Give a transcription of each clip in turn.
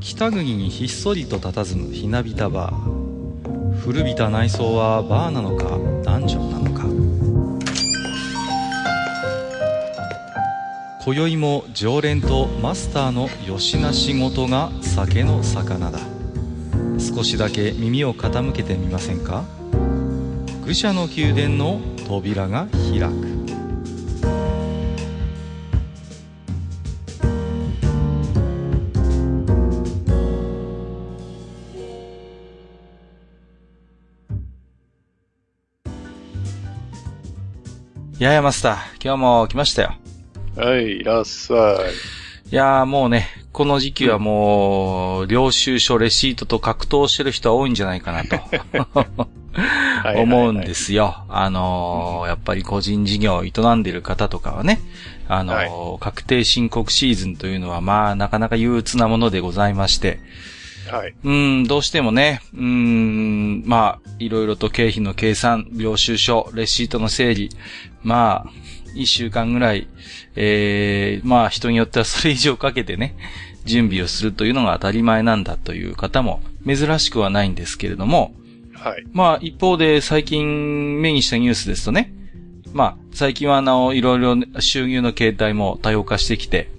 北国にひっそりと佇むひなびたバー古びた内装はバーなのかダンジョンなのか。今宵も常連とマスターのよしな仕事が酒の魚だ。少しだけ耳を傾けてみませんか？愚者の宮殿の扉が開く。いやいや、マスター、今日も来ましたよ。はい、いらっしゃいやーもうね、この時期はもう、領収書、レシートと格闘してる人は多いんじゃないかなと。い。思うんですよ。あのーやっぱり個人事業を営んでる方とかはね、あのー確定申告シーズンというのはまあ、なかなか憂鬱なものでございまして、はい。うん、どうしてもね、うん、まあ、いろいろと経費の計算、領収書、レシートの整理、まあ、一週間ぐらい、ええまあ、人によってはそれ以上かけてね、準備をするというのが当たり前なんだという方も珍しくはないんですけれども、はい。まあ、一方で最近目にしたニュースですとね、まあ、最近はあの、いろいろ収入の形態も多様化してきて、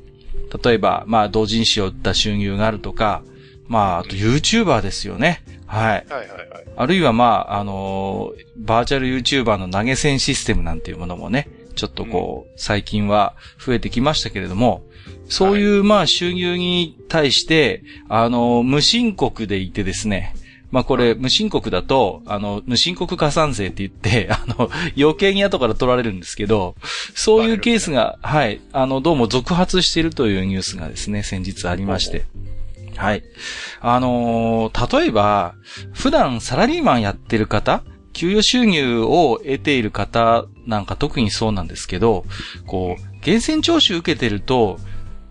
例えば、まあ、同人誌を売った収入があるとか、まあ、あと YouTuber ですよね。はい。はいはいはい。あるいはまあ、あのーバーチャル YouTuber の投げ銭システムなんていうものもね、ちょっとこう、最近は増えてきましたけれども、そういうまあ収入に対して、あのー無申告でいてですね、まあこれ、無申告だと、あの、無申告加算税って言って、あの、余計に後から取られるんですけど、そういうケースが、はい、あの、どうも続発しているというニュースがですね、先日ありまして。はい。あのー例えば、普段サラリーマンやってる方、給与収入を得ている方なんか特にそうなんですけど、こう、源泉徴収受けてると、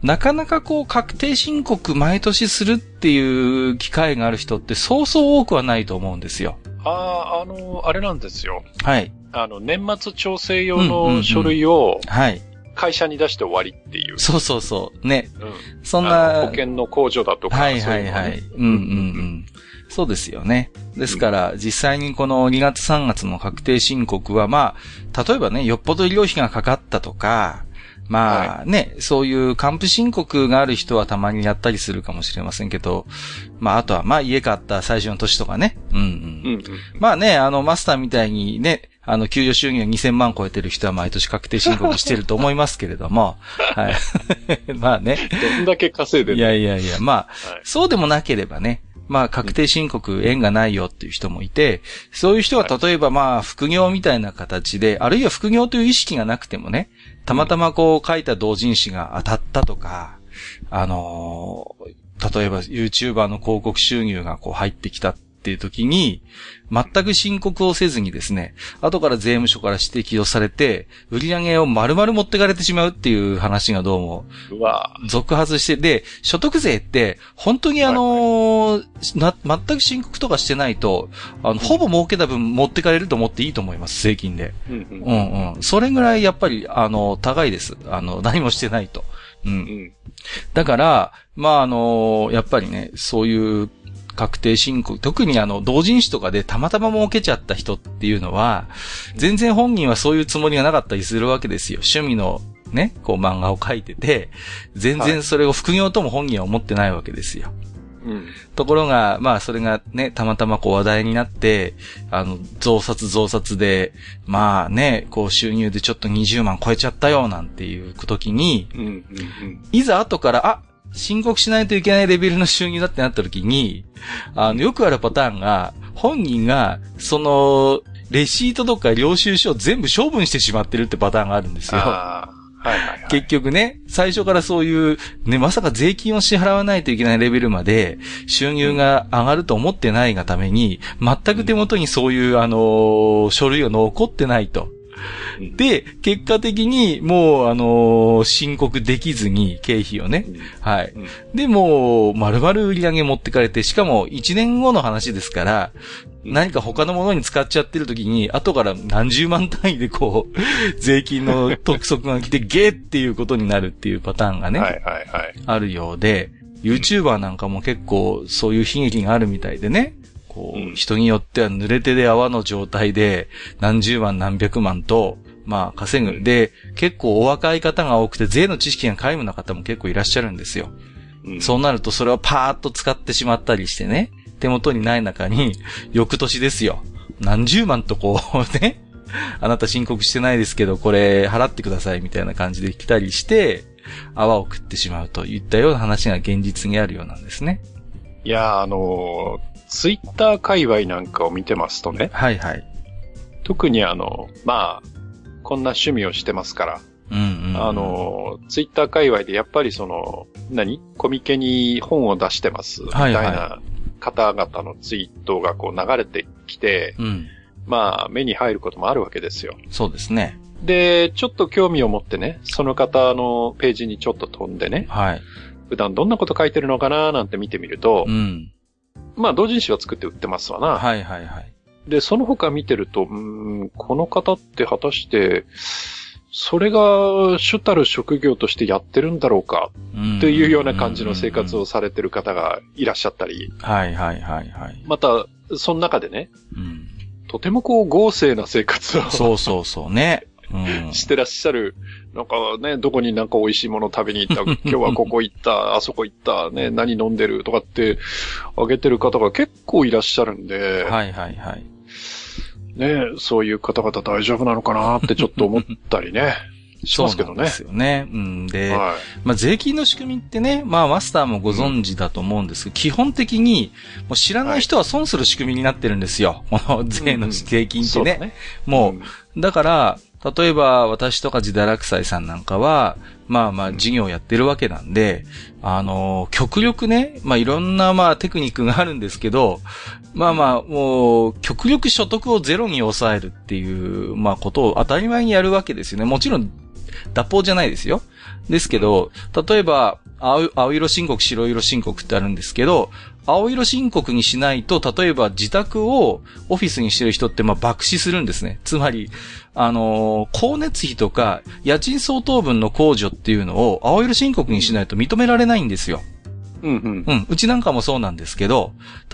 なかなかこう、確定申告毎年するっていう機会がある人ってそうそう多くはないと思うんですよ。ああ、あの、あれなんですよ。はい。あの、年末調整用の書類をはい。会社に出して終わりっていう。そうそうそう。ね。うん。そんあな。の保険の控除だとか。はいそうのねはいはい。うんうんうん。そうですよね。ですから、実際にこの2月3月の確定申告は、まあ、例えばね、よっぽど医療費がかかったとか、まあね、そういう還付申告がある人はたまにやったりするかもしれませんけど、まああとはまあ家買った最初の年とかね。うんうん。うんうん。まあね、あの、マスターみたいにね、あの、給与収入が2000万超えてる人は毎年確定申告してると思いますけれども、はい。まあね。どんだけ稼いでいるやいやいや、まあ、はいそうでもなければね、まあ、確定申告縁がないよっていう人もいて、そういう人は例えばまあ、副業みたいな形で、あるいは副業という意識がなくてもね、たまたまこう書いた同人誌が当たったとか、あのー例えば YouTuber の広告収入がこう入ってきたっていう時に、全く申告をせずにですね、後から税務署から指摘をされて、売り上げを丸々持ってかれてしまうっていう話がどうもうわ続発して、で、所得税って、本当にあのーな、全く申告とかしてないと、あの、ほぼ儲けた分持ってかれると思っていいと思います、税金で。うんうんうんうん。それぐらいやっぱり、あの、高いです。あの、何もしてないと。う。うんん。だから、まあ、あの、やっぱりね、そういう確定申告、特にあの、同人誌とかでたまたま儲けちゃった人っていうのは、全然本人はそういうつもりがなかったりするわけですよ。趣味のね、こう漫画を描いてて、全然それを副業とも本人は思ってないわけですよ。うん。ところが、まあ、それがね、たまたまこう話題になって、あの、増刷増刷で、まあね、こう収入でちょっと20万超えちゃったよ、なんていう時に、うん。うん。いざ後から、あ、申告しないといけないレベルの収入だってなった時に、あの、よくあるパターンが、本人が、その、レシートとか領収書を全部処分してしまってるってパターンがあるんですよ。ああ。はいはいはい。結局ね、最初からそういう、ね、まさか税金を支払わないといけないレベルまで収入が上がると思ってないがために、全く手元にそういう、あのー書類が残ってないと。うんで、結果的にもう、あのー申告できずに、経費をね。うんはい。うんで、もう、丸々売り上げ持ってかれて、しかも1年後の話ですから、何か他のものに使っちゃってる時に、後から何十万単位でこう、税金の督促が来て、ゲーっていうことになるっていうパターンがね、はいはいはい。あるようで、YouTuber なんかも結構そういう悲劇があるみたいでね。こう、うん人によっては濡れ手で泡の状態で何十万何百万と、まあ稼ぐ。で、結構お若い方が多くて税の知識が皆無な方も結構いらっしゃるんですよ。うんそうなるとそれをパーッと使ってしまったりしてね、手元にない中に、翌年ですよ。何十万とこう ね、あなた申告してないですけど、これ払ってくださいみたいな感じで来たりして、泡を食ってしまうといったような話が現実にあるようなんですね。いや、あの、ツイッター界隈なんかを見てますとね、はいはい。特にあの、まあ、こんな趣味をしてますから、うんうん、うん。あ、の、ツイッター界隈でやっぱりその、何？コミケに本を出してます、みたはいいはいな方々のツイートがこう流れてきて、うん。まあ、目に入ることもあるわけですよ。そうですね。で、ちょっと興味を持ってね、その方のページにちょっと飛んでね、はい。普段どんなこと書いてるのかななんて見てみるとう、ん。まあ、同人誌は作って売ってますわな。はいはいはい。で、その他見てると、うーん、この方って果たして、それが主たる職業としてやってるんだろうかうんっていうような感じの生活を。されてる方がいらっしゃったり、はいはいはいはい。また、その中でね、うん。とてもこう豪勢な生活をそうそうそうね。うん。してらっしゃる、なんかね、どこになんか美味しいもの食べに行った、今日はここ行った、あそこ行った、ね、何飲んでるとかって、あげてる方が結構いらっしゃるんで、はいはいはい。ね、そういう方々大丈夫なのかなってちょっと思ったりね、しますけどねそうで。すよね。うん。で、はまあ、税金の仕組みってね、まあ、マスターもご存知だと思うんですけど、基本的に、もう知らない人は損する仕組みになってるんですよ。この税の税金い。ってね。そうだね。もう、んだから、例えば私とか自堕落斎さんなんかは、まあまあ事業をやってるわけなんで、あの、極力ね、まあいろんなまあテクニックがあるんですけど、まあまあもう、極力所得をゼロに抑えるっていう、まあことを当たり前にやるわけですよね。もちろん、脱法じゃないですよ。ですけど、例えば、青色申告、白色申告ってあるんですけど、青色申告にしないと、例えば自宅をオフィスにしてる人って、まあ、爆死するんですね。つまり、あのー光熱費とか、家賃相当分の控除っていうのを、青色申告にしないと認められないんですよ。うんうん。うん。うちなんかもそうなんですけど、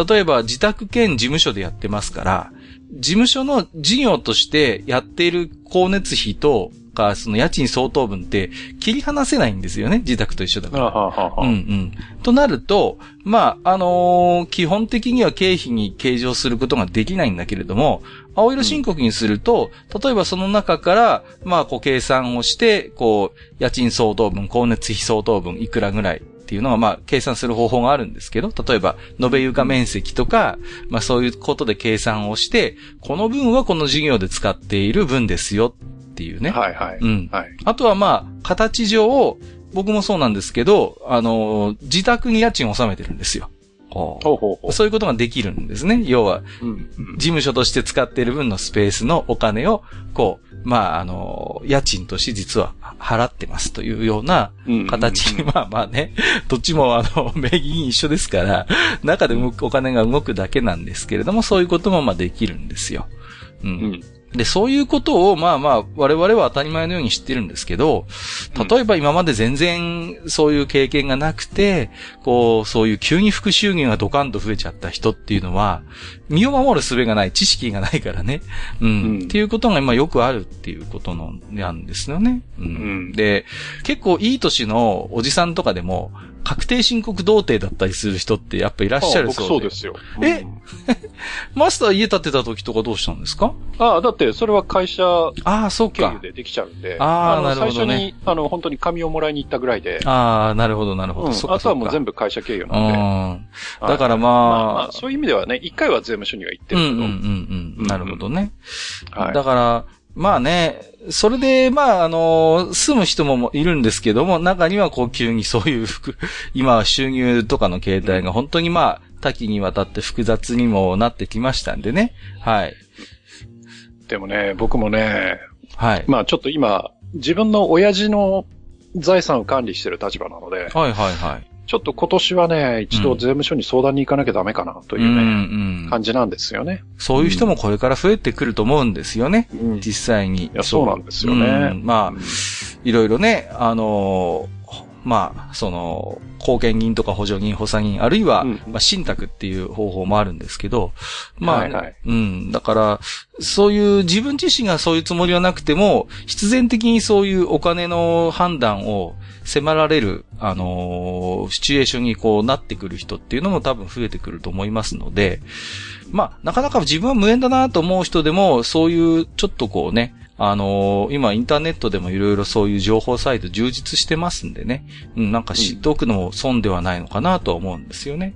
例えば自宅兼事務所でやってますから、事務所の事業としてやっている光熱費とか、その家賃相当分って切り離せないんですよね。自宅と一緒だから。あはははうんうん。となると、まあ、あのー基本的には経費に計上することができないんだけれども、青色申告にすると、例えばその中から、まあ、こう計算をして、こう、家賃相当分、光熱費相当分、いくらぐらいっていうのが、まあ、計算する方法があるんですけど、例えば、延べ床面積とか、まあ、そういうことで計算をして、この分はこの事業で使っている分ですよっていうね。はいはい。うん。はい。あとはまあ、形上、僕もそうなんですけど、あの、自宅に家賃を納めてるんですよ。そういうことができるんですね。要は、事務所として使っている分のスペースのお金を、こう、まあ、あの、家賃として実は払ってますというようなうん形に、まあまあね、どっちもあの、名義に一緒ですから、中で動くお金が動くだけなんですけれども、そういうこともまあできるんですよ。う。うんん。で、そういうことを、まあまあ、我々は当たり前のように知ってるんですけど、例えば今まで全然そういう経験がなくて、こう、そういう急に副収入がドカンと増えちゃった人っていうのは、身を守る術がない、知識がないからね。うん。うんっていうことが今よくあるっていうことのなんですよね。うん。うんで、結構いい年のおじさんとかでも、確定申告童貞だったりする人ってやっぱいらっしゃるあ僕そうですよ。えうん マスター家建てた時とかどうしたんですか？ああ、だってそれは会社ああ、そうか経由。でできちゃうんで。あーのなるほどね最初に、あの、本当に紙をもらいに行ったぐらいで。ああ、なるほど、なるほど。うんあとはもう全部部会社経由うなんで。ん。だからまあまあ、まあ、そういう意味ではね、一回は税務署には行ってるけど。うんうんうんうん。なるほどね。はい。だから、まあね、それで、まあ、あの、住む人もいるんですけども、中にはこう急にそういう服、今は収入とかの形態が本当にまあ、多岐にわたって複雑にもなってきましたんでね。はい。でもね、僕もね、はい。まあちょっと今、自分の親父の財産を管理してる立場なので、はいはいはい。ちょっと今年はね、一度税務署に相談に行かなきゃダメかなといううんね、うん。感じなんですよね。そういう人もこれから増えてくると思うんですよね。うん実際に。いやそうなんですよねうんまあ、いろいろね、あのーまあ、その、貢献銀とか補助銀、補佐銀、あるいは、うんまあ、信託っていう方法もあるんですけど、まあ、はいはいうん。だから、そういう自分自身がそういうつもりはなくても、必然的にそういうお金の判断を迫られる、あのーシチュエーションにこうなってくる人っていうのも多分増えてくると思いますので、まあ、なかなか自分は無縁だなと思う人でも、そういうちょっとこうね、あのー今インターネットでもいろいろそういう情報サイト充実してますんでね、うん、なんか知っておくのも損ではないのかなと思うんですよね。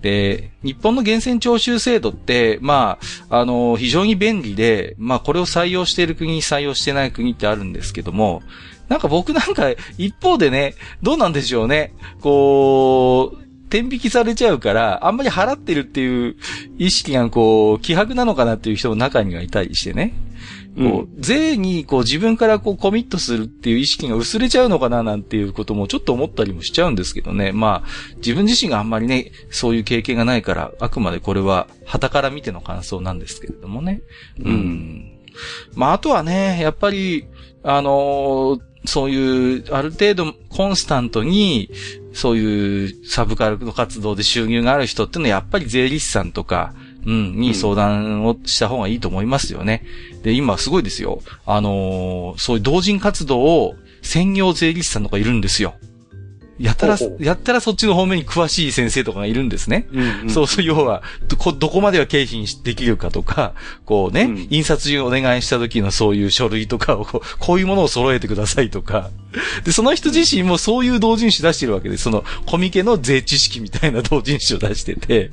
で、日本の源泉徴収制度って、まあ、あのー非常に便利で、まあ、これを採用している国、採用してない国ってあるんですけども、なんか僕なんか一方でね、どうなんでしょうね。こう、天引きされちゃうから、あんまり払ってるっていう意識がこう、希薄なのかなっていう人も中にはいたりしてね。こう、税にこう自分からこうコミットするっていう意識が薄れちゃうのかななんていうこともちょっと思ったりもしちゃうんですけどね。まあ、自分自身があんまりね、そういう経験がないから、あくまでこれは旗から見ての感想なんですけれどもね。うん。まあ、あとはね、やっぱり、あのーそういう、ある程度コンスタントに、そういうサブカルの活動で収入がある人っていうのはやっぱり税理士さんとか、うん、に相談をした方がいいと思いますよね。で、今すごいですよ。あのーそういう同人活動を専業税理士さんとかいるんですよ。やたらやったらそっちの方面に詳しい先生とかがいるんですね。うんうんそうそう、要は、どこ、どこまでは経費にできるかとか、こうね、うん印刷所にお願いした時のそういう書類とかをこう、こういうものを揃えてくださいとか。で、その人自身もそういう同人誌出してるわけです。その、コミケの税知識みたいな同人誌を出してて。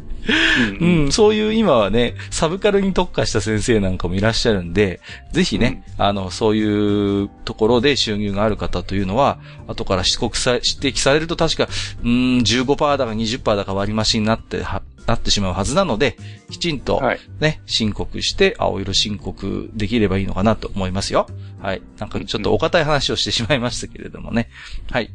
ううん。ん、そういう今はね、サブカルに特化した先生なんかもいらっしゃるんで、ぜひね、あの、そういうところで収入がある方というのは、後から指告さ、指摘されると確か、うーん、15%だか20%だか割増になっては、なってしまうはずなので、きちんとはい。ね、申告して、青色申告できればいいのかなと思いますよ。はい。なんかちょっとお堅い話をしてしまいましたけれどもね。はい。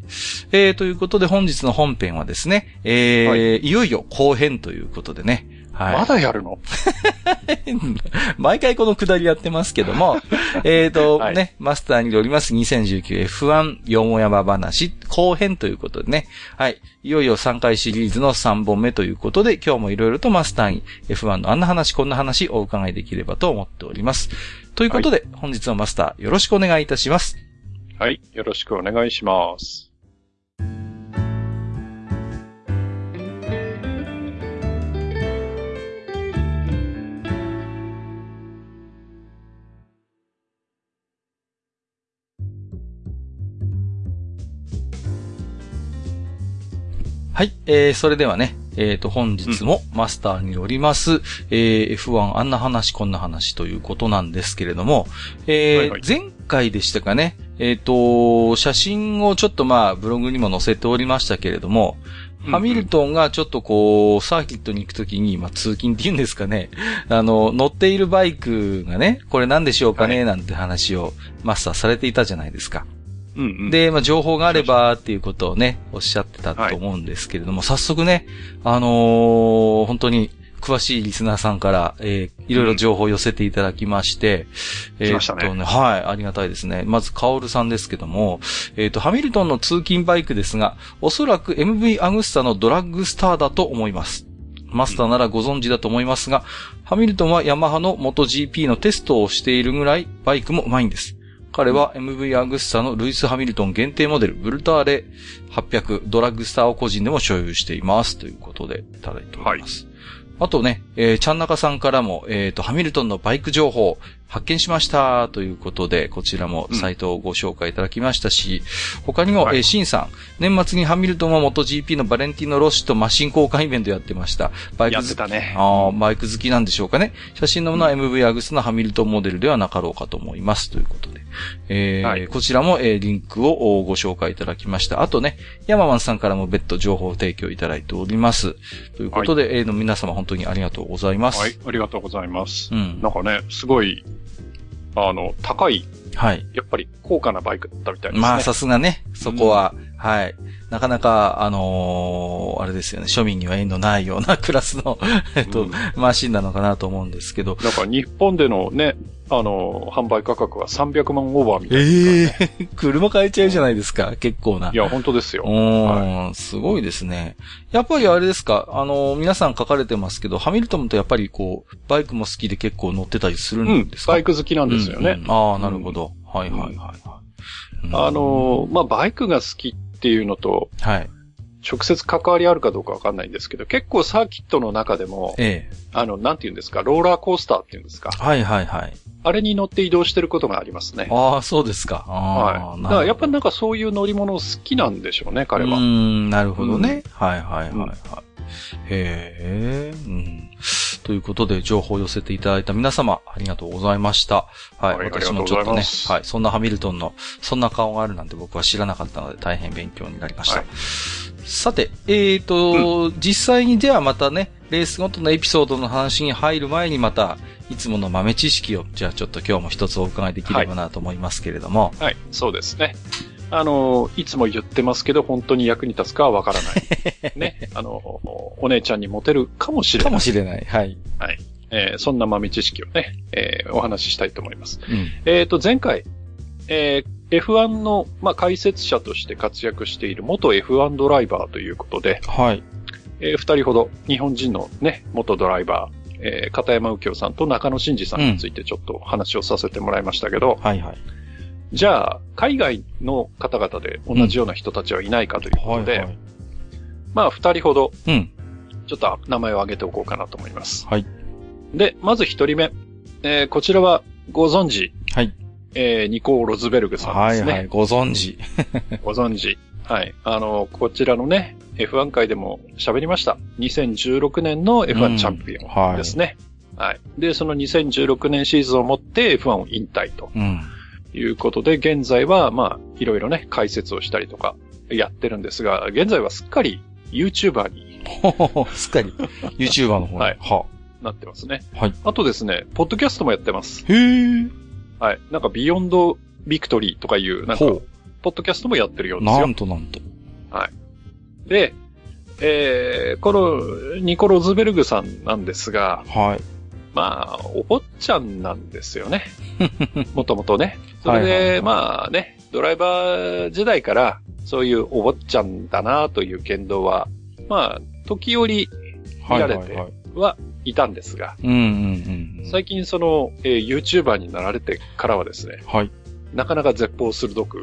えー、ということで本日の本編はですね、えー、、はいよいよ後編ということでね。はい。まだやるの？毎回このくだりやってますけども、えっと、はいね、マスターによります 2019F1 よもやま話後編ということでね、はい。いよいよ3回シリーズの3本目ということで、今日もいろいろとマスターに F1 のあんな話、こんな話お伺いできればと思っております。ということで、本日のマスターよろしくお願いいたします。はい。よろしくお願いします。はい。えー、それではね、えっ、と、本日もマスターによります、えー F1 あんな話こんな話ということなんですけれども、えーはいはい前回でしたかね、えっ、と、写真をちょっとまあ、ブログにも載せておりましたけれども、うんハミルトンがちょっとこう、サーキットに行くときに、まあ、通勤って言うんですかね。あの、乗っているバイクがね、これ何でしょうかね、なんて話をマスターされていたじゃないですか。うんうん。、で、まあ、情報があればっていうことをね、おっしゃってたと思うんですけれども、早速ね、あのー本当に詳しいリスナーさんから、えーいろいろ情報を寄せていただきまして、えー来ましたねっとね、はい、ありがたいですね。まず、カオルさんですけども、えっ、と、ハミルトンの通勤バイクですが、おそらく MV アグスタのドラッグスターだと思います。マスターならご存知だと思いますが、ハミルトンはヤマハの元 GP のテストをしているぐらいバイクも上手いんです。彼は MV アグスタのルイス・ハミルトン限定モデル、ブルターレ800ドラッグスターを個人でも所有しています。ということでいただいております。あとね、えー、ちゃんなかさんからも、えっ、と、ハミルトンのバイク情報発見しましたということで、こちらもサイトをご紹介いただきましたし、他にも、はいえーシンさん、年末にハミルトンは元 GP のバレンティーノ・ロッシとマシン交換イベントやってました。バイクやっ好きてたね。ああ、バイク好きなんでしょうかね。写真のものは MV アグスのハミルトンモデルではなかろうかと思います。ということで。えーはいこちらも、えーリンクをおご紹介いただきました。あとね、ヤママンさんからも別途情報提供いただいております。ということで、えーの皆様本当にありがとうございます。はい。ありがとうございます。うんな。んかね、すごい、あの、高い、はい。やっぱり高価なバイクだったみたいですね。まあ、さすがね、そこは、はい。なかなか、あのーあれですよね、庶民には縁のないようなクラスの、えっと、うんマシンなのかなと思うんですけど。なんか日本でのね、あの、販売価格は300万オーバーみたいえですからね。え 車買えちゃうじゃないですか、結構な。いや、本当ですよう。ーん、すごいですね。やっぱりあれですか、あの、皆さん書かれてますけど、ハミルトンとやっぱりこう、バイクも好きで結構乗ってたりするうんんです、か、バイク好きなんですよね。うんうんああ、なるほど。はいはいはいはい。うんあの、まあ、バイクが好きっていうのと、はい。直接関わりあるかどうかわかんないんですけど、結構サーキットの中でも、ええ。あの、なんて言うんですか、ローラーコースターっていうんですか。はいはいはい。あれに乗って移動してることがありますね。ああ、そうですか。ああ、はい。だからやっぱりなんかそういう乗り物好きなんでしょうね、彼は。うーん、なるほどね。はいはいはいうんはい。へえ、うん。ということで、情報を寄せていただいた皆様、ありがとうございました。はい。はい私もちょっとねはい。そんなハミルトンの、そんな顔があるなんて僕は知らなかったので、大変勉強になりました。はいさて、えーと、実際にではまたね、レースごとのエピソードの話に入る前にまた、いつもの豆知識を、じゃあちょっと今日も一つお伺いできればなと思いますけれども。はい、そうですね。あの、いつも言ってますけど、本当に役に立つかはわからない。ね。あの、お姉ちゃんにモテるかもしれかない。もしれない。はい。えーそんな豆知識をね、えーお話ししたいと思います。うん。えっ、と、前回、えー F1 の、まあ、解説者として活躍している元 F1 ドライバーということで、はい。えー二人ほど日本人のね、元ドライバー、えー片山右京さんと中野真二さんについてちょっと話をさせてもらいましたけど、はいはい。じゃあ、海外の方々で同じような人たちはいないかということで、はいはい。まあ、二人ほど、うん。ちょっと名前を挙げておこうかなと思います。はい。で、まず一人目。えーこちらはご存知、はい。えーニコー・ロズベルグさんですね。はいはい。ご存知。ご存知。はい。あの、こちらのね、F1 回でも喋りました。2016年の F1 チャンピオンですね。はい。で、その2016年シーズンをもって F1 を引退とうん。いうことで、現在は、まあ、いろいろね、解説をしたりとかやってるんですが、現在はすっかり YouTuber に すっかり。YouTuber の方に。はいは。なってますね。はい。あとですね、ポッドキャストもやってます。へえ。はい。なんか、 Beyond Victory とかいう、なんか、ほポッドキャストもやってるようう。ですよなん。となんと。で、えー、このニコ・ロズベルグさんなんですが、はい。まあ、お坊ちゃんなんですよね。もともとね。それで、はいはいはいまあね、ドライバー時代から、そういうお坊ちゃんだなという言動は、まあ、時折はい見られてはいたんですが。最近その、えー YouTuber になられてからはですね、はい。なかなか絶望鋭く、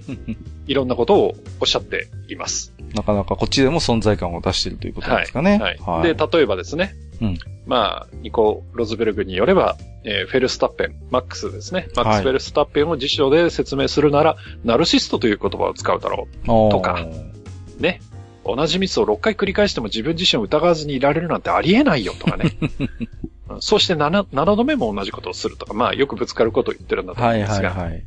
いろんなことをおっしゃっています。なかなかこっちでも存在感を出しているということですかね。はい。で、例えばですね。うんまあ、ニコ・ロズベルグによれば、えーフェルスタッペン、マックスですね。マックス・フェルスタッペンを辞書で説明するなら、ナルシストという言葉を使うだろおーとかう。ね。同じミスを6回繰り返しても自分自身を疑わずにいられるなんてありえないよとかね。うんそして 7, 7度目も同じことをするとか、まあよくぶつかることを言ってるんだと思はいうんですが、はいはい。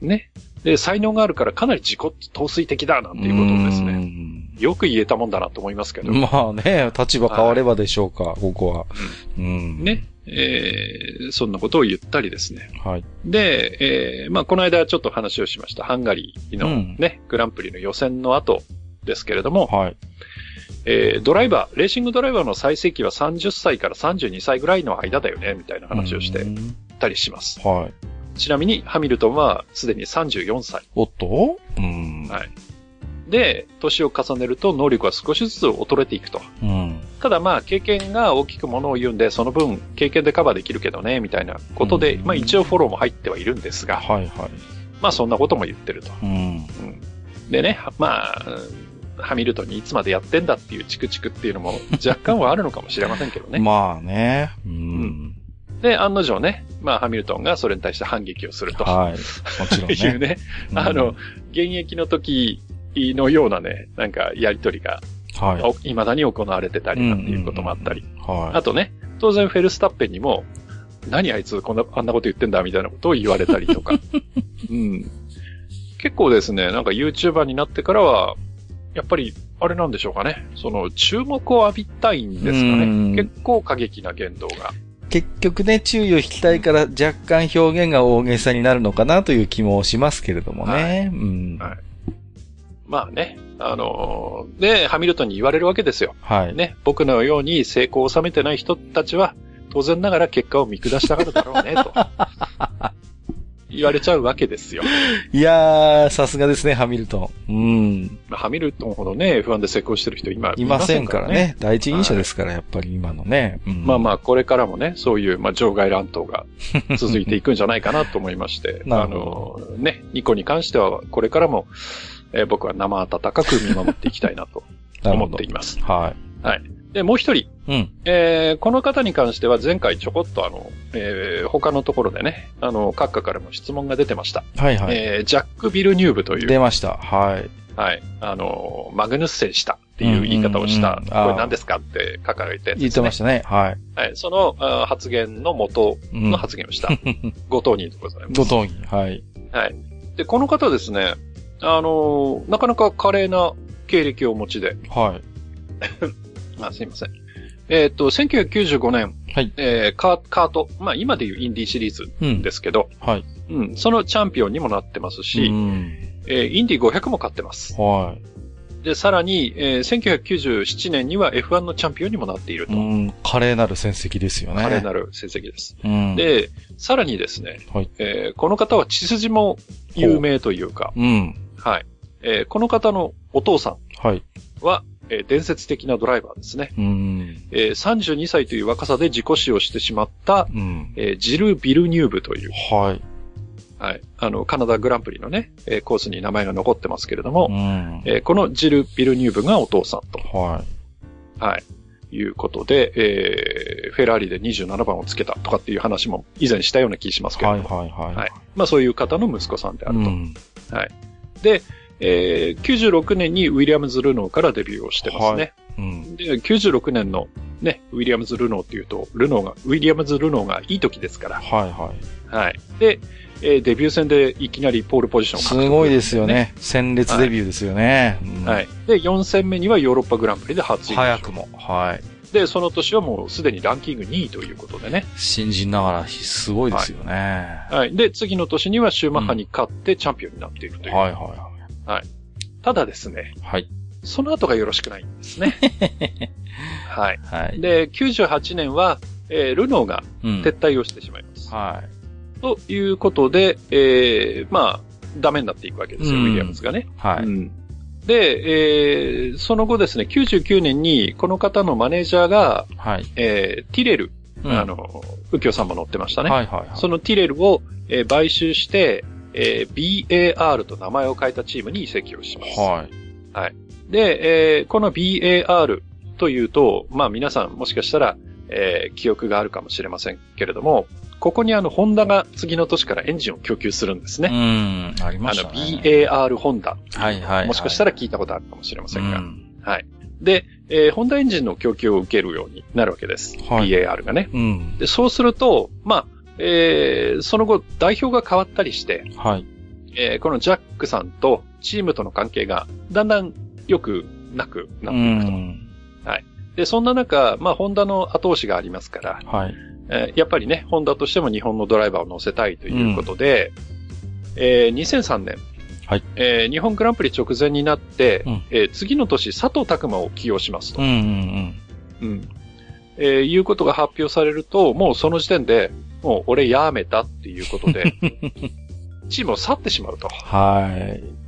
ね。で、才能があるからかなり自己陶酔的だなんていうことをですね、ね。よく言えたもんだなと思いますけど、まあね、立場変わればでしょうか、ここは。うん。ね。えーそんなことを言ったりですね。はい。で、えーまあ、この間ちょっと話をしました。ハンガリーのうんね、グランプリの予選の後ですけれども、はい。えードライバー、レーシングドライバーの最盛期は30歳から32歳ぐらいの間だよね、みたいな話をしてうんたりします。はい。ちなみに、ハミルトンはすでに34歳。おっと？うん。はいで、年を重ねると能力は少しずつ衰えていくと。うん。ただまあ、経験が大きくものを言うんで、その分、経験でカバーできるけどね、みたいなことで、うんまあ一応フォローも入ってはいるんですが、はいはい。まあそんなことも言ってると。うん。でね、はまあ、うんハミルトンにいつまでやってんだっていうチクチクっていうのも 若干はあるのかもしれませんけどね。まあね。ううんん。で、案の定ね、まあハミルトンがそれに対して反撃をすると。はい。もちろんね。いうね、あの、現役の時のようなね、なんかやりとりが、うん、はい。お未だに行われてたりなんていうこともあったり。はあとね、当然フェルスタッペンにも、何あいつこんな、あんなこと言ってんだみたいなことを言われたりとか。うん。結構ですね、なんか YouTuber になってからは、やっぱり、あれなんでしょうかね。その、注目を浴びたいんですかうんね。結構過激な言動が。い。結局ね、注意を引きたいから若干表現が大げさになるのかなという気もしますけれどもね。はいうん。はいまあね、あのーで、ハミルトンに言われるわけですよ。はい。ね、僕のように成功を収めてない人たちは、当然ながら結果を見下したがるだろうね、と。言われちゃうわけですよ。いやー、さすがですね、ハミルトン。うん。まあハミルトンほどね、F1 で成功してる人今いませんからね。。第一人者ですから、やっぱり今のね。うんまあまあ、これからもね、そういう、まあ、場外乱闘が 続いていくんじゃないかなと思いまして、なあの、ね、ニコに関しては、これからも、えー僕は生温かく見守っていきたいなと 思っています。はで、もう一人、い。うん。えーこの方に関しては前回ちょこっとあの、えー他のところでね、あの、閣下からも質問が出てました。はいはい。えージャック・ビルニューブという、出ました。はい。はい、あの、マグヌッセンしたっていう言い方をした、うんうんうんこれ何ですかって書かれて、言ってましたね。はい。はい、そのあー発言の元うんの発言をした、ご当人でございます。ご当人。はい。はい。で、この方ですね、あのーなかなか華麗な経歴をお持ちで、はい。あすいません。えっ、と、1995年、はい。えーカーカート、まあ今でいうインディーシリーズうん。ですけど、はい。うん、そのチャンピオンにもなってますし、うん。えーインディ500も勝ってます。はい。で、さらに、えー1997年には F1 のチャンピオンにもなっていると。うん。華麗なる戦績ですよね。華麗なる成績です。うん。、で、さらにですね、はいえーこの方は血筋も有名というか、うん。はい。えーこの方のお父さはい。えー伝説的なドライバーですね。うん。えー32歳という若さで自己死をしてしまった、うん。えージル・ビルニューブという、はい。はい。あの、カナダグランプリのね、えーコースに名前が残ってますけれども、うん。えーこのジル・ビルニューブがお父さんと、ははい。いうことで、えーフェラーリで27番をつけたとかっていう話も以前したような気しますい。けれども、はい。はい。はい。はいまあそういう方の息子さんであると。うん。で、えー96年にウィリアムズ・ルノーからデビューをしてますね。うん。で、96年のね、ウィリアムズ・ルノーっていうと、ルノーが、ウィリアムズ・ルノーがいい時ですから、はい。はい。はい。で、えーデビュー戦でいきなりポールポジションを獲得すごいですよ。ね。鮮烈デビューですよね。うんはい。で、4戦目にはヨーロッパグランプリで初優勝早くも。はい。で、その年はもうすでにランキング2位ということでね。新人ながらすごいですよね。はい。で、次の年にはシューマッハに勝ってチャンピオンになっているという。はいはただですね、いはい。その後がよろしくないんですね。はい。はい。はい。で、98年は、えールノーがうん撤退をしてしまいます。はい。ということで、えー、まあ、ダメになっていくわけですよ、うんウィリアムズがね。はい。うんで、えー、その後ですね、99年に、この方のマネージャーが、はい。えー、ティレル、うんあの、右京さんも乗ってましたね。はいはいはい。そのティレルを、えー買収して、えー BAR と名前を変えたチームに移籍をします。はい。で、えーこの BAR というと、まあ皆さんもしかしたら、えー記憶があるかもしれませんけれども、ここにあの、ホンダが次の年からエンジンを供給するんですうね。ん。ありまあの、したね。BAR ホンダ。はいはいはい。もしかしたら聞いたことあるかもしれませんが。うんはい。で、えーホンダエンジンの供給を受けるようになるわけです。はい BAR がね。うん。で、そうすると、まあ、えーその後、代表が変わったりして、はい。えーこのジャックさんとチームとの関係がだんだん良くなくなっていくと。ん。で、そんな中、まあ、ホンダの後押しがありますから、はい。えーやっぱりね、ホンダとしても日本のドライバーを乗せたいということで、えー2003年、はいえー日本グランプリ直前になって、うんえー次の年佐藤拓馬を起用しますと。うんうんうん。えーいうことが発表されると、もうその時点で、もう俺やめたっていうことで、チームを去ってしまうと。はい。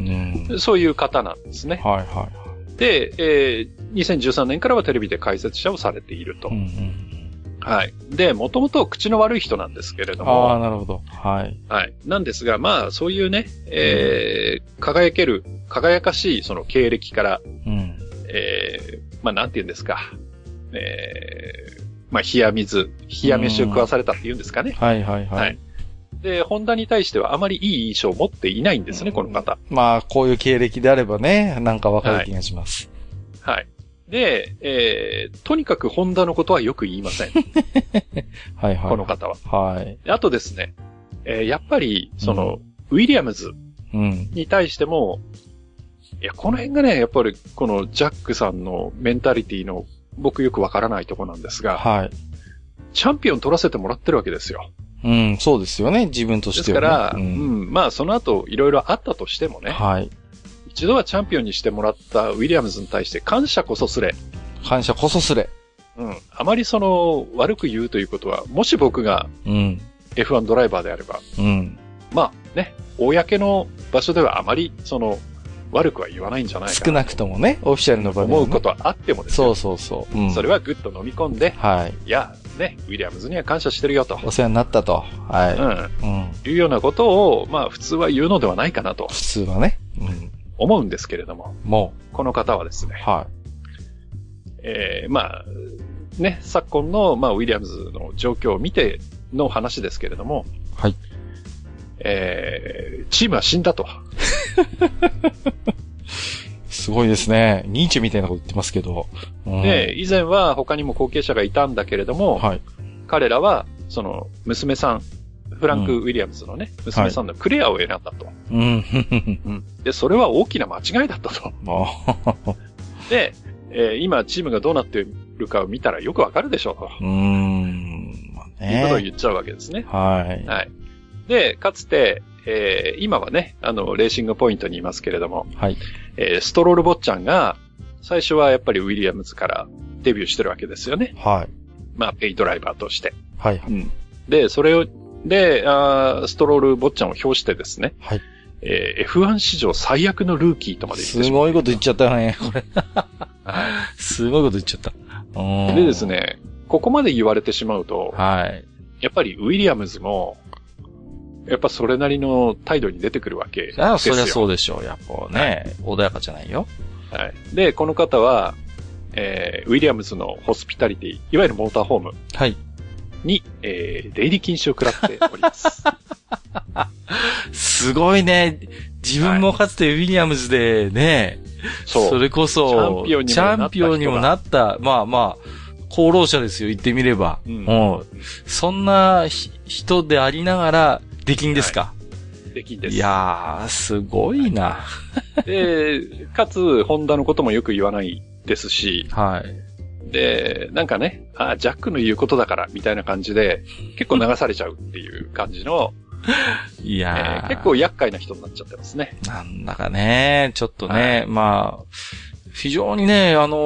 うん。そういう方なんですね。はいはで、えー2013年からはテレビで解説者をされていると。い。うんうん。はい。で、もともと口の悪い人なんですけれどああ、も、なるほど。はい。はい。なんですが、まあ、そういうね、えー輝ける、輝かしいその経歴から、うん。えーまあ、なんて言うんですか、えーまあ、冷や水、冷や飯を食わされたっていうんですかね。はいはいははいい。で、ホンダに対してはあまりいい印象を持っていないんですね、この方。まあ、こういう経歴であればね、なんかわかる気がします。はい。で、えーとにかくホンダのことはよく言いません、はいはい。この方は。はい。であとですね、えーやっぱり、その、ウィリアムズうん。に対しても、いや、この辺がね、やっぱり、このジャックさんのメンタリティの、僕よくわからないとこなんですが、はい。チャンピオン取らせてもらってるわけですよ。うん、そうですよね、自分とでしては、ね。すから、ううんん、まあ、その後、いろいろあったとしてもね、はい。一度はチャンピオンにしてもらったウィリアムズに対して感謝こそすれ。感謝こそすれ。うん。あまりその、悪く言うということは、もし僕がうん。F1 ドライバーであれば、うん。まあね、公の場所ではあまり、その、悪くは言わないんじゃないかな。少なくともね、オフィシャルの場でもね思うことはあってもですね。そうそうそう。うん。それはぐっと飲み込んで、はい。いや、ね、ウィリアムズには感謝してるよと。お世話になったと。うん。はうん。いうようなことを、まあ普通は言うのではないかなと普通はね。うん。思うんですけれども、もこの方はですう。ね、はえー、まあ、ね、昨今の、まあ、ウィリアムズの状況を見ての話ですけれども、はい。えー、チームは死んだと。い。すごいですね。ニーチェみたいなこと言ってますけど。うん、で、以前は他にも後継者がいたんだけれども、はい。彼らは、その、娘さん、フランク・うんウィリアムズのね、娘さんのクレアを選んだと。うん。ふんで、それは大きな間違いだったと。あで、えー今チームがどうなってるかを見たらよくわかるでしょうと。うーん。まあいうことをね。言っちゃうわけですね。はい。はい。で、かつて、えー今はね、あの、レーシングポイントにいますけれども、はい。えーストロール坊ちゃんが、最初はやっぱりウィリアムズからデビューしてるわけですよね。はい。まあ、ペイドライバーとして。はい。うん。で、それを、で、あーストロール坊ちゃんを表してですね、はい。えー F1 史上最悪のルーキーとまで言ってしまう。すごいこと言っちゃったよね、これ。はすごいこと言っちゃった。でです。ね、ここまで言われてしまうと、はい。やっぱりウィリアムズも、やっぱそれなりの態度に出てくるわけですよ。ああ、そりゃそうでしょう。やっぱね、穏やかじゃないよ。はい。で、この方は、えー、ウィリアムズのホスピタリティ、いわゆるモーターホームはい。に、えー、出入り禁止を食らっております。すごいね。自分もかつてウィリアムズでね、そう。それこそ、チャンピオンにもなったまあまあ、功労者ですよ、言ってみれば。うんうんそんなひ人でありながら、出禁ですか、できんです。い、やー、すごいな。で、かつ、ホンダのこともよく言わないですし、はい。で、なんかね、あジャックの言うことだから、みたいな感じで、結構流されちゃうっていう感じの、いえやー、ー結構厄介な人になっちゃってますね。なんだかね、ちょっとね、はいまあ、非常にね、あの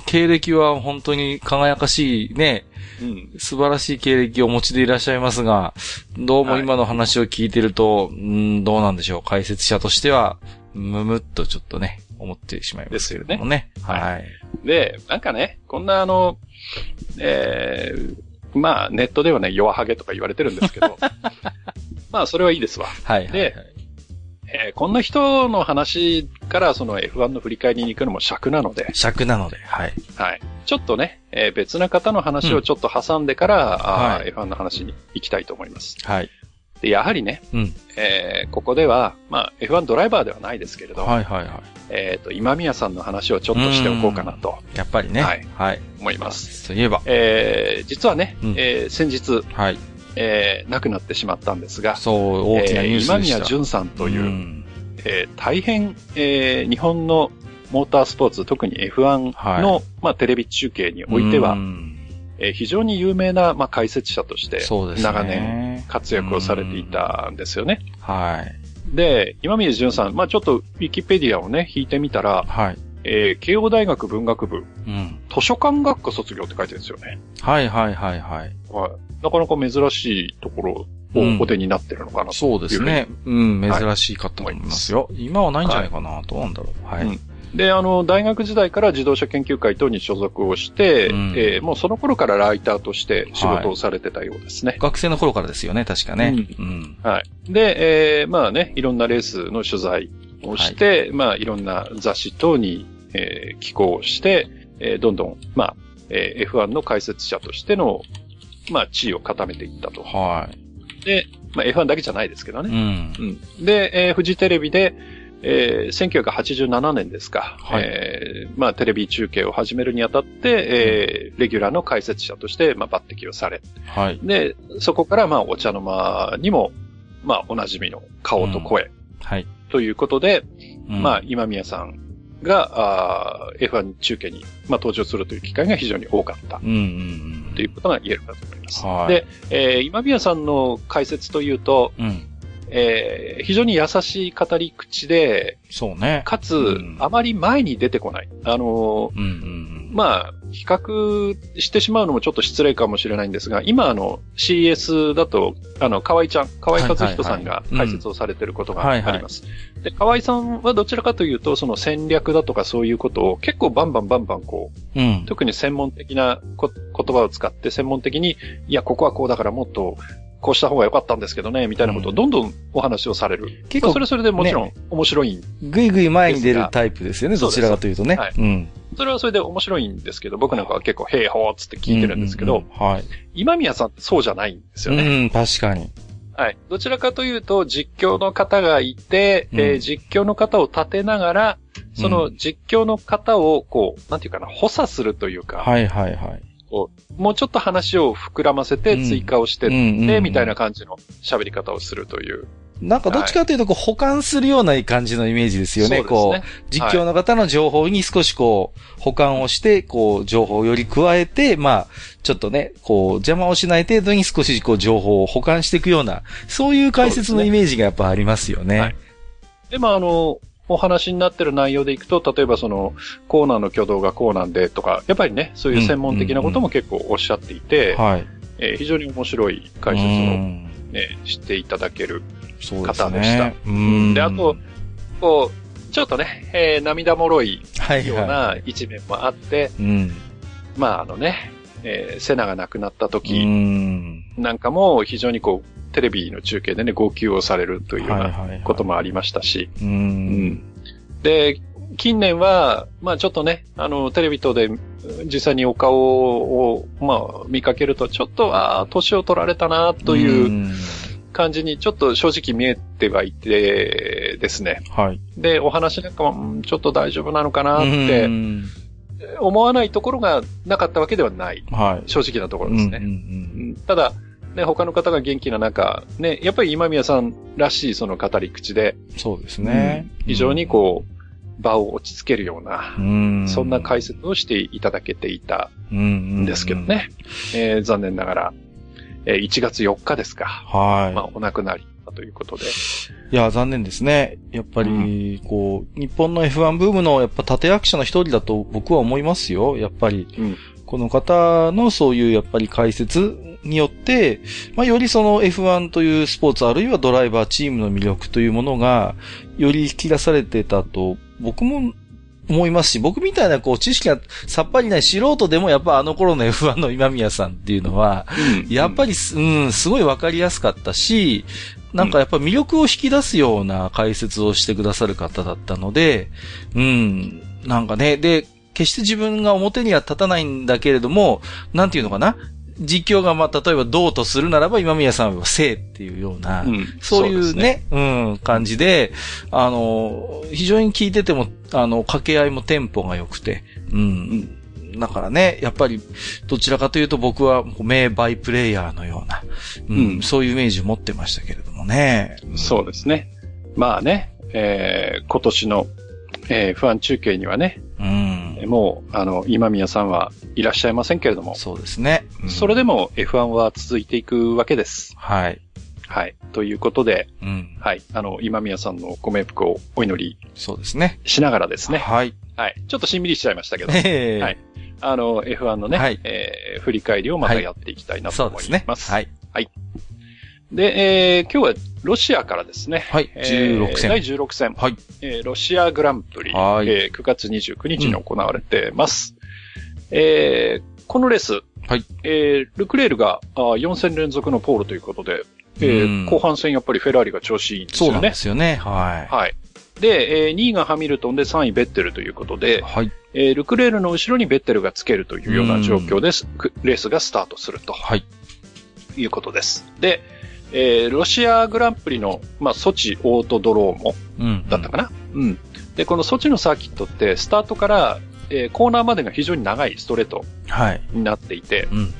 ー経歴は本当に輝かしいね、うん。素晴らしい経歴をお持ちでいらっしゃいますが、どうも今の話を聞いてると、うん、どうなんでしょう。解説者としては、むむっとちょっとね、思ってしまいますけれどもね。よねはい。で、なんかね、こんなあの、えー、まあ、ネットではね、弱ハゲとか言われてるんですけど、まあ、それはいいですわ。はい。はい。でえーこんな人の話からその F1 の振り返りに行くのも尺なので、尺なので、はい。はい。ちょっとね、えー別な方の話をちょっと挟んでから、あーはい F1 の話に行きたいと思います。はい。で、やはりね、うん。えーここでは、まあ、F1 ドライバーではないですけれど、はいはいはえっ、と、今宮さんの話をちょっとしておこうかなとい。やっぱりね。はい。はい。思います。といえば、えー実はね、うんえー先日、はい。えー亡くなってしまったんですが、そう、大きなニュースでした。えー今宮淳さんという、んえー大変、えー日本のモータースポーツ、特に F1 の、はいまあ、テレビ中継においては、うんえー非常に有名な、まあ、解説者として。長年活躍をされていたんですよね。はい。で、今宮淳さん、まあ、ちょっとウィキペディアをね、引いてみたら、はい。えー慶応大学文学部、うん。図書館学科卒業って書いてるんですよね。はいはいはいはい。はい。なかなか珍しいところうんをお手になってるのかなと。そうですね。うん、はい珍しいかと思いますよ。今はないんじゃないかな。どうなんだろう。はい。うんで、あの、大学時代から自動車研究会等に所属をして、うんえーもうその頃からライターとして仕事をされてたようですね。学生の頃からですよね、確かね。ううん。はい。で、えーまあね、いろんなレースの取材をして、まあいろんな雑誌等に、えー寄稿して、えーどんどん、まあ、えー F1 の解説者としての、まあ地位を固めていったと。はい。で、まあ F1 だけじゃないですけどね。うん。うん。で、えーフジテレビで、えー1987年ですか、はいえーまあ、テレビ中継を始めるにあたって、えーレギュラーの解説者として、まあ、抜擢をされ、はい。で、そこから、まあ、お茶の間にも、まあ、おなじみの顔と声はい。ということで、うんまあ、今宮さんが、あー F1 中継に、まあ、登場するという機会が非常に多かった。ということが言えるかと思います。はいで、えー今宮さんの解説というと、うん。えー、非常に優しい語り口で、そうね。かつ、うんあまり前に出てこない。あのうんうんまあ、比較してしまうのもちょっと失礼かもしれないんですが、今あの CS だと、あの、河合ちゃん、河合和人さんが解説をされてることがあります。で、河合さんはどちらかというと、その戦略だとかそういうことを結構バンバンバンバンこう、うん。うん。特に専門的なこ言葉を使って専門的に、いや、ここはこうだからもっと、こうした方が良かったんですけどね、みたいなことをどんどんお話をされる。結構まあそれはそれでもちろん面白いんぐいぐい前に出るタイプですよね、どちらかというとね。はいうん。それはそれで面白いんですけど、僕なんかは結構、へいほーっつって聞いてるんですけど、うんうんうんはい。今宮さんってそうじゃないんですよね。うん、確かに。はい。どちらかというと、実況の方がいて、うんえー実況の方を立てながら、その実況の方を、こう、なんていうかな、補佐するというか、はいはいはい。こうもうちょっと話を膨らませてうん追加をしてって、みたいな感じの喋り方をするという。なんかどっちかというと、こう、保管するような感じのイメージですよね。そうですこうね、実況の方の情報に少しこう、保管をして、こう、情報をより加えて、まあ、ちょっとね、こう、邪魔をしない程度に少しこう、情報を保管していくような、そういう解説のイメージがやっぱありますよね。はいで、まあ、あの、お話になってる内容でいくと、例えばその、コーナーの挙動がこうなんでとか、やっぱりね、そういう専門的なことも結構おっしゃっていて、はい。えー非常に面白い解説うを、んね、していただける方でしたね。うんであと、こう、ちょっとね、えー涙もろいはいようはな一面もあって、い。うん。まああのね、えーセナが亡くなったう時ん。なんかも非常にこう、テレビの中継でね、号泣をされるというような。こともありましたし、で、近年は、まあちょっとね、あの、テレビ等で実際にお顔を、まあ見かけると、ちょっと、ああ、年を取られたな、といううん。感じにちょっと正直見えてはいてですね。はい。で、お話なんかも、うんちょっと大丈夫なのかなっうてん思わないところがなかったわけではない。はい。正直なところですね。うんうんうんただ、ね、他の方が元気な中、ね、やっぱり今宮さんらしいその語り口で、うんそうですね。非常にこう、場を落ち着けるような、うん、そんな解説をしていただけていたうんんですけど。ね。えー残念ながら、えー1月4日ですか。はい。まあ、お亡くなりだということで。いや、残念ですね。やっぱり、こう、日本の F1 ブームのやっぱ立役者の一人だと僕は思いますよ。やっぱり、うんこの方のそういうやっぱり解説によって、まあ、よりその F1 というスポーツあるいはドライバーチームの魅力というものが、より引き出されてたと、僕も思いますし、僕みたいなこう知識がさっぱりない素人でもやっぱあの頃の F1 の今宮さんっていうのは、やっぱりす、うん、すごいわかりやすかったし、なんかやっぱ魅力を引き出すような解説をしてくださる方だったので、うん、なんかね、で、決して自分が表には立たないんだけれども、なんていうのかな？実況がまあ、例えばどうとするならば今宮さんは正っていうような、うんそういうですね、うん、感じで、あの、非常に聞いてても、あの、掛け合いもテンポが良くて、うん。だからね、やっぱり、どちらかというと僕は名バイプレイヤーのような、うん、うんそういうイメージを持ってましたけれどもね。そうですね。まあね、えー今年の、えー、不安中継にはね、うん。もう、あの、今宮さんはいらっしゃいませんけれども、そうですね。うんそれでも F1 は続いていくわけです。はい。はい。ということで、うん。はい。あの、今宮さんのご冥福をお祈りそうですね。しながらですね。はい。はい。ちょっとしんみりしちゃいましたけど、ええはいあの、F1 のね、はいえー振り返りをまたやっていきたいなと思いそうですね。ます。はい。で、えー今日はロシアからですね。はい。えー16戦。第16戦。はい。えーロシアグランプリ、はいえー9月29日に行われてます。えーこのレース、はいえールクレールがあ4戦連続のポールということで、えーうん後半戦やっぱりフェラーリが調子いいんですそうなんでよね。すよね。はい。はい。で、えー2位がハミルトンで3位ベッテルということで、はい。えールクレールの後ろにベッテルがつけるというような状況です。くレースがスタートするとはい。いうことです。で、えーロシアグランプリの、まあ、ソチオートドローモうん。だったかな、うん、で、このソチのサーキットって、スタートから、えーコーナーまでが非常に長いストレートはい。になっていて、うん。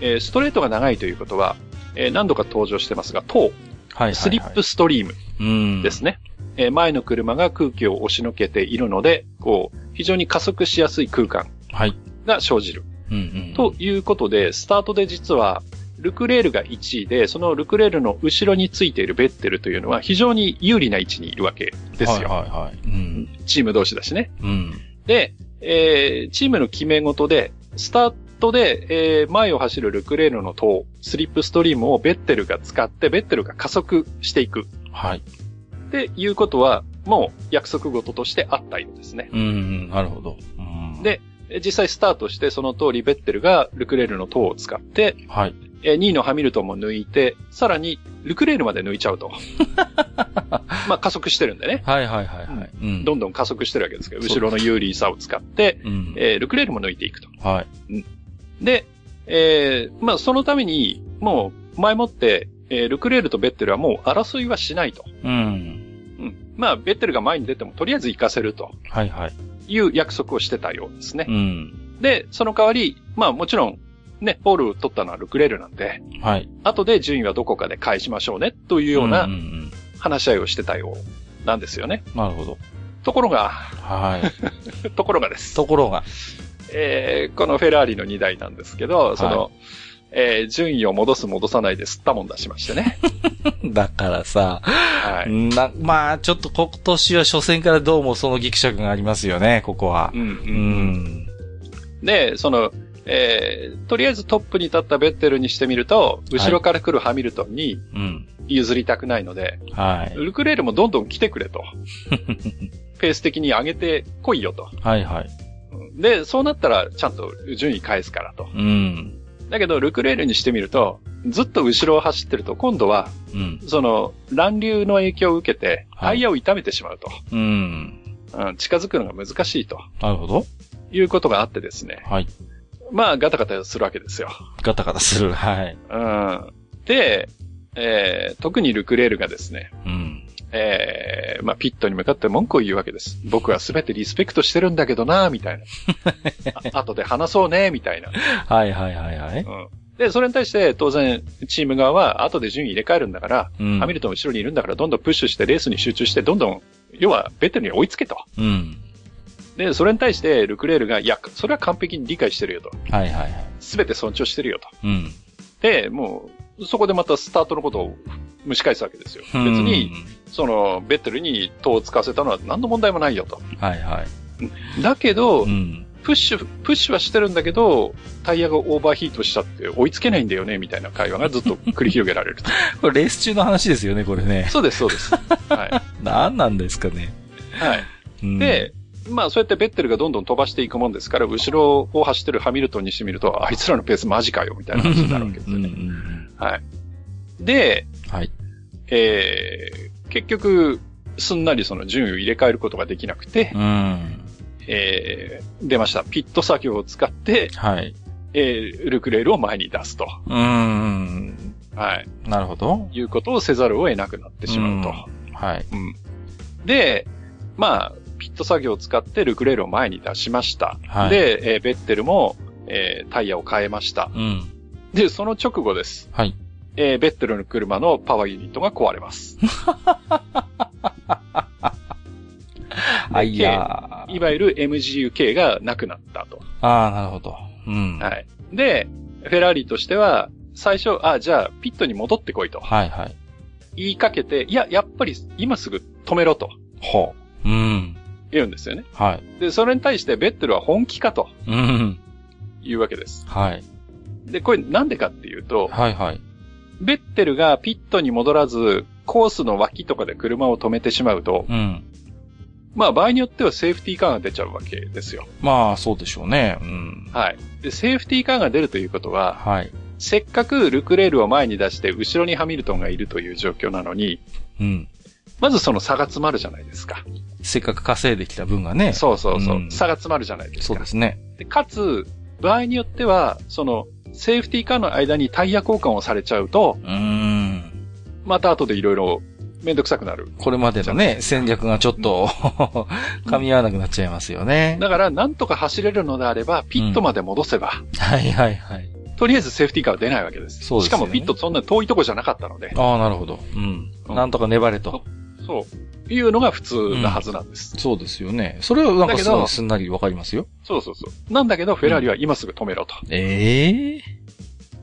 えーストレートが長いということは、えー何度か登場してますが、トはい。ー、スリップストリームうん。ですね。えー前の車が空気を押しのけているので、こう、非常に加速しやすい空間はい。が生じる。うんうん。ということで、スタートで実は、ルクレールが1位で、そのルクレールの後ろについているベッテルというのは非常に有利な位置にいるわけですよ。はいはいはい。うん。チーム同士だしね。うん。で、えー、チームの決め事で、スタートで、えー、前を走るルクレールの塔、スリップストリームをベッテルが使って、ベッテルが加速していく。はい。っていうことは、もう約束事としてあったようですね。うん、なるほど。うん、で、え実際スタートしてその通りベッテルがルクレールの塔を使って、はい。え2位のハミルトンも抜いて、さらにルクレールまで抜いちゃうと。まあ加速してるんでね。はいはいはいはい。うん。どんどん加速してるわけですけど、そう後ろの有利さを使って、うん。えールクレールも抜いていくと。はい。で、えーまあそのために、もう前もって、えールクレールとベッテルはもう争いはしないと。うん。うん。まあベッテルが前に出てもとりあえず行かせるとはいはい。いう約束をしてたようですねう。ん。で、その代わり、まあもちろん、ね、ポールを取ったのはルクレールなんで、はい。後で順位はどこかで返しましょうね、というようんなん話し合いをしてたようなんですよね。なるほど。ところが、はい。ところがです。ところが。えーこのフェラーリの2台なんですけど、その、えー順位を戻す戻さないで吸ったもん出しましてね。だからさ、はい。な、まあ、ちょっと今年は初戦からどうもそのギクシャクがありますよね、ここはう。ん、うん、ううん。ん。で、その、えーとりあえずトップに立ったベッテルにしてみると、後ろから来るハミルトンにうん。譲りたくないので、はい。ルクレールもどんどん来てくれと。ペース的に上げてこいよと。はいはい。で、そうなったらちゃんと順位返すからと。うん。だけど、ルクレールにしてみると、ずっと後ろを走ってると、今度は、うん。その、乱流の影響を受けて、はいタイヤを痛めてしまうと。うん。うん、近づくのが難しいとなるほど。いうことがあってですね。はい。まあ、ガタガタするわけですよ。ガタガタする。はい。うん。で、えー、特にルクレールがですね、うん。えー、まあ、ピットに向かって文句を言うわけです。僕は全てリスペクトしてるんだけどな、みたいな。あ後で話そうね、みたいな。はいはいはいはい。うん。で、それに対して当然チーム側は後で順位入れ替えるんだから、うんハミルトン後ろにいるんだからどんどんプッシュしてレースに集中してどんどん、要はベッテルに追いつけと。うん。で、それに対してルクレールが、いや、それは完璧に理解してるよと。はいはいはい。すべて尊重してるよと。うん。で、もう、そこでまたスタートのことを蒸し返すわけですよ。別に、その、ベッテルに塔を使わせたのは何の問題もないよと。うん。はいはい。だけど、うん。プッシュ、プッシュはしてるんだけど、タイヤがオーバーヒートしちゃって追いつけないんだよね、みたいな会話がずっと 繰り広げられると。これレース中の話ですよね、これね。そうです、そうです。は何なんですかね。い。はい。うん、で、まあそうやってベッテルがどんどん飛ばしていくもんですから、後ろを走ってるハミルトンにしてみると、あいつらのペースマジかよ、みたいな話になるわけですようんうね。んはい。で、うん。はい。えー、結局、すんなりその順位を入れ替えることができなくて、うん。えー、出ました。ピット作業を使って、はい。えー、ルクレールを前に出すと。うん。はい。なるほど。いうことをせざるを得なくなってしまうと。はい。うん。で、まあ、ピット作業を使ってルクレールを前に出しました。はいで、えーベッテルも、えータイヤを変えました。うん。で、その直後です。はい。えーベッテルの車のパワーユニットが壊れます。あ、いやーいわゆる MGUK がなくなったと。ああ、なるほど。うん。はい。で、フェラーリとしては、最初、あ、じゃあ、ピットに戻ってこいとはいはい。言いかけて、いや、やっぱり今すぐ止めろとほう。うん。言うんですよね。はい。で、それに対してベッテルは本気かとうん。いうわけです。はい。で、これなんでかっていうと、はいはい。ベッテルがピットに戻らず、コースの脇とかで車を止めてしまうと、うん。まあ場合によってはセーフティーカーが出ちゃうわけですよ。まあ、そうでしょうね。うん。はい。で、セーフティーカーが出るということは、はい。せっかくルクレールを前に出して後ろにハミルトンがいるという状況なのに、うん。まずその差が詰まるじゃないですか。せっかく稼いできた分がね。そうそうそう。うん差が詰まるじゃないですか。そうですね。でかつ、場合によっては、その、セーフティーカーの間にタイヤ交換をされちゃうと、うーん。また後でいろいろめんどくさくなる。これまでのね、戦略がちょっと、噛み合わなくなっちゃいますよね。だから、なんとか走れるのであれば、ピットまで戻せば、はいはいはい。とりあえずセーフティーカーは出ないわけです。そうですよねしかもピットそんな遠いとこじゃなかったので、ああ、なるほど。うん。うんなんとか粘れと。そう。いうのが普通なはずなんです。そうですよね。それはなんかすすんなりわかりますよ。そうそうそう。なんだけど、フェラーリは今すぐ止めろと。ええ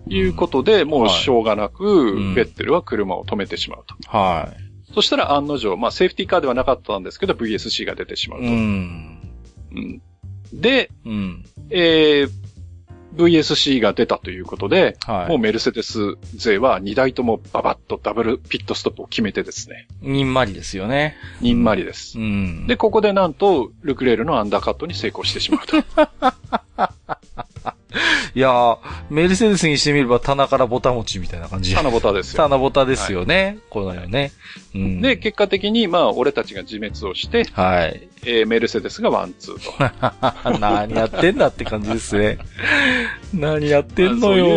いうことで、もうしょうがなく、うんベッテルは車を止めてしまうと。はそしたら案の定、まあセーフティーカーではなかったんですけど、VSC が出てしまうい。と。うん。うんで、うん。えー VSC が出たということで、はい。もうメルセデス勢は2台ともババッとダブルピットストップを決めてですね、にんまりですよね。にんまりです。うん。で、ここでなんと、ルクレールのアンダーカットに成功してしまうと。いやー、メルセデスにしてみれば棚からボタン持ちみたいな感じ。タナボタですよ。棚ボタですよね。このよね。うん。で、結果的に、まあ、俺たちが自滅をして、はい。えーメルセデスがワン、ツーと。何やってんだって感じですね。何やってんのまあよ。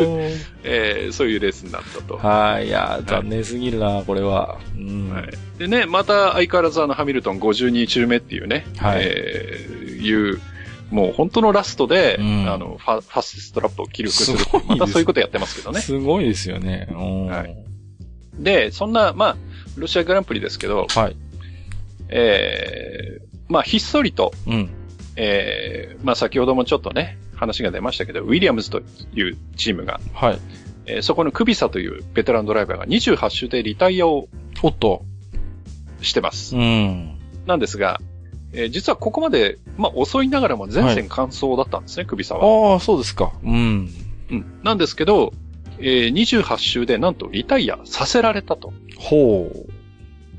えーそういうレースになったと。はい。いやー、残念すぎるな、これは。うん。はい。でね、また相変わらずあのハミルトン52周目っていうね、はいえーいう、もう本当のラストで、うんあの、ファ、ファステストラップを記録するすまたそういうことやってますけどね。すごいですよね。うんはいで、そんな、まあ、ロシアグランプリですけど、はい。えーまあ、ひっそりと、うん。えーまあ、先ほどもちょっとね、話が出ましたけど、ウィリアムズというチームが、はい。えーそこのクビサというベテランドライバーが28周でリタイアをおっと。してます。うん。なんですが、えー実はここまで、まあ、遅いながらも全戦完走だったんですね、クビサは。ああ、そうですか。うん。うん。なんですけど、えー28周でなんとリタイアさせられたと。ほう。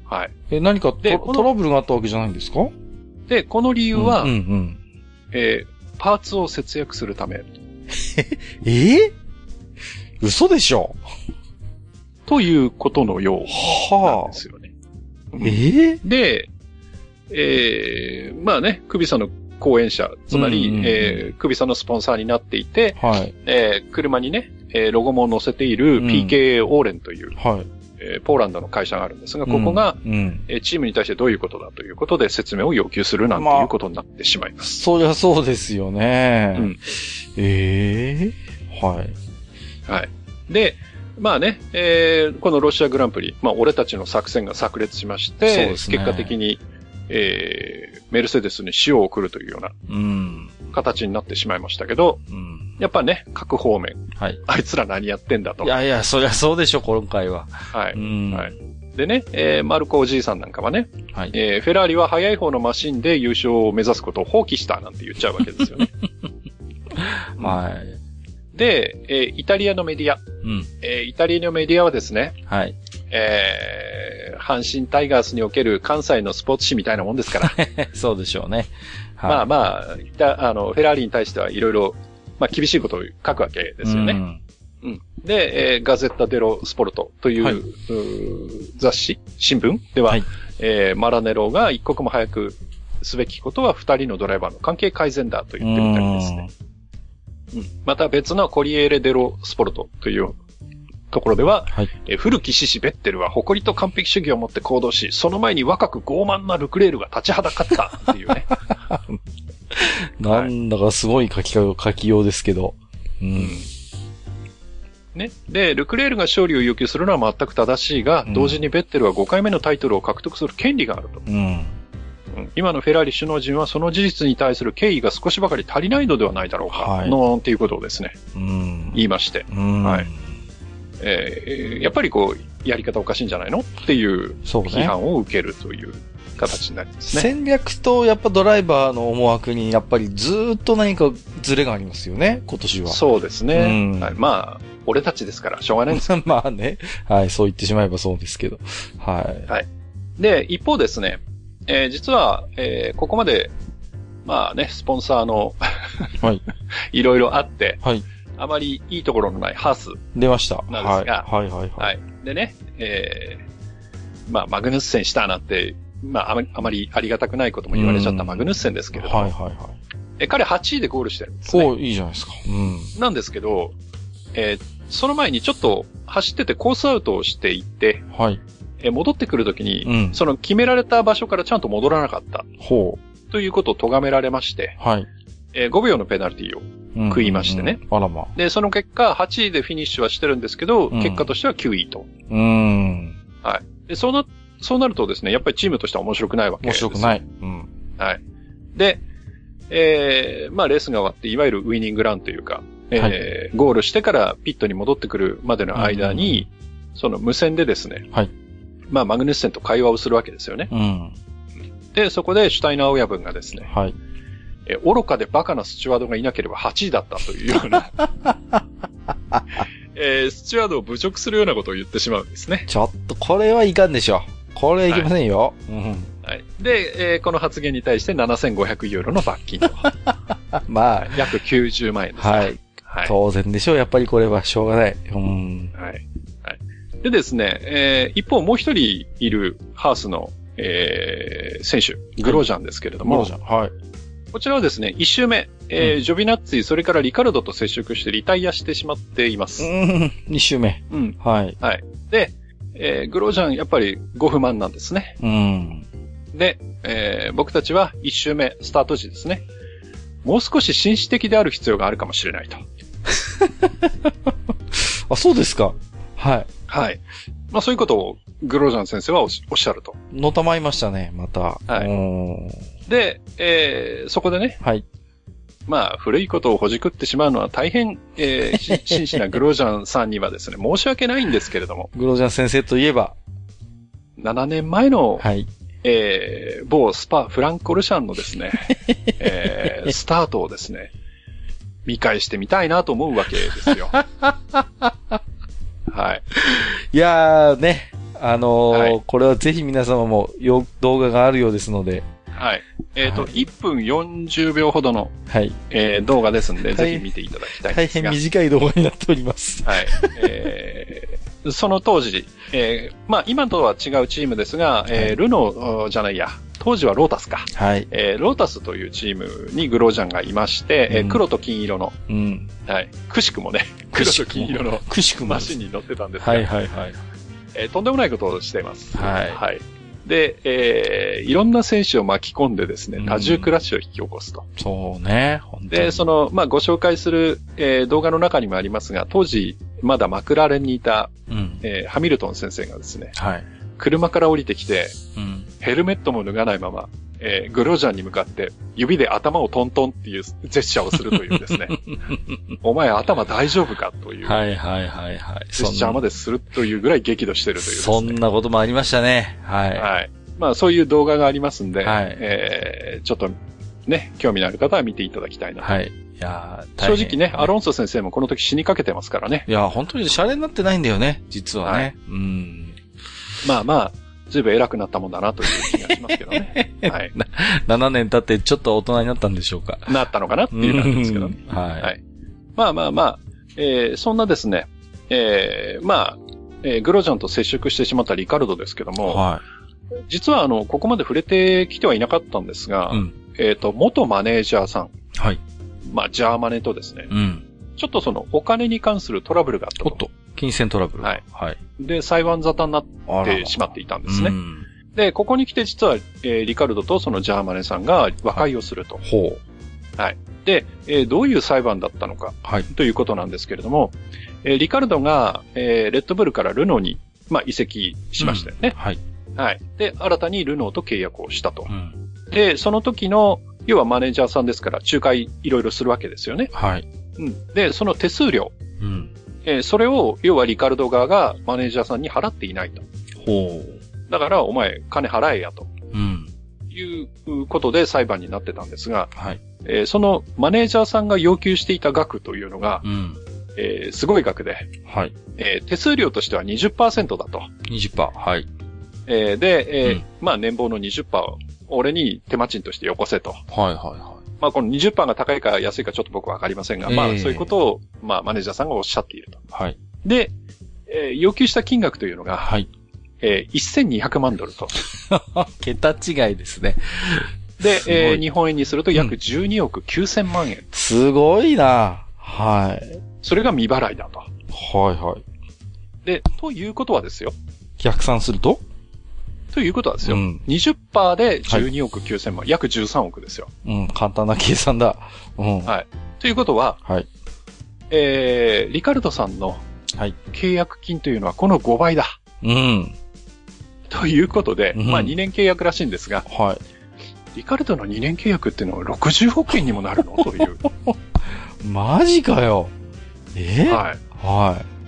はい。え、何かトトラブルがあったわけじゃないんですか？で、この理由は、うんうん。えーパーツを節約するため、え？え嘘でしょ？ということのようなんはですよね。あ。ええ？で、えーまあね、クビサの講演者、つまり、うんうんうんえークビサのスポンサーになっていて、はい。えー車にね、えーロゴも載せているうん PK オーレンという、はい。えーポーランドの会社があるんですが、ここが、うん、うん。えーチームに対してどういうことだということで説明を要求するなんてまあいうことになってしまいます。そりゃそうですよね。うんええはい。はい。で、まあね、えーこのロシアグランプリ、まあ俺たちの作戦が炸裂しまして、ね結果的に、えーメルセデスに塩を送るというようなうん。形になってしまいましたけど、うん。やっぱね、各方面、はい。あいつら何やってんだと。いやいや、そりゃそうでしょ、今回は。はい。うん。はい。でね、えーマルコおじいさんなんかはね、はい。えーフェラーリは速い方のマシンで優勝を目指すことを放棄したなんて言っちゃうわけですよね。はい。で、えーイタリアのメディア、うん。えーイタリアのメディアはですね、はい。えー阪神タイガースにおける関西のスポーツ紙みたいなもんですから、そうでしょうね。はい、まあまあ、いたあの、フェラーリに対してはいろいろ、まあ厳しいことを書くわけですよね。うんうん。で、えーガゼッタ・デロ・スポルトという,、はいうー雑誌、新聞では、はいえーマラネロが一刻も早くすべきことは二人のドライバーの関係改善だと言ってみたりですね。うんまた別のコリエーレ・デロ・スポルトというところでは、はい。えー古き獅子ベッテルは誇りと完璧主義を持って行動し、その前に若く傲慢なルクレールが立ちはだかったっていうね。なんだかすごい書きか書きようですけど。ううんん。ね。で、ルクレールが勝利を要求するのは全く正しいが、うん同時にベッテルは5回目のタイトルを獲得する権利があると。うん。うん今のフェラーリ首脳陣はその事実に対する敬意が少しばかり足りないのではないだろうか、はいのっていうことをですね、うん。言いまして、うん。はいえーやっぱりこう、やり方おかしいんじゃないの？っていうそうね。批判を受けるという形になりますね。戦略とやっぱドライバーの思惑にやっぱりずーっと何かズレがありますよね、今年は。そうですね。うんはい、まあ、俺たちですからしょうがないんです。まあね。はい、そう言ってしまえばそうですけど。はい。で、一方ですね、えー実は、えーここまで、まあね、スポンサーのはい。いろいろあって、はい。あまりいいところのないハース。出ました。なんですがはい。はいはいははい。い。でね、えーまあ、マグヌッセンしたなんて、まああまり、あまりありがたくないことも言われちゃったマグヌッセンですけれども、はいはいはい。え彼8位でゴールしてるんですね。おいいじゃないですか。うん。なんですけど、えーその前にちょっと走っててコースアウトをしていって、はい。えー戻ってくるときに、うんその決められた場所からちゃんと戻らなかったほということを咎められまして、う。はい。えー5秒のペナルティを。うん食いましてね。あらま。で、その結果、8位でフィニッシュはしてるんですけど、うん結果としては9位と。うーん。で、そうな、そうなるとですね、やっぱりチームとしては面白くないわけです。面白くない。うん。はい。で、えー、まあレースが終わって、いわゆるウィニングランというか、えーゴールしてからピットに戻ってくるまでの間に、その無線でですね、はいまあ、マグネッセンと会話をするわけですよね。うん。で、そこでシュタイナー親分がですね、はい。えー愚かでバカなスチュワードがいなければ8位だったというような、えースチュワードを侮辱するようなことを言ってしまうんですね。ちょっと、これはいかんでしょ。これはいけませんよ。うん。はい。で、えーこの発言に対して7500ユーロの罰金と。ま約90万円ですあ、ね。はい。はい。当然でしょう。やっぱりこれはしょうがない。うん。はい。はい。でですね、えー一方もう一人いるハースの、えー選手、グロージャンですけれども、はい。こちらはですね、一周目、えーうんジョビナッツィ、それからリカルドと接触してリタイアしてしまっています。うん。二周目。うん。はい。で、えーグロージャン、やっぱり5不満なんですね。うん。で、えー僕たちは一周目、スタート時ですね。もう少し紳士的である必要があるかもしれないと。あ、そうですか。はい。はい。まあそういうことをグロージャン先生はおっしゃると。のたまいましたね、また。はいうんで、えーそこでね、はい。まあ古いことをほじくってしまうのは大変、えーし 真摯なグロージャンさんにはですね、申し訳ないんですけれども、グロージャン先生といえば、7年前の、はい。えー某スパ、フランコルシャンのですね、えースタートをですね、見返してみたいなと思うわけですよ。はい。いやーね、あのーはいこれはぜひ皆様もよ動画があるようですので、はい。えっ、と、はい1分40秒ほどの、はい。えー動画ですんで、はいぜひ見ていただきたいん大ですが。変短い動画になっております。はい。えーその当時、えーまあ今とは違うチームですが、えーはいルノーじゃないや、当時はロータスか。はい。えーロータスというチームにグロージャンがいまして、えーうん黒と金色の、うん。はい。くしくもね、く黒と金色のくしくもマシンに乗ってたんですが、はいはいはい。えーとんでもないことをしています。はいはい。で、えーいろんな選手を巻き込んでですねうん、多重クラッシュを引き起こすと。そうね、本当にで、その、まあ、ご紹介する、えー動画の中にもありますが、当時、まだマクラーレンにいた、うん。えーハミルトン先生がですね、はい。車から降りてきて、うん。ヘルメットも脱がないまま、えーグロージャンに向かって、指で頭をトントンっていうジェスチャーをするというですね、お前頭大丈夫かという、はいはいはいはい。ジェスチャーまでするというぐらい激怒してるというね。そんなこともありましたね。はい。はい。まあそういう動画がありますんで、はいえーちょっとね、興味のある方は見ていただきたいなと。はい。いや正直ね、アロンソ先生もこの時死にかけてますからね。いや、本当にシャレになってないんだよね、実はね。はいうん。まあまあ、ずいぶん偉くなったもんだなという気がしますけどね。はい。7年経ってちょっと大人になったんでしょうか。なったのかなっていう感じですけどね。うんはい。はいまあまあまあ、えーそんなですね、えーまあ、えーグロジャンと接触してしまったリカルドですけども、は実はあの、ここまで触れてきてはいなかったんですが、い。うん。えっ、と、元マネージャーさん、はい。まあ、ジャーマネとですね、うん。ちょっとそのお金に関するトラブルがあったと。金銭トラブル。はい。はい。で、裁判沙汰になってしまっていたんですね。うんで、ここに来て実は、えーリカルドとそのジャーマネさんが和解をすると。ほう。で、えーどういう裁判だったのかはい。ということなんですけれども、えーリカルドが、えーレッドブルからルノーに、まあ、移籍しましたよね。はい。はい。で、新たにルノーと契約をしたとう。ん。で、その時の、要はマネージャーさんですから、仲介いろいろするわけですよね。はい。うん。で、その手数料、うん。えーそれを、要はリカルド側がマネージャーさんに払っていないと。ほだから、お前、金払えや、とう。うん。いうことで裁判になってたんですが、はい。えーそのマネージャーさんが要求していた額というのが、うん。えーすごい額で、はい。えー手数料としては20%だと。20%。はい。えーで、えーうんまあ年俸の20%を俺に手間賃としてよこせと。はいはいはまあこの20%が高いか安いかちょっと僕はわかりませんが、えーまあそういうことを、まあマネージャーさんがおっしゃっていると。い。はい。で、えー要求した金額というのが、はい。えー1200万ドルと。桁違いですね。で、えー日本円にすると約12億9000万円。すごいなはい。それが未払いだと。はいはい。で、ということはですよ。逆算すると？ということはですよ。うん20%で12億9000万、約13億ですよ。うん、簡単な計算だ。うん。はいということは、はい。えー、リカルドさんのはい。契約金というのはこの5倍だ。うん。ということで、うんまあ2年契約らしいんですが、はい。リカルドの2年契約っていうのは60億円にもなるの？という。マジかよ。え？ー、はい。はい。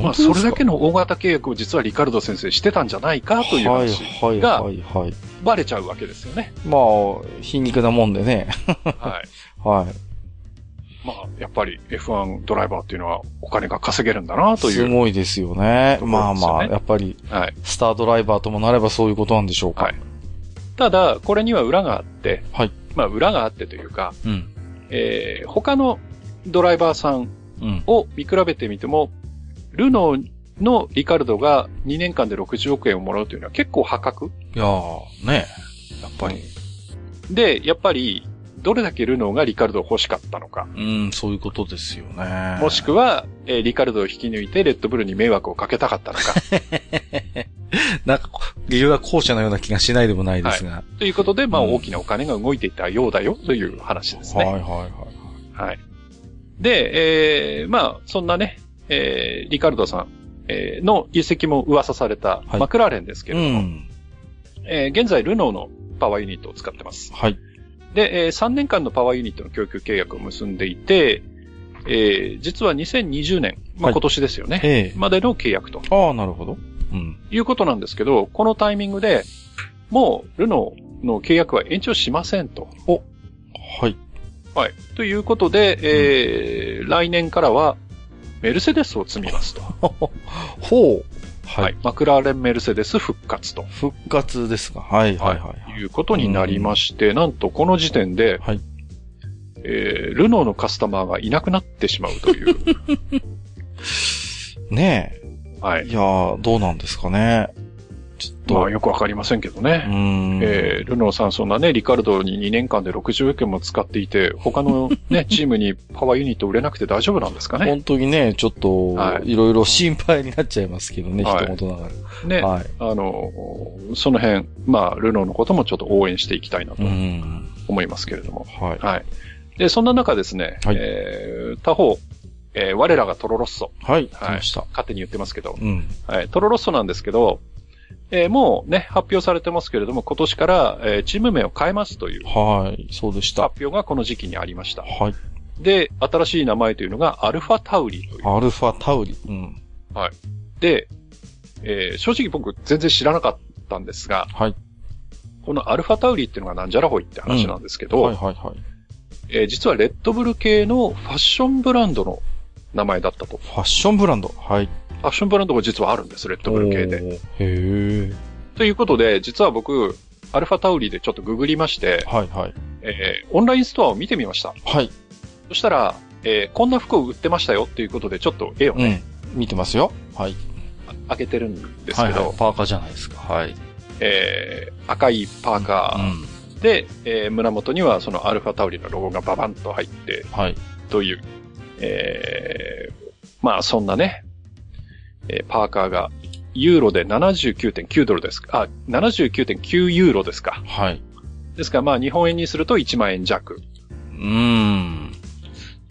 まあ、それだけの大型契約を実はリカルド先生してたんじゃないかという話はい、が。バレちゃうわけですよね。まあ、皮肉なもんでね。はい。はい。まあ、やっぱり F1 ドライバーっていうのはお金が稼げるんだなといすう。ごいですよね。ところまあまあ、やっぱり、はい。スタードライバーともなればそういうことなんでしょうか。はい。ただ、これには裏があって、はい。まあ、裏があってというか、うん。えー、他のドライバーさんうん。を見比べてみても、ルノーのリカルドが2年間で60億円をもらうというのは結構破格いやー、ねやっぱり。で、やっぱり、どれだけルノーがリカルドを欲しかったのか、うん、そういうことですよね。もしくは、えーリカルドを引き抜いてレッドブルに迷惑をかけたかったのか、なんか、理由は後者のような気がしないでもないですが。ということで、まあうん大きなお金が動いていたようだよという話ですね。はい、はい、はい。はい。で、えー、まあ、そんなね、えー、リカルドさん、えーの移籍も噂されたはいマクラーレンですけうれども、ん。えー現在ルノーのパワーユニットを使ってます。はい。で、えー3年間のパワーユニットの供給契約を結んでいて、えー実は2020年、まはいあ今年ですよね、ええまでの契約とああ、なるほど。うん。いうことなんですけど、このタイミングで、もうルノーの契約は延長しませんと。はい。はい。ということで、えー来年からはメルセデスを積みますと。ほう。ははいい。。マクラーレンメルセデス復活と。復活ですか。はい、はい、はい。いうことになりまして、なんとこの時点で、はい。えールノーのカスタマーがいなくなってしまうという。ねえ。はい。いやー、どうなんですかね。と。まあよくわかりませんけどうね。ん。えールノーさんそんなね、リカルドに2年間で60億円も使っていて、他のね、チームにパワーユニット売れなくて大丈夫なんですかね。本当にね、ちょっと、はいいろいろ心配になっちゃいますけどね、はい一言ながね、ら。はい。あの、その辺、まあ、ルノーのこともちょっと応援していきたいなとうん。思いますけれども。はい。はい。で、そんな中ですね、はいえー他方、えー我らがトロロッソ、はい。来はい。勝手に言ってますけど、うん。はい、トロロッソなんですけど、えーもうね、発表されてますけれども、今年から、えーチーム名を変えますというはい。そうでした。発表がこの時期にありました。はい。で、新しい名前というのがアルファタウリという。アルファタウリ。うん。で、えー正直僕全然知らなかったんですが、はい。このアルファタウリっていうのがなんじゃらほいって話なんですけど、はいはいはい。えー実はレッドブル系のファッションブランドの名前だったと。ファッションブランド。はい。ファッションブランドが実はあるんです、レッドブル系で。へえ。ということで、実は僕、アルファタウリでちょっとググりまして、はいはい。えーオンラインストアを見てみました。はい。そしたら、えーこんな服を売ってましたよっていうことで、ちょっと絵をうね、ん。見てますよ。はい。開けてるんですけど、はいはい。パーカーじゃないですか。はい。えー赤いパーカー、うん。で、えー胸元にはそのアルファタウリのロゴがババンと入って、はい。という、えーまあそんなね、えーパーカーが、ユーロで79.9ドルですか？あ、79.9ユーロですか？はい。ですからまあ日本円にすると1万円弱。うーん。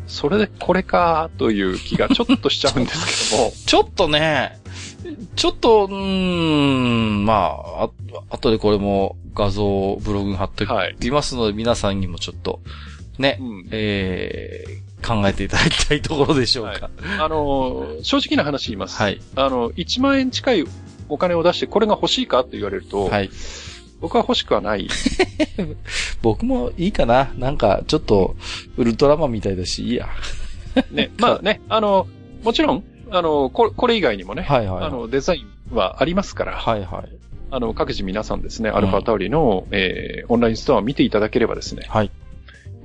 それでこれかという気がちょっとしちゃうんですけども、ちょっとね、ちょっと、うーん、まあ、あ、後でこれも画像、ブログに貼ってはいいますので、皆さんにもちょっと、ね、うんえー、考えていただきたいところでしょうか。あのー正直な話言います。はい。あの、1万円近いお金を出してこれが欲しいかって言われると、はい。僕は欲しくはない。僕もいいかな。なんか、ちょっと、ウルトラマンみたいだし、いいや。ね。まあね、あの、もちろん、あの、ここれ以外にもね、はいはい。あの、デザインはありますから、はいはい。あの、各自皆さんですね、アルファタウリの、えーオンラインストアを見ていただければですね、はい。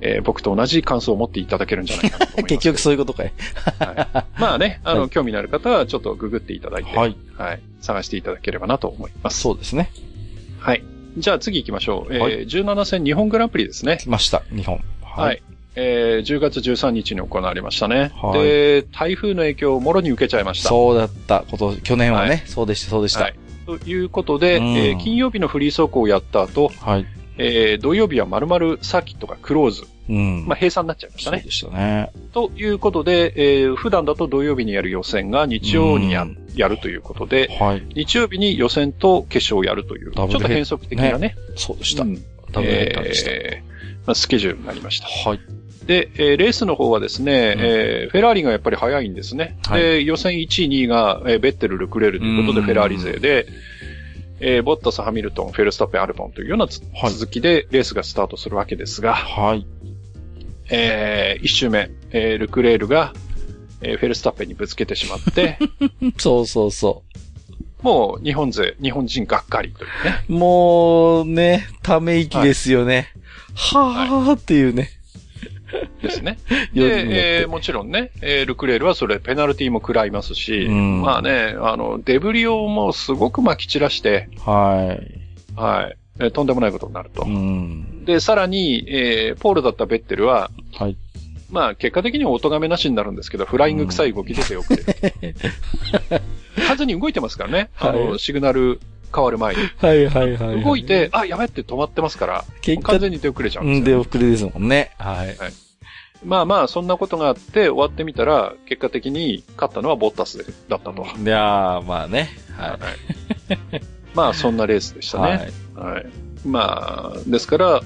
えー僕と同じ感想を持っていただけるんじゃないかなと思います。結局そういうことかい。はいまあね、あの、はい興味のある方はちょっとググっていただいて、はい。はい。探していただければなと思います。そうですね。はい。じゃあ次行きましょう。えーはい17戦日本グランプリですね。来ました、日本。はい。。えー10月13日に行われましたね。はいで、台風の影響をもろに受けちゃいました。そうだったこと、去年はね、はいそうでした、そうでした。はい。ということで、うんえー金曜日のフリー走行をやった後、はい。えー土曜日は丸々サーキットがクローズ。うん。まあ、閉鎖になっちゃいましたね。そうでしたね。ということで、えー普段だと土曜日にやる予選が日曜にや,、うんやるということで、はい。日曜日に予選と決勝をやるという、ちょっと変則的なね、そうでした。うんダブルヘッダーでした。えーまあ、スケジュールになりました。はい。で、えーレースの方はですね、うんえーフェラーリがやっぱり早いんですね。はいで、予選1位、2位が、えーベッテル、ルクレールということで、うんフェラーリ勢で、えーボッタス、ハミルトン、フェルスタッペン、アルボンというようなつはい続きでレースがスタートするわけですが、はい。え1周目、えールクレールが、えーフェルスタッペンにぶつけてしまって、そうそうそもう日本勢、日本人がっかりというね。う。もうね、ため息ですよね。はーっていうね。ですね。で、えーもちろんね、えールクレールはそれペナルティも食らいますし、うんまあね、あの、デブリをもうすごく撒き散らして、はい。はい、えーとんでもないことになると。うん。で、さらに、えーポールだったベッテルは、はい。まあ、結果的にはお咎めなしになるんですけど、フライング臭い動きで手遅れる。完全に動いてますからね。あの、はいシグナル変わる前に。はいはいはいはい。動いて、あ、やべって止まってますから、結果完全に手遅れちゃうんうん、ですよ。出遅れですもんね。はい。まあまあ、そんなことがあって、終わってみたら、結果的に勝ったのはボッタスだったと。いやー、まあね。ははいまあ、そんなレースでしい。たはね。い。はい。まあ、ですから、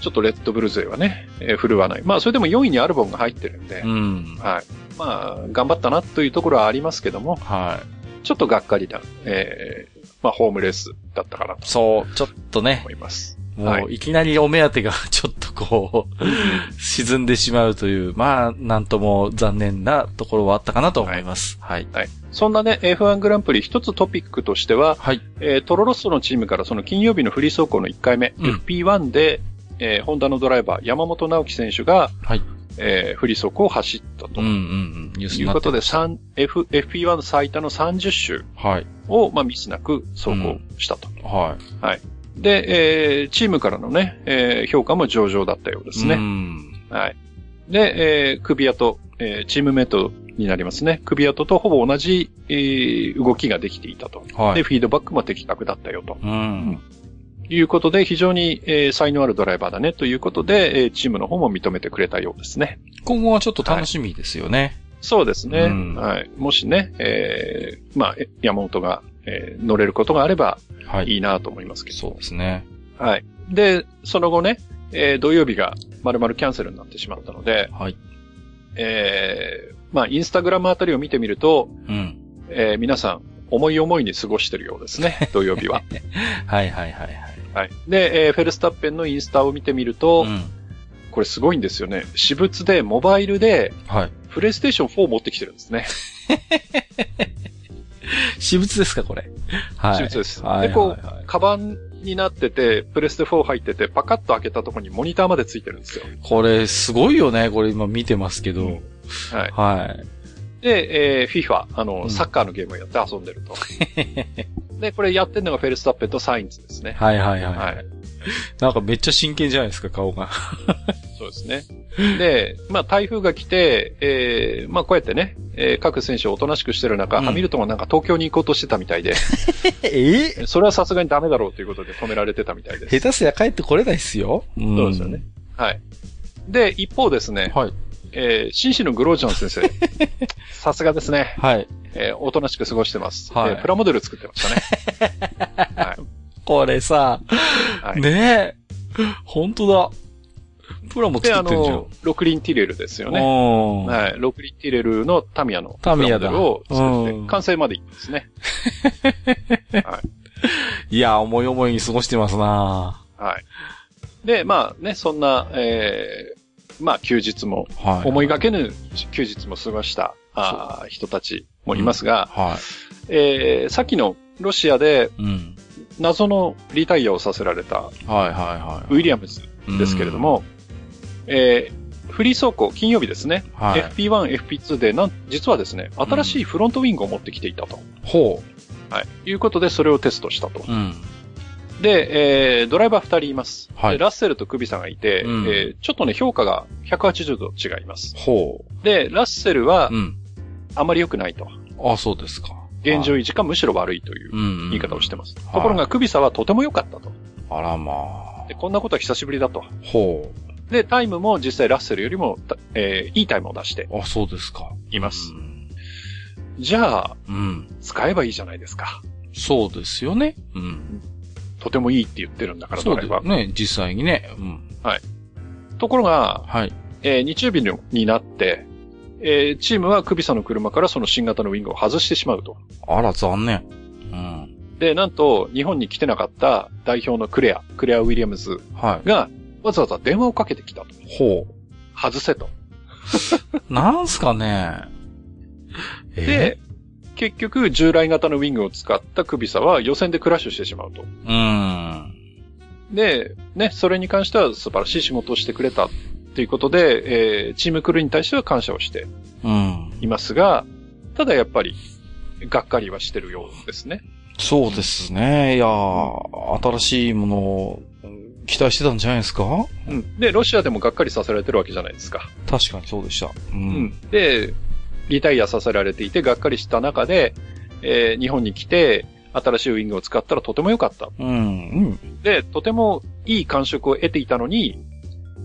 ちょっとレッドブル勢はね、えー振るわない。まあ、それでも4位にアルボンが入ってるんで、うん。はい。まあ、頑張ったなというところはありますけども、はい。ちょっとがっかりな、えーまあ、ホームレースだったかなとそう、ちょっとね思、います。もう、はいいきなりお目当てがちょっとこう、沈んでしまうという、まあ、なんとも残念なところはあったかなと思います。はい。はい。そんなね、F1 グランプリ一つトピックとしては、はい。えートロロッソのチームからその金曜日のフリー走行の1回目、うん FP1 で、えーホンダのドライバー、山本直樹選手が、はい。えーフリー走行を走ったとうんうんうん。ニュースにいうことで、ました三 F、FP1 最多の30周はい。を、まあ、ミスなく走行したと。はい。で、えーチームからのね、えー評価も上々だったようですね。うん。はい。で、えー、首跡、えーチームメイトになりますね。首跡とほぼ同じ、えー動きができていたと。で、はい。フィードバックも的確だったよと。うん。いうことで、非常に、えー才能あるドライバーだねということで、えーチームの方も認めてくれたようですね。今後はちょっと楽しみですよね。そうですね。うんはい。もしね、えーまあ、え山本が、えー乗れることがあればはい。いいなと思いますけど。そうですね。はい。で、その後ね、えー土曜日が丸々キャンセルになってしまったので、はい。えーまあ、インスタグラムあたりを見てみると、うん。えー皆さん、思い思いに過ごしてるようですね、土曜日は。はいはいはいはい。はい。で、えーフェルスタッペンのインスタを見てみると、うん。これすごいんですよね。私物で、モバイルで、はい。プレイステーション4持ってきてるんですね。私物ですか、これ？はい。私物です。はい。で、こはいはう、カバンになってて、プレステ4入ってて、パカッと開けたところにモニターまでついてるんですよ。いこれ、すごいよね。これ今見てますけど。はい。はい。で、えー、FIFA、あの、うんサッカーのゲームをやって遊んでると。で、これやってるのがフェルスタッペンとサインズですね。はいはいはい。はい。なんかめっちゃ真剣じゃないですか、顔が。そうですね。で、まあ台風が来て、えー、まあこうやってね、えー各選手をおとなしくしてる中、うんハミルトンはなんか東京に行こうとしてたみたいで、え？それはさすがにダメだろうということで止められてたみたいです。下手すりゃ帰ってこれないっすよ。うんそうですよね。はい。で、一方ですね、はい。えー、紳士のグロージョン先生。さすがですね。はい。えー、おとなしく過ごしてます。はいえープラモデル作ってましたね。はい。これさ、はいねえ。本当だ。プラも作ってんじゃんの。、ロクリンティレルですよね。うんはい。ロクリンティレルのタミヤのタミヤルを作って、うん完成までいいんですね。いや、思い思いに過ごしてますなはい。で、まあね、そんな、えー、まあ休日も、はい。思いがけぬ休日も過ごした、あー人たちもいますが、はえー、さっきのロシアでい。うん。謎のリタイアをさせられたはいはいはい。ウィリアムズですけれども、えー、フリー走行、金曜日ですね。うん、はい。FP1、FP2 で、なん、実はですね、新しいフロントウィングを持ってきていたと。ほはい。いうことで、それをテストしたとう。。うん。で、えー、ドライバー二人います。はいでラッセルとクビさんがいて、うんえーちょっとね、評価が180度違います。ほで、ラッセルはう。うん。あまり良くないと。あ、そうですか。現状維持かむしろ悪いといううん。言い方をしてます。いところが、クビサはとても良かったと。あらまあで、。こんなことは久しぶりだと。ほで、タイムも実際ラッセルよりも、たえーいいタイムを出してう。あ、そうですか。いますう。ん。じゃあ、うん。使えばいいじゃないですか。そうですよね。うん。とてもいいって言ってるんだから、そう。ですね。実際にね。うん。ところが、はい。えー日曜日になって、えーチームはクビサの車からその新型のウィングを外してしまうと。あら、残念。うん。で、なんと、日本に来てなかった代表のクレア、クレア・ウィリアムズはい。が、わざわざ電話をかけてきたと。ほ外せと。う。なんすかね。え？で、結局、従来型のウィングを使ったクビサは予選でクラッシュしてしまうと。うん。で、ね、それに関しては素晴らしい仕事をしてくれたっていうことで、えーチームクルーに対しては感謝をしてうん。いますが、ただやっぱり、がっかりはしてるようですね。そうですね。いやー新しいものをうん期待してたんじゃないですか？うん。で、ロシアでもがっかりさせられてるわけじゃないですか。確かにそうでした。う。うんん。で、リタイアさせられていて、がっかりした中で、えー日本に来て、新しいウィングを使ったらとても良かった。うん。うん。で、とてもいい感触を得ていたのに、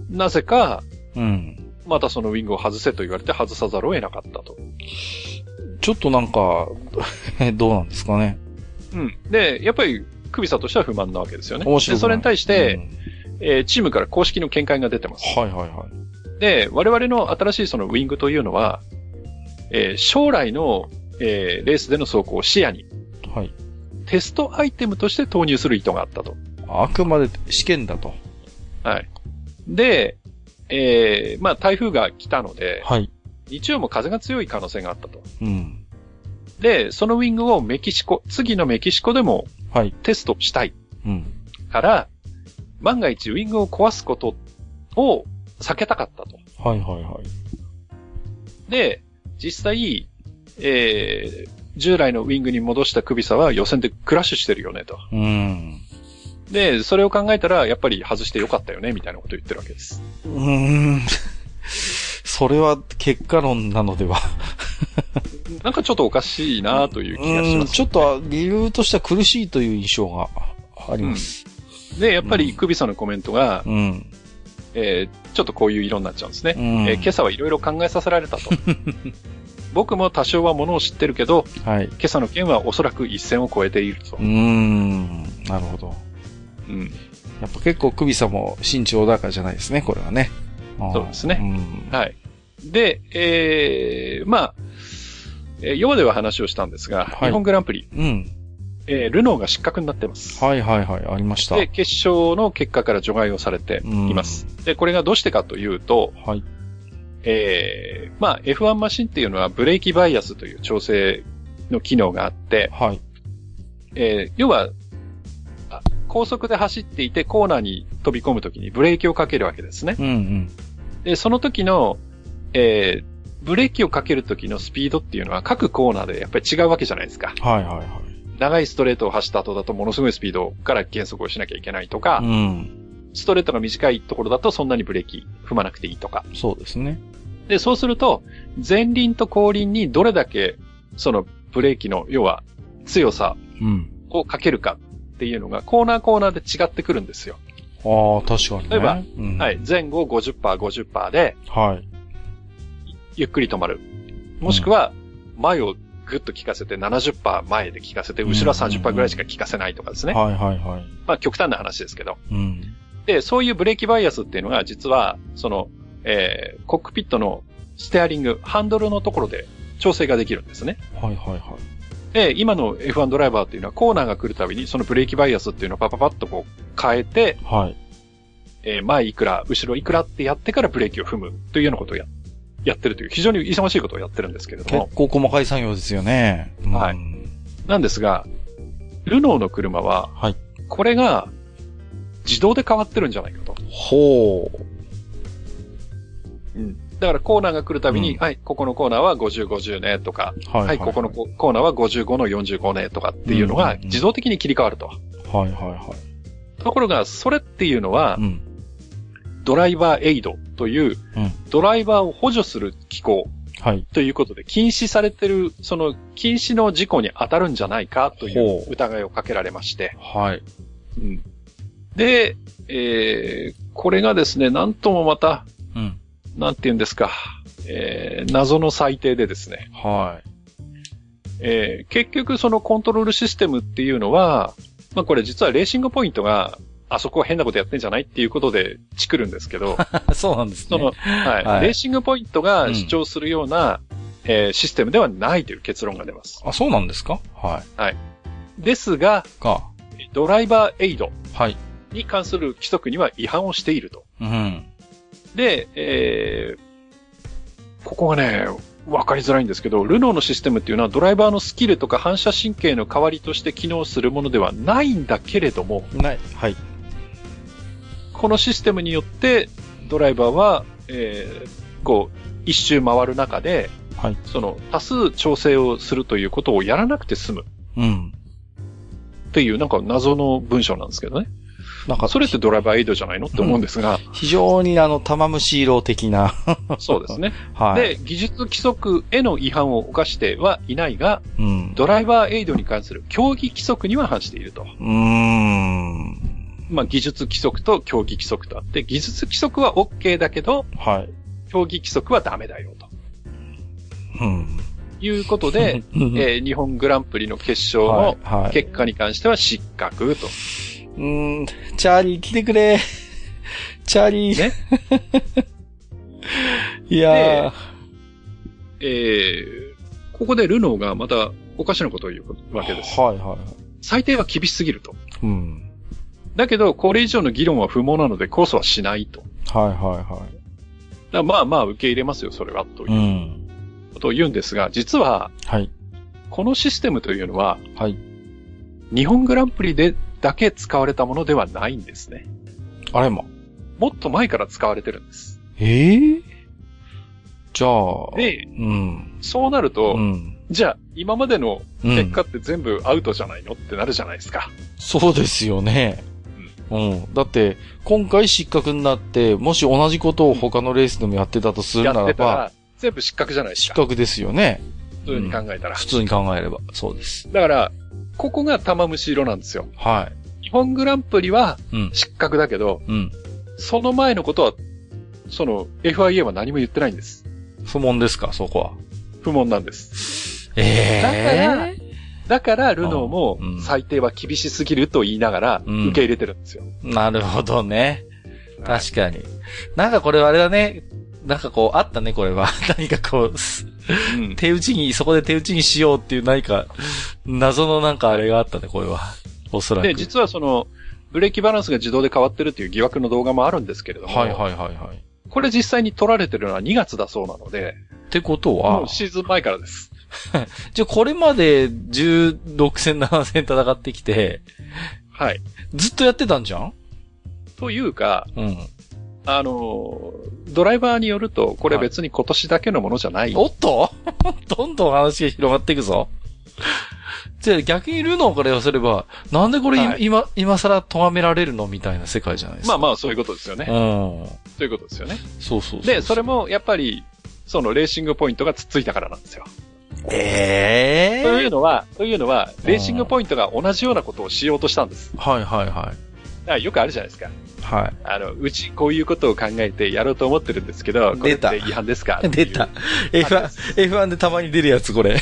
なぜか、うん。またそのウィングを外せと言われて外さざるを得なかったと。ちょっとなんか、どうなんですかね。うん。で、やっぱり、クビサとしては不満なわけですよね。面白い。で、それに対して、うんえーチームから公式の見解が出てます。はいはいはい。で、我々の新しいそのウィングというのは、えー将来の、えーレースでの走行を視野に、はい。テストアイテムとして投入する意図があったと。あくまで試験だと。はい。で、えーまあ台風が来たので、はい。日曜も風が強い可能性があったと。うん。で、そのウィングをメキシコ、次のメキシコでもはい。テストしたいうん。から、万が一ウィングを壊すことを避けたかったと。はいはいはい。で、実際、えー、従来のウィングに戻したクビサは予選でクラッシュしてるよねと。うん。で、それを考えたら、やっぱり外してよかったよね、みたいなことを言ってるわけです。うーん。それは結果論なのでは。なんかちょっとおかしいなという気がしうんます。ちょっと理由としては苦しいという印象があります。で、やっぱりうんクビサのコメントが、うん。えーちょっとこういう色になっちゃうんですね。うんえー今朝はいろいろ考えさせられたと。僕も多少はものを知ってるけど、はい。今朝の件はおそらく一線を越えているとうー。ん。なるほど。うん。やっぱ結構首さも慎重だからじゃないですね、これはね。そうですねうん。はい。で、えー、まあ、えー、ヨでは話をしたんですが、はい日本グランプリ、うん。えールノーが失格になってます。はいはいはい、ありました。で、決勝の結果から除外をされています。で、これがどうしてかというと、はい。えー、まあ F1 マシンっていうのはブレーキバイアスという調整の機能があって、はい。えー、要は、あ高速で走っていてコーナーに飛び込むときにブレーキをかけるわけですね。うんうん。で、その時の、えー、ブレーキをかける時のスピードっていうのは各コーナーでやっぱり違うわけじゃないですか。はいはいはい。長いストレートを走った後だとものすごいスピードから減速をしなきゃいけないとか、うん。ストレートが短いところだとそんなにブレーキ踏まなくていいとか。そうですね。で、そうすると、前輪と後輪にどれだけそのブレーキの、要は強さうん。をかけるかっていうのがコーナーコーナーで違ってくるんですよ。ああ、確かにね。例えばうん、はい。。前後50%、50%ではい。ゆっくり止まる。もしくは、前をぐっと効かせて70%前で効かせて、後ろは30%ぐらいしか効かせないとかですね。はいはいはい。まあ極端な話ですけど。うん。で、そういうブレーキバイアスっていうのが実は、その、えー、コックピットのステアリング、ハンドルのところで調整ができるんですね。はいはいはい。で、今の F1 ドライバーっていうのはコーナーが来るたびにそのブレーキバイアスっていうのをパパパッとこう変えて、はい。えー前いくら、後ろいくらってやってからブレーキを踏むというようなことをや、やってるという非常に忙しいことをやってるんですけれども結。構細かい作業ですよね。うんはいなんですが、ルノーの車は、はい。これが自動で変わってるんじゃないかと。ほう。だからコーナーが来るたびに、うんはい、ここのコーナーは50、50ねとか、はいはい、ここのココーナーは55の45ねとかっていうのがうんうんうん自動的に切り替わると。はいはいはい。ところが、それっていうのはう、ん。ドライバーエイドという、うん。ドライバーを補助する機構はい。ということで、禁止されてる、その禁止の事項に当たるんじゃないかといほうう疑いをかけられまして、はい。うんで、えー、これがですね、なんともまた、うん。なんて言うんですか、えー、謎の裁定でですね、はえー、結局そのコントロールシステムっていうのは、まあこれ実はレーシングポイントが、あそこは変なことやってんじゃないっていうことでチクるんですけど、そうなんですね。その、はい、はいレーシングポイントが主張するような、えーシステムではないという結論が出ます。あ、そうなんですか？はい。ですが、か。ドライバーエイドはい。に関する規則には違反をしていると。うん。で、えーここがね、わかりづらいんですけど、ルノーのシステムっていうのはドライバーのスキルとか反射神経の代わりとして機能するものではないんだけれども、ない。はい。このシステムによってドライバーは、えーこう、一周回る中で、はい。その多数調整をするということをやらなくて済むうん。っていうなんか謎の文章なんですけどね。なんか、それってドライバーエイドじゃないのって思うんですが、非常にあの、玉虫色的な。そうですね。はい。で、技術規則への違反を犯してはいないが、うん。ドライバーエイドに関する競技規則には反していると。うーん。まあ、技術規則と競技規則とあって、技術規則は OK だけど、はい。競技規則はダメだよ、とうん。いうことで、うんえー日本グランプリの決勝のはい。はい。結果に関しては失格と。うーん。チャーリー来てくれ。チャーリー。ね。いやー。えーここでルノーがまたおかしなことを言うわけです。はいはいはい。最低は厳しすぎると。うん。だけど、これ以上の議論は不毛なので、控訴はしないと。だかはいはらまあまあ受け入れますよ、それは、といはい。う。いうんことを言うんですが、実は、はい。このシステムというのは、はい。日本グランプリでだけ使われたものではないんですね。あれま。もっと前から使われてるんです。ええじゃあ。で、うん。そうなると、うん。じゃあ、今までのうん結果って全部アウトじゃないの？ってなるじゃないですか。そうですよね。うん。だって、今回失格になって、もし同じことを他のレースでもやってたとするやならば、全部失格じゃないですか。失格ですよね。普通に考えたら。普通に考えれば。そうです。だから、ここが玉虫色なんですよ。は日本グランプリはい。うん。失格だけど、うん。その前のことは、その FIA は何も言ってないんです。不問ですか、そこは。不問なんです。ええだから、ルノーもうん最低は厳しすぎると言いながらうん受け入れてるんですよ。なるほどね。はい確かに。なんかこれはあれだね。なんかこう、あったね、これは。何かこう、すうん手打ちに、そこで手打ちにしようっていう何か、謎のなんかあれがあったね、これは。おそらく。で、実はその、ブレーキバランスが自動で変わってるっていう疑惑の動画もあるんですけれども、はいはいはいはい。これ実際に撮られてるのは2月だそうなので、ってこともはう、シーズン前からです。じゃあこれまで16戦7戦戦ってきて、はい。ずっとやってたんじゃん？というか、うん。あのー、ドライバーによると、これ別に今年だけのものじゃない。おっと？どんどん話が広がっていくぞ。じゃあ逆にルノーから言わせれば、なんでこれ今、はい今、今更咎められるのみたいな世界じゃないですか。まあまあ、そういうことですよね。うん。そういうことですよね。そうそうそうで、それも、やっぱり、そのレーシングポイントがつっついたからなんですよ。ええというのは、というのは、レーシングポイントが同じようなことをしようとしたんです。はいはいはい。だからよくあるじゃないですか。はあの、うちこういうことを考えてやろうと思ってるんですけど、これって違反ですか？い。出た。。F1、F1 でたまに出るやつ、これ。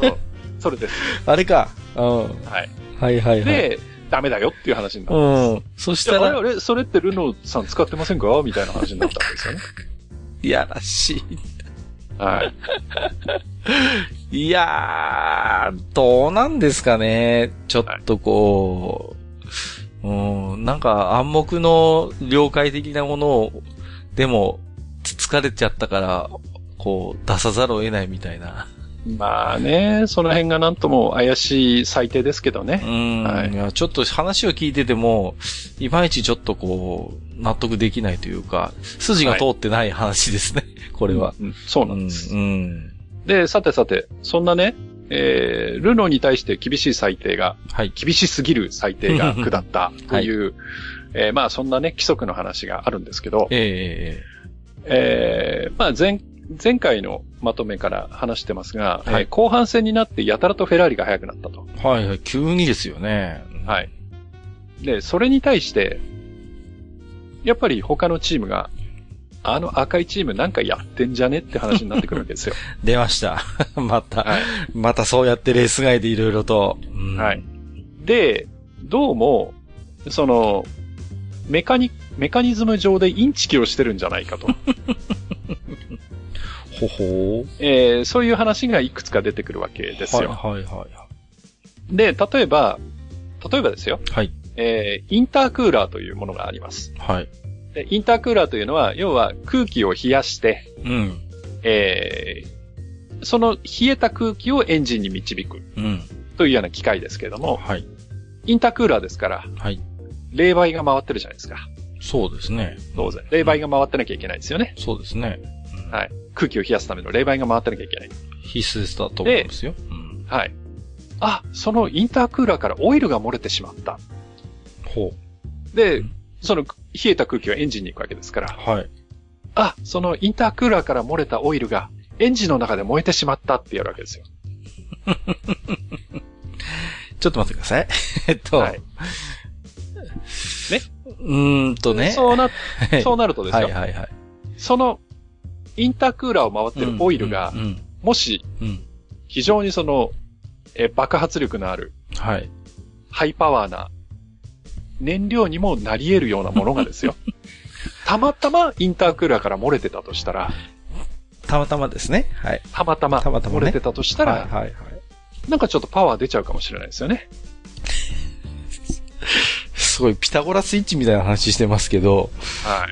そう。それです。あれか。うん。はい。はいはいはい。で、ダメだよっていう話になった。うん。そしじゃあ、あれたら、あれ、それってルノーさん使ってませんか？みたいな話になったんですよね。いやらしはい。い。やー、どうなんですかね。ちょっとこう、うん、なんか暗黙の了解的なものを、でも、疲れちゃったから、こう、出さざるを得ないみたいな。まあね、その辺がなんとも怪しい最低ですけどね。うん、はいいや、ちょっと話を聞いてても、いまいちちょっとこう、納得できないというか、筋が通ってない話ですね、これは。うんそうなんです。うん。うんで、さてさて、そんなね、えー、ルノーに対して厳しい裁定が、はい。厳しすぎる裁定が 下ったという、えーまあそんなね、規則の話があるんですけど、ええー、まあ前、前回のまとめから話してますが、はいえー後半戦になってやたらとフェラーリが速くなったと。えはいはい、急にですよね。はい。で、それに対して、やっぱり他のチームが、あの赤いチームなんかやってんじゃねって話になってくるわけですよ。出ました。また、はい。またそうやってレース外でいろいろと。うんはい。で、どうも、その、メカニ、メカニズム上でインチキをしてるんじゃないかと。ほほー。えーそういう話がいくつか出てくるわけですよ。はいはいはで、例えば、例えばですよ、い。はい。えーインタークーラーというものがあります。はい。でインタークーラーというのは、要は空気を冷やして、うん。えーその冷えた空気をエンジンに導くうん。というような機械ですけれども、はい。インタークーラーですから、はい。冷媒が回ってるじゃないですか。そうですね。当然。冷媒が回ってなきゃいけないですよね。そうですね。うんはい。空気を冷やすための冷媒が回ってなきゃいけない。必須だと思いますよ。うん。はい。あ、そのインタークーラーからオイルが漏れてしまった。ほでうん、その冷えた空気はエンジンに行くわけですから、う。はい。あ、そのインタークーラーから漏れたオイルがエンジンの中で燃えてしまったってやるわけですよ。ちょっと待ってください。えっと。はい。うーんとね。そうな、はいそうなるとですよ。はいはいはい。そのインタークーラーを回ってるオイルがう、ん。もし非常にその、えー爆発力のあるはい。ハイパワーな燃料にもなり得るようなものがですよ。たまたまインタークーラーから漏れてたとしたら、たまたまですね。はい。たまたまたまたまね漏れてたとしたら、はいはいはい。なんかちょっとパワー出ちゃうかもしれないですよね。すごいピタゴラスイッチみたいな話してますけど、は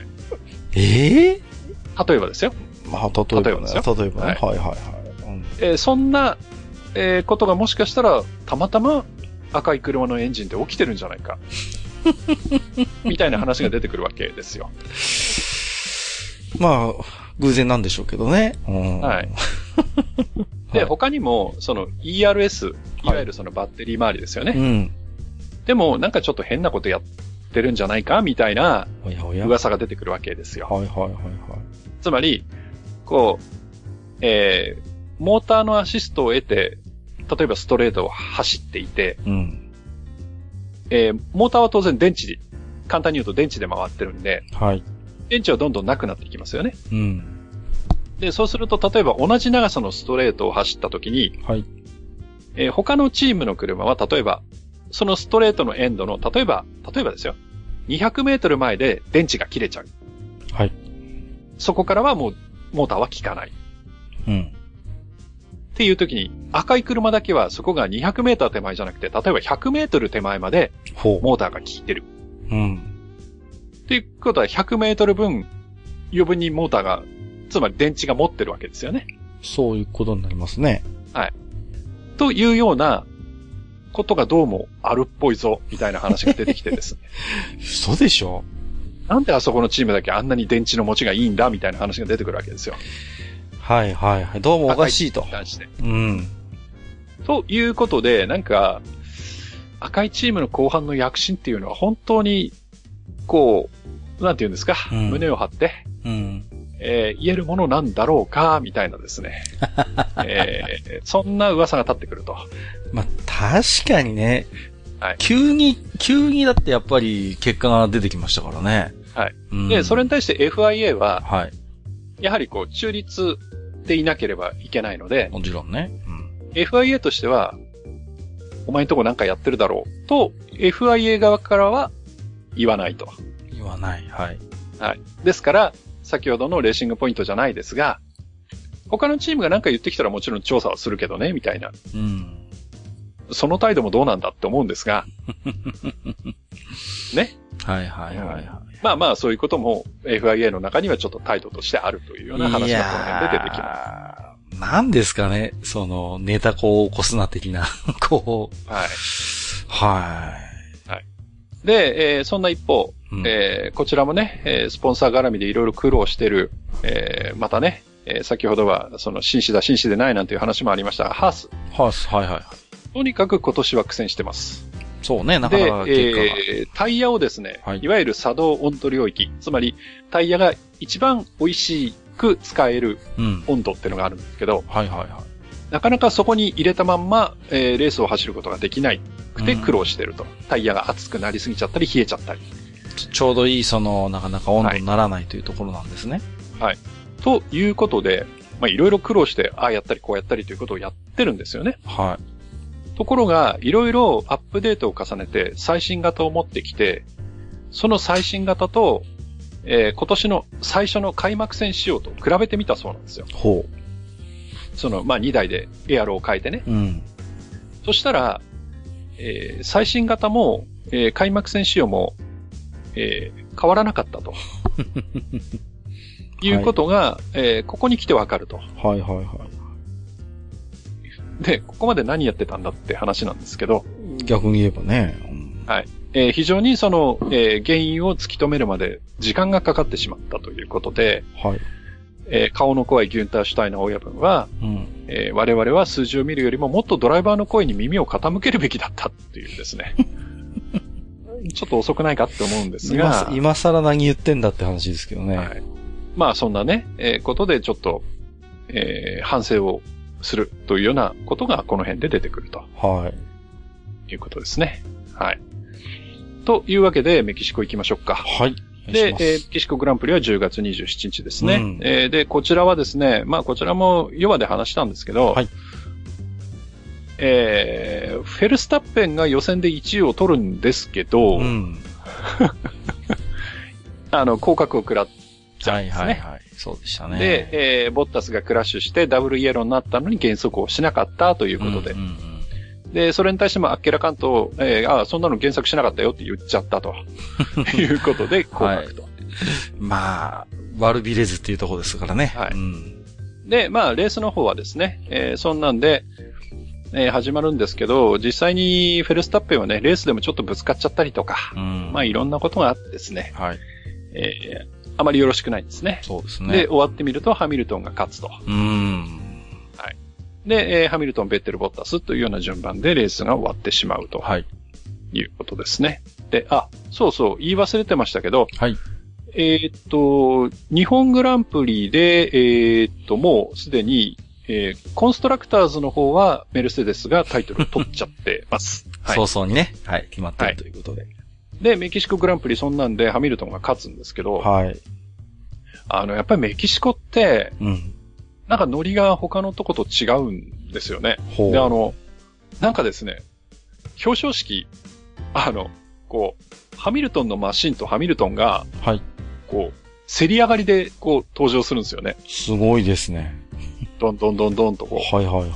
い。ええ例えばですよ。まあ、例えばね。例えばですよ例えばね。ははいはいはい。うんえーそんな、えーことがもしかしたら、たまたま赤い車のエンジンで起きてるんじゃないか。みたいな話が出てくるわけですよ。まあ、偶然なんでしょうけどね。うんはい。で、はい他にも、その ERS、いわゆるそのバッテリー周りですよね。うん。でも、なんかちょっと変なことやってるんじゃないかみたいな噂が出てくるわけですよ。はいはいはい。つまり、こう、えー、モーターのアシストを得て、例えばストレートを走っていて、うん。えー、モーターは当然電池で、簡単に言うと電池で回ってるんで、はい。電池はどんどんなくなっていきますよね。うん。で、そうすると、例えば同じ長さのストレートを走った時に、はい。えー他のチームの車は、例えば、そのストレートのエンドの、例えば、例えばですよ、200メートル前で電池が切れちゃう。はい。そこからはもう、モーターは効かない。うん。っていう時に、赤い車だけはそこが200メーター手前じゃなくて、例えば100メートル手前までほモーターが効いてる。う。うん。っていうことは100メートル分、余分にモーターが、つまり電池が持ってるわけですよね。そういうことになりますね。というようなことがどうもあるっぽいぞ、みたいな話が出てきてですね。嘘でしょ？なんであそこのチームだけあんなに電池の持ちがいいんだ、みたいな話が出てくるわけですよ。はいはいはい。どうもおかしいと。うん。ということで、なんか、赤いチームの後半の躍進っていうのは本当に、こう、なんて言うんですか、うん胸を張って、うん。えー言えるものなんだろうか、みたいなですね。えーそんな噂が立ってくると。まあ、確かにね。はい急に、急にだってやっぱり結果が出てきましたからね。はい。うん、で、それに対して FIA は、はい。やはりこう、中立でいなければいけないので、もちろんね。うん。FIA としては、お前んとこなんかやってるだろうと、FIA 側からは言わないと。言わない。はい。はい。ですから、先ほどのレーシングポイントじゃないですが、他のチームが何か言ってきたらもちろん調査はするけどね、みたいな。うん。その態度もどうなんだって思うんですが、ね。はいはいはいはい。まあまあそういうことも FIA の中にはちょっと態度としてあるというような話がこの辺で出てきます。す。なんですかねその、ネタこう起こすな的な。こう。はい。はで、えーそんな一方、い。うんえーこちらもね、えースポンサー絡みでいろいろ苦労してる、えーまたね、えー先ほどは、その、紳士だ、紳士でないなんていう話もありましたが、ハース。はす。はいはいはい。とにかく今年は苦戦してます。そうね、なかで、なか結果が。えータイヤをですね、はいい、わゆる作動温度領域、つまりタイヤが一番美味しく使えるうん。温度っていうのがあるんですけど、はいはいはい。なかなかそこに入れたまんま、えーレースを走ることができないくてうん苦労してると。タイヤが熱くなりすぎちゃったり冷えちゃったり。ちちょうどいい、その、なかなか温度にならないというところなんですね。ということで、まあいろいろ苦労して、ああやったりこうやったりということをやってるんですよね。はところが、いろいろアップデートを重ねて最新型を持ってきて、その最新型と、えー今年の最初の開幕戦仕様と比べてみたそうなんですよ。ほその、まあ、2台でエアロを変えてね。う。うん。そしたら、えー最新型も、えー開幕戦仕様も、えー変わらなかったと。いうことが、えーここに来てわかると。はいはいはい。で、ここまで何やってたんだって話なんですけど、逆に言えばね。うんえー非常にその、えー原因を突き止めるまで時間がかかってしまったということで、はい。えー顔の怖いギュンター・シュタイナー親分は、うん。えー我々は数字を見るよりももっとドライバーの声に耳を傾けるべきだったっていうですね。ちょっと遅くないかって思うんです今がさ、今更何言ってんだって話ですけどね。はい。まあそんなね、えーことでちょっと、えー反省をするというようなことがこの辺で出てくるとはい。いうことですね。はい。というわけでメキシコ行きましょうか。はい。でえーメキシコグランプリは10月27日ですね。うんえーで、こちらはですね、まあこちらもヨガで話したんですけど、はいえーフェルスタッペンが予選で1位を取るんですけど、うん。あの、降格を食らっちゃはいうんですね。はいはい。そうでしたね。で、えーボッタスがクラッシュしてダブルイエローになったのに減速をしなかったということで。うんうんうんで、それに対してもあっけらかんと、えーああ、そんなの減速しなかったよって言っちゃったと。いうことで、降格と。まあ、悪びれずっていうところですからね。はいうん。で、まあ、レースの方はですね、えーそんなんで、えー始まるんですけど、実際にフェルスタッペンはね、レースでもちょっとぶつかっちゃったりとか、うん。まあ、いろんなことがあってですね、はい。えーあまりよろしくないんですね。そうですで、ね。終わってみるとハミルトンが勝つと。うん。で、えーハミルトン、ベッテル、ボッタスというような順番でレースが終わってしまうとはい。いうことですね。で、あ、そうそう、言い忘れてましたけど、はい。えーっと、日本グランプリで、えーっと、もうすでに、えーコンストラクターズの方はメルセデスがタイトルを取っちゃってます。はい早。々にね。はい。決まってるということで。で、メキシコグランプリそんなんでハミルトンが勝つんですけど、はい。あの、やっぱりメキシコって、うん。なんかノリが他のとこと違うんですよね。ほう。で、あの、なんかですね、表彰式、あの、こう、ハミルトンのマシンとハミルトンが、はい。こう、競り上がりで、こう、登場するんですよね。すごいですね。どんどんどんどんとこう。はいはいはい。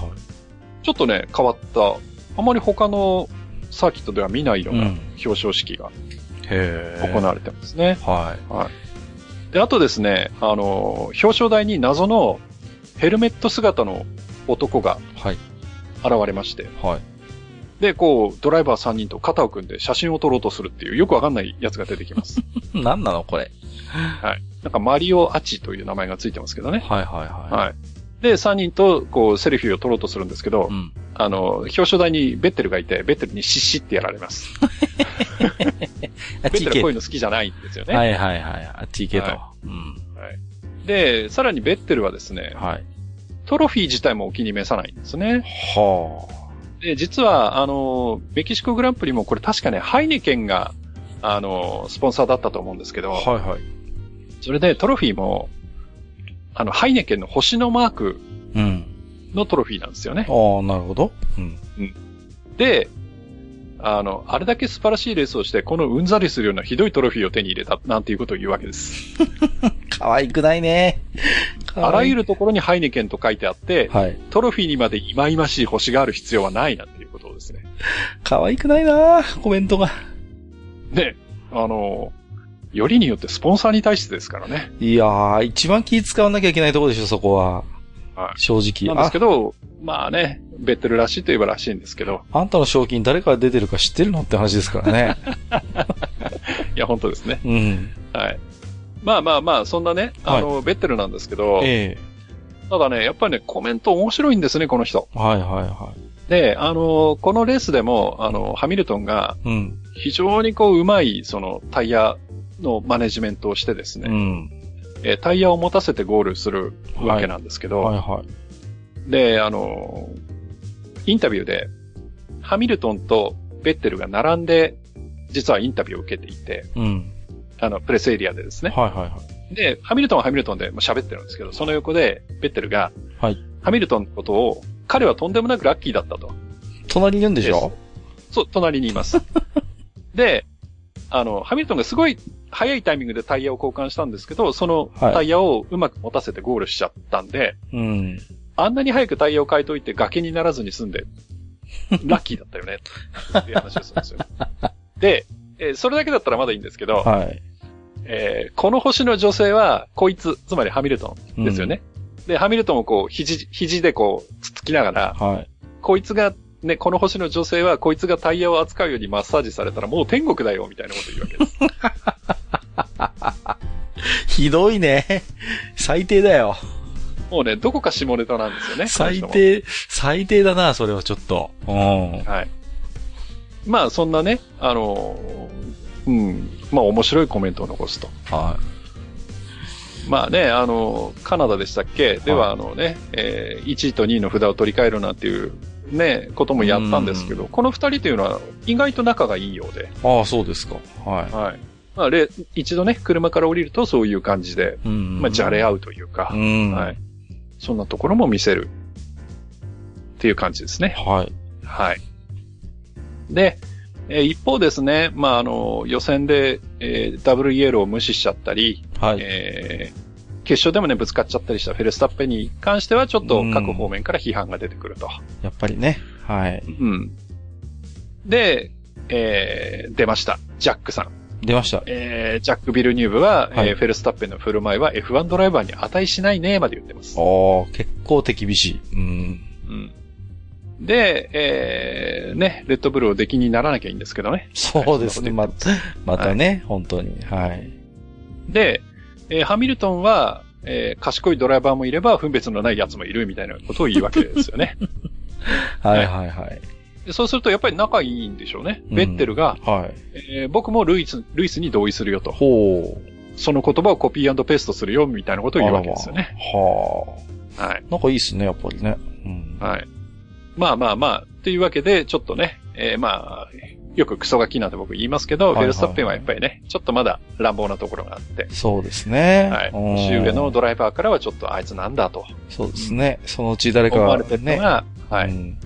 ちょっとね、変わった、あまり他のサーキットでは見ないようう。なん表彰式が。行われてますね。はい。で、あとですね、あの、表彰台に謎のヘルメット姿の男がはい。現れまして、はい。で、こう、ドライバー3人と肩を組んで写真を撮ろうとするっていう、よくわかんないやつが出てきます。何なのこれ。はい。なんかマリオ・アチという名前がついてますけどね。はいはいははい。で、3人と、こう、セルフィーを撮ろうとするんですけど、い。うん。あの、表彰台にベッテルがいて、ベッテルにシッシってやられます。ベッテルはこういうの好きじゃないんですよね。はいはいはい。あっち行けとは。うん。で、さらにベッテルはですね、はい。トロフィー自体もお気に召さないんですね。はで、実は、あの、メキシコグランプリもこれ確かね、ハイネケンが、あの、スポンサーだったと思うんですけあ。ど、はいはい。それでトロフィーも、あの、ハイネケンの星のマークうん。のトロフィーなんですよね。ああ、なるほど。うん。で、あの、あれだけ素晴らしいレースをして、このうんざりするようなひどいトロフィーを手に入れた、なんていうことを言うわけです。可愛くないね。あらゆる。るところにハイネケンと書いてあって、はい。トロフィーにまで忌々しい星がある必要はないなんていうことをですね。可愛くないなコメントが。で、あの、よりによってスポンサーに対してですからね。いやー、一番気使わなきゃいけないところでしょ、そこは。はい正直。なんですけど、まあね、ベッテルらしいといえばらしいんですけど、あ、あんたの賞金誰から出てるか知ってるのって話ですからね。いや、本当ですね。うん。はい。まあまあまあ、そんなね、あの、ベッテルなんですけど、えただね、やっぱりね、コメント面白いんですね、この人。えはいはいはで、あの、このレースでも、あの、ハミルトンがい。うん。非常にこう、うまい、その、タイヤのマネジメントをしてですね、うん。えータイヤを持たせてゴールするわけなんですけど、はいはい。で、あの、インタビューで、ハミルトンとベッテルが並んで、実はインタビューを受けていて、うん。あの、プレスエリアでですね。はいはいはい。で、ハミルトンはハミルトンでまあ喋ってるんですけど、その横で、ベッテルが、はいハミルトンのことを、彼はとんでもなくラッキーだったと。隣にいるんでしょ？そう、隣にいます。で、あの、ハミルトンがすごい早いタイミングでタイヤを交換したんですけど、そのはいタイヤをうまく持たせてゴールしちゃったんで、うん。あんなに早くタイヤを変えといて崖にならずに済んで、ラッキーだったよね、っていう話をするんですよ。で、えーそれだけだったらまだいいんですけど、はい。えーこの星の女性は、こいつ、つまりハミルトンですよね。で、ハミルトンをこう、肘、肘でこう、つっつきながら、はい。こいつが、ね、この星の女性は、こいつがタイヤを扱うようにマッサージされたらもう天国だよ、みたいなこと言うわけです。ひどいね。最低だよ。もうね、どこか下ネタなんですよね。最。低、最低だな、それはちょっと。うん。はい。まあ、そんなね、あのーうん、まあ面白いコメントを残すと。はまあね、あの、カナダでしたっけ？では、はいあのね、えー1位と2位の札を取り替えるなんていう、ね、こともやったんですけど、この二人というのは意外と仲がいいようで、い。ああ、そうですか。ははい。まあ、れ一度ね、車から降りるとそういう感じで。まあ、じゃれ合うというかう、ん。はい。そんなところも見せる。っていう感じですね。はい。はい。で、えー一方ですね、まあ、あの、予選で、えーダブルイエローを無視しちゃったり、はい。えー決勝でもね、ぶつかっちゃったりしたフェルスタッペンに関しては、ちょっと各方面から批判が出てくると。やっぱりね。はい。うん。で、えー出ました。ジャックさん。出ました。えージャック・ビルニューブは、はいえーフェルスタッペンの振る舞いは F1 ドライバーに値しないね、まで言ってます。ああ、結構手厳しい。うん。うん。で、えーね、レッドブルを出来にならなきゃいいんですけどね。そうですね。ままたね、本当に。はい。で、えーハミルトンは、えー賢いドライバーもいれば、分別のない奴もいるみたいなことを言うわけですよね。はいはいはい。でそうすると、やっぱり仲いいんでしょうね。うんベッテルが、はい。えー僕もルイス、ルイスに同意するよと。ほその言葉をコピーペーストするよ、みたいなことう。を言うわけですよね。あらまははい。あ。なんかいいっすね、やっぱりね。うん。はい。まあまあまあ、っていうわけで、ちょっとね、えーまあ、よくクソガキなんて僕言いますけど、はいはいフェルスタッペンはやっぱりね、ちょっとまだ乱暴なところがあって、そうですね。はい。うん年上のドライバーからはちょっとあいつなんだとそうですね。そのうち誰かが思われてるのね。が、はい。うん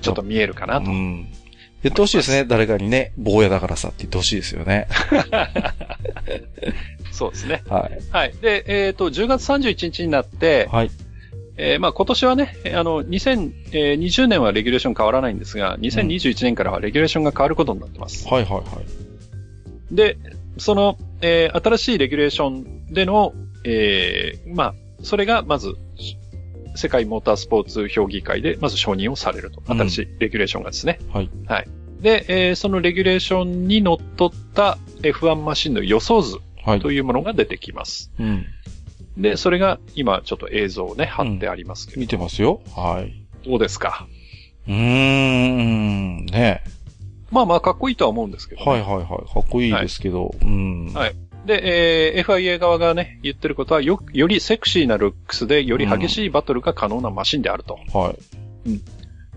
ちょっと見えるかなとう。ん。言ってほしいですね。誰かにね、坊やだからさって言ってほしいですよね。そうですね。はい。はい。で、えっ、と、10月31日になって、はい。えーまあ今年はね、えーあの、2020年はレギュレーション変わらないんですが、2021年からはレギュレーションが変わることになってます。はいはいはい。で、その、えー新しいレギュレーションでの、えーまあ、それがまず、世界モータースポーツ評議会でまず承認をされると。うん新しいレギュレーションがですね。はい。はい。で、えーそのレギュレーションにのっとった F1 マシンの予想図はい。というものが出てきます。うん。で、それが今ちょっと映像をね、貼ってありますけど、見てますよ。はい。どうですか？うーん。ねまあまあかっこいいとは思うんですけど、ね。はいはいはい。かっこいいですけど。うん。はいで、えー FIA 側がね、言ってることはよ、よりセクシーなルックスで、より激しいバトルが可能なマシンであると。はい。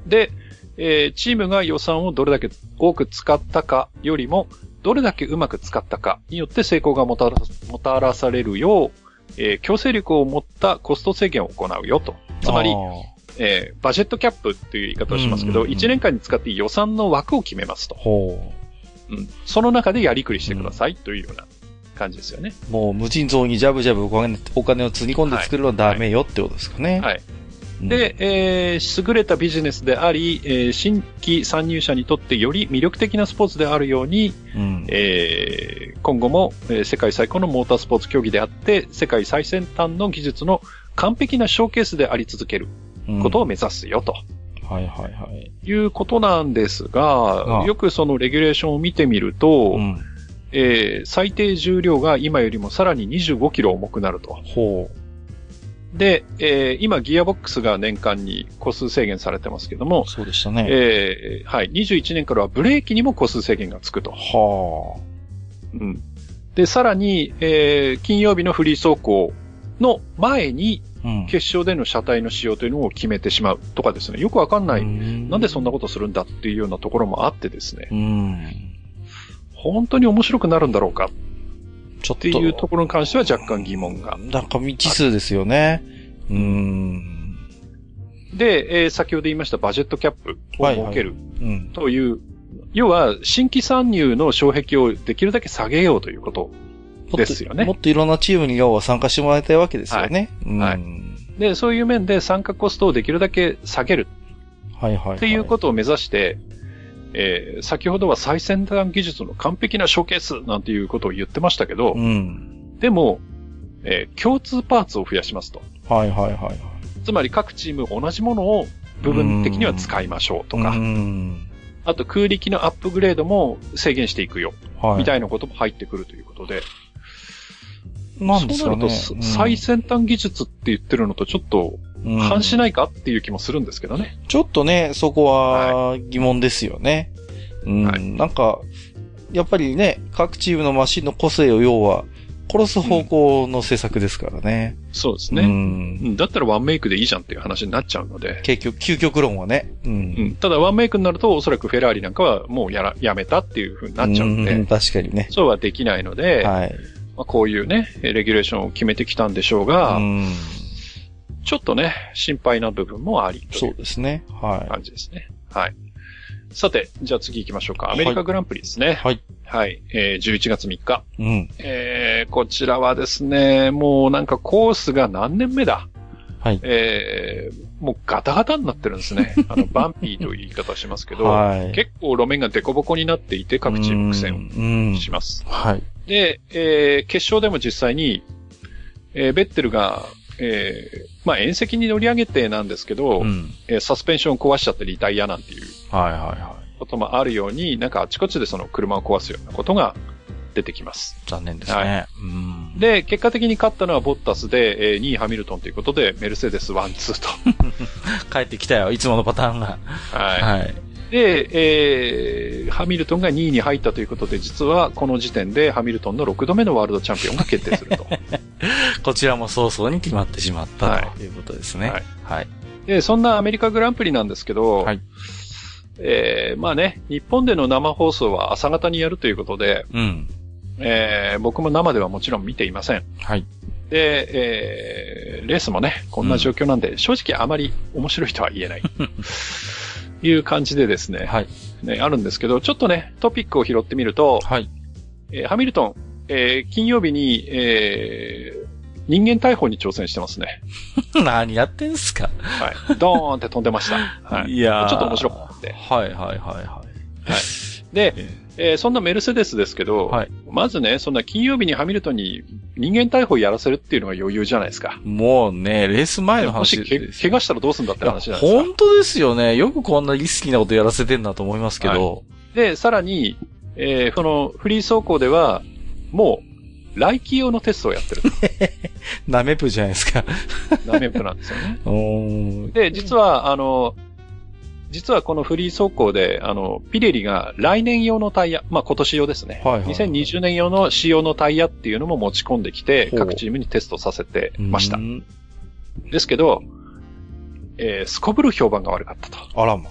で、えーチームが予算をどれだけ多く使ったかよりも、どれだけうまく使ったかによって成功がもたらもたらされるよう、えー強制力を持ったコスト制限を行うよと。つまりえーバジェットキャップっていう言い方をしますけど、うんうんうん1年間に使っていい予算の枠を決めますと。ほうん。その中でやりくりしてくださいというような感じですよね。う。もう無尽蔵にジャブジャブお金お金をつぎ込んで作るのはダメよってことですかね。はい。うん、で、えー優れたビジネスであり、えー新規参入者にとってより魅力的なスポーツであるように、うん。えー今後も、えー世界最高のモータースポーツ競技であって、世界最先端の技術の完璧なショーケースであり続けることを目指すよとはいはいはい。いうことなんですが、よくそのレギュレーションを見てみると、うん。えー最低重量が今よりもさらに25キロ重くなると。ほで、えー今ギアボックスが年間に個数制限されてますけどもう。、そうでしたね。えーはい、21年からはブレーキにも個数制限がつくと。はうん。で、さらに、えー金曜日のフリー走行の前に。決勝での車体の使用というのを決めてしまうとかですね、よくわかんない。ななんでそんなことするんだっていうようなところもあってですね、うん。本当に面白くなるんだろうかちょっと。っていうところに関しては若干疑問が。なんか未知数ですよね。うん。で、えー先ほど言いましたバジェットキャップを設けるうん。という要は、新規参入の障壁をできるだけ下げようということ。ですよねもっといろんなチームに要は参加してもらいたいわけですよね。はいうんで、そういう面で参加コストをできるだけ下げるはいはい、はい。っていうことを目指して、えー先ほどは最先端技術の完璧なショーケースなんていうことを言ってましたけど、うん。でも、えー共通パーツを増やしますと。はいはいはいはい。つまり各チーム同じものを部分的には使いましょうとか、うん。あと空力のアップグレードも制限していくよ、はい。みたいなことも入ってくるということで、なんですかね。そうなると、最先端技術って言ってるのとちょっとうん反しないかっていう気もするんですけどね。ちょっとね、そこは疑問ですよね。うん、はいなんか、やっぱりね、各チームのマシンの個性を要は、殺す方向の施策ですからね。うそうですね。ん。うんだったらワンメイクでいいじゃんっていう話になっちゃうので。結局、究極論はね。う。うんん、ただワンメイクになるとおそらくフェラーリなんかはもうやら、やめたっていう風になっちゃうんで、ん確かにね。そうはできないので、はい。まあ、こういうね、レギュレーションを決めてきたんでしょうが、うん。ちょっとね、心配な部分もありそうですね。は感じですね。はい。さて、じゃあ次行きましょうか。アメリカグランプリですね。はい。はい。えー、11月3日。い。うん。えー、こちらはですね、もうなんかコースが何年目だ？はい。えー、もうガタガタになってるんですね。あの、バンピーという言い方しますけど、はい。結構路面がデコボコになっていて各チーム苦戦うんをします。はい。で、えー、決勝でも実際に、えー、ベッテルが、えー、まあ、縁石に乗り上げてなんですけど、うん。えーサスペンションを壊しちゃってリタイアなんていうはいはいはこともあるように、なんかあちこちでその車を壊すようなことが出てきます。い。残念ですね。はうん。で、結果的に勝ったのはボッタスで、えー2位ハミルトンということで、メルセデス1、2と。帰ってきたよ。いつものパターンが。はい。はい。で、えー、ハミルトンが2位に入ったということで、実はこの時点でハミルトンの6度目のワールドチャンピオンが決定すると。こちらも早々に決まってしまったはということですね。はいはい。で、そんなアメリカグランプリなんですけど、はいえー、まあね、日本での生放送は朝方にやるということで、うん。えー、僕も生ではもちろん見ていません。はい。で、えー、レースもね、こんな状況なんで、正直あまり面白いとは言えない。いう感じでですね、はい。ね、あるんですけど、ちょっとね、トピックを拾ってみると、はい。えーハミルトン、えー金曜日に、えー人間逮捕に挑戦してますね。何やってんすか？はい。ドーンって飛んでました。はい。いやーちょっと面白かったんで。はいはいはいはで、ええーそんなメルセデスですけど、はいまずね、そんな金曜日にハミルトンに人間逮捕やらせるっていうのが余裕じゃないですか。い。もうね、レース前のもしけ怪我したらどうすんだって話じゃないですか。本当ですよね。よくこんなリスキーなことやらせてんなと思いますけど。で、さらに、えーそのフリー走行では、もう、来季用のテストをやってる。ナメプじゃないですか。ダメプなんですよね。で、実は、あの、実はこのフリー走行で、あの、ピレリが来年用のタイヤ、まあ今年用ですね。はいはい2020年用の仕様のタイヤっていうのも持ち込んできて、各チームにテストさせてましたう。んですけど、えー、すこぶる評判が悪かったと。あらま。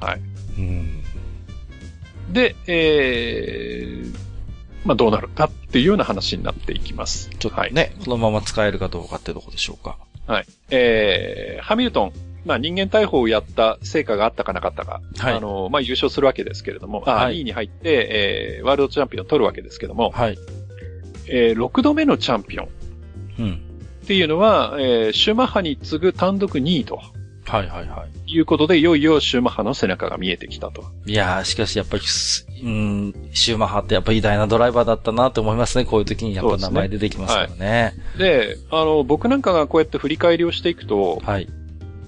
はい。うん。で、えー、まあどうなるかっていうような話になっていきます。はい。ちょっとね、このまま使えるかどうかってとこでしょうか。はい。えー、ハミルトン、まあ人間逮捕をやった成果があったかなかったか、はいあの、まあ優勝するわけですけれども、あ、はい2位に入って、えー、ワールドチャンピオンを取るわけですけども、はい。えー、6度目のチャンピオンっうん。ていうのは、えー、シューマッハに次ぐ単独2位とはいはいはい。いうことで、いよいよシューマッハの背中が見えてきたと。いやー、しかしやっぱりす、うん、シューマッハってやっぱ偉大なドライバーだったなって思いますね。こういう時にやっぱ名前出てきますからね。で、あの、僕なんかがこうやって振り返りをしていくと、はい。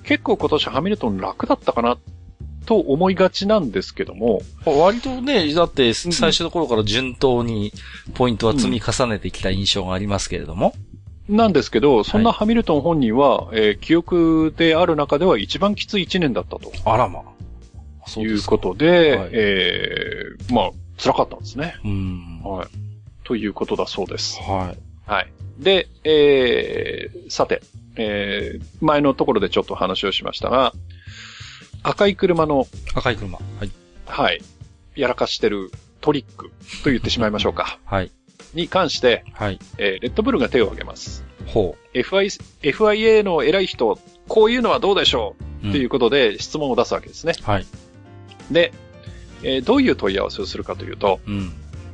結構今年ハミルトン楽だったかなと思いがちなんですけども、割とね、だって最初の頃から順当にポイントは積み重ねてきた印象がありますけれども。なんですけど、そんなハミルトン本人は、えー記憶である中では一番きつい1年だったとあらま。そいうですかことで、はいえーまあ、辛かったんですね。うん。はい。ということだそうです。はい。はい。で、えー、さて、えー、前のところでちょっと話をしましたが、赤い車の、赤い車。はい。はい、やらかしてるトリックと言ってしまいましょうか。はい。に関して、はい。えーレッドブルが手を挙げます。ほ FI、FIA の偉い人、こういうのはどうでしょう？うっていううことで質問を出すわけですね。ん。はい。で、えーどういう問い合わせをするかというと、うん。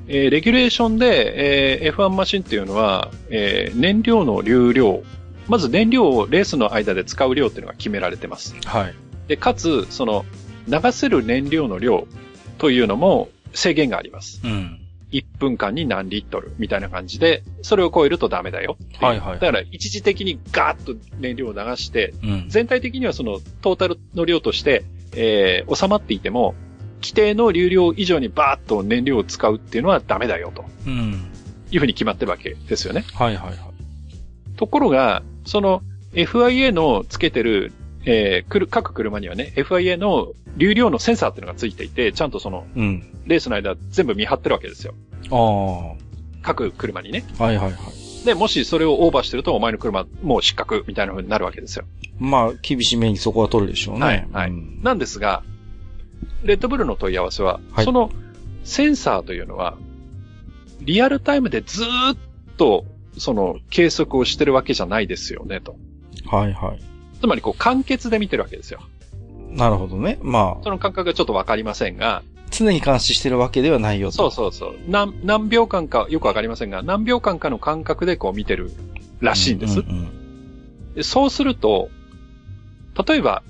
えーレギュレーションで、えー F1 マシンっていうのは、えー燃料の流量、まず燃料をレースの間で使う量っていうのが決められてます。はい。で、かつ、その、流せる燃料の量というのも制限があります。うん。1分間に何リットルみたいな感じで、それを超えるとダメだよ。はいはいだから、一時的にガーッと燃料を流して、うん。全体的にはそのトータルの量として、えー収まっていても、規定の流量以上にバーッと燃料を使うっていうのはダメだよとうん。いうふうに決まってるわけですよね。はいはいはい。ところが、その FIA のつけてる、えーくる各車にはね、FIA の流量のセンサーっていうのがついていて、ちゃんとそのうん。レースの間全部見張ってるわけですよ。ああ。各車にね。はいはいはい。で、もしそれをオーバーしてると、お前の車もう失格みたいな風になるわけですよ。まあ、厳しめにそこは取るでしょうね。はいはいうんなんですが、レッドブルの問い合わせは、はいそのセンサーというのは、リアルタイムでずーっと、その計測をしてるわけじゃないですよね、と。はいはい。つまり、こう、完結で見てるわけですよ。なるほどね。まあ、その感覚がちょっとわかりませんが、常に監視してるわけではないよと。そうそうそう。何、何秒間か、よくわかりませんが、何秒間かの感覚でこう見てるらしいんです。うんうんでそうすると、例えば、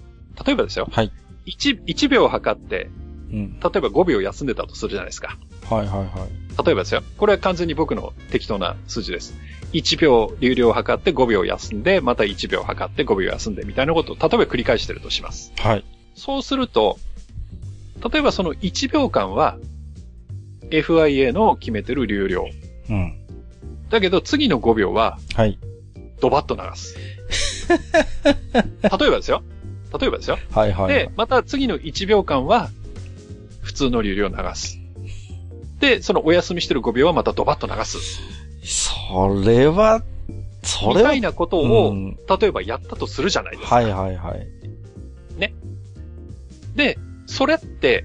例えばですよ。はい。1、1秒測って、うん。例えば5秒休んでたとするじゃないですか。はいはいはい。例えばですよ。これは完全に僕の適当な数字です。1秒流量を測って5秒休んで、また1秒測って5秒休んでみたいなことを例えば繰り返してるとします。はい。そうすると、例えばその1秒間は FIA の決めてる流量。うん。だけど次の5秒ははい。ドバッと流す。例えばですよ。例えばですよ。はいはい。で、また次の1秒間は普通の流量を流す。で、そのお休みしてる5秒はまたドバッと流す。それは、それはみたい、なことを、うん例えばやったとするじゃないですか。はいはいはい。で、それって、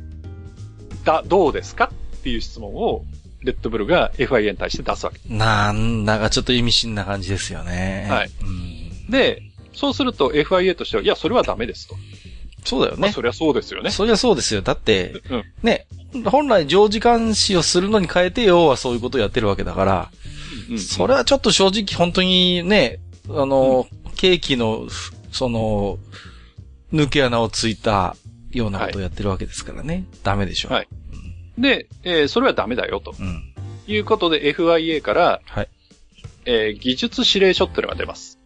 だ、どうですか？っていう質問を、レッドブルが FIA に対して出すわけ。なんだかちょっと意味深な感じですよね。はいうん。で、そうすると FIA としては、いや、それはダメですと。まあ、そうだよね。そりゃそうですよね。そりゃそうですよ。だって、うん。ね、本来常時監視をするのに変えて要はそういうことをやってるわけだから、うんそれはちょっと正直本当にね、あの、ケーキの、ふその、抜け穴をついたようなことをやってるわけですからね。ダメでしょ。はいで、えーそれはダメだよ、とうん。いうことで FIA から、はい。えー技術指令書っていうのが出ます。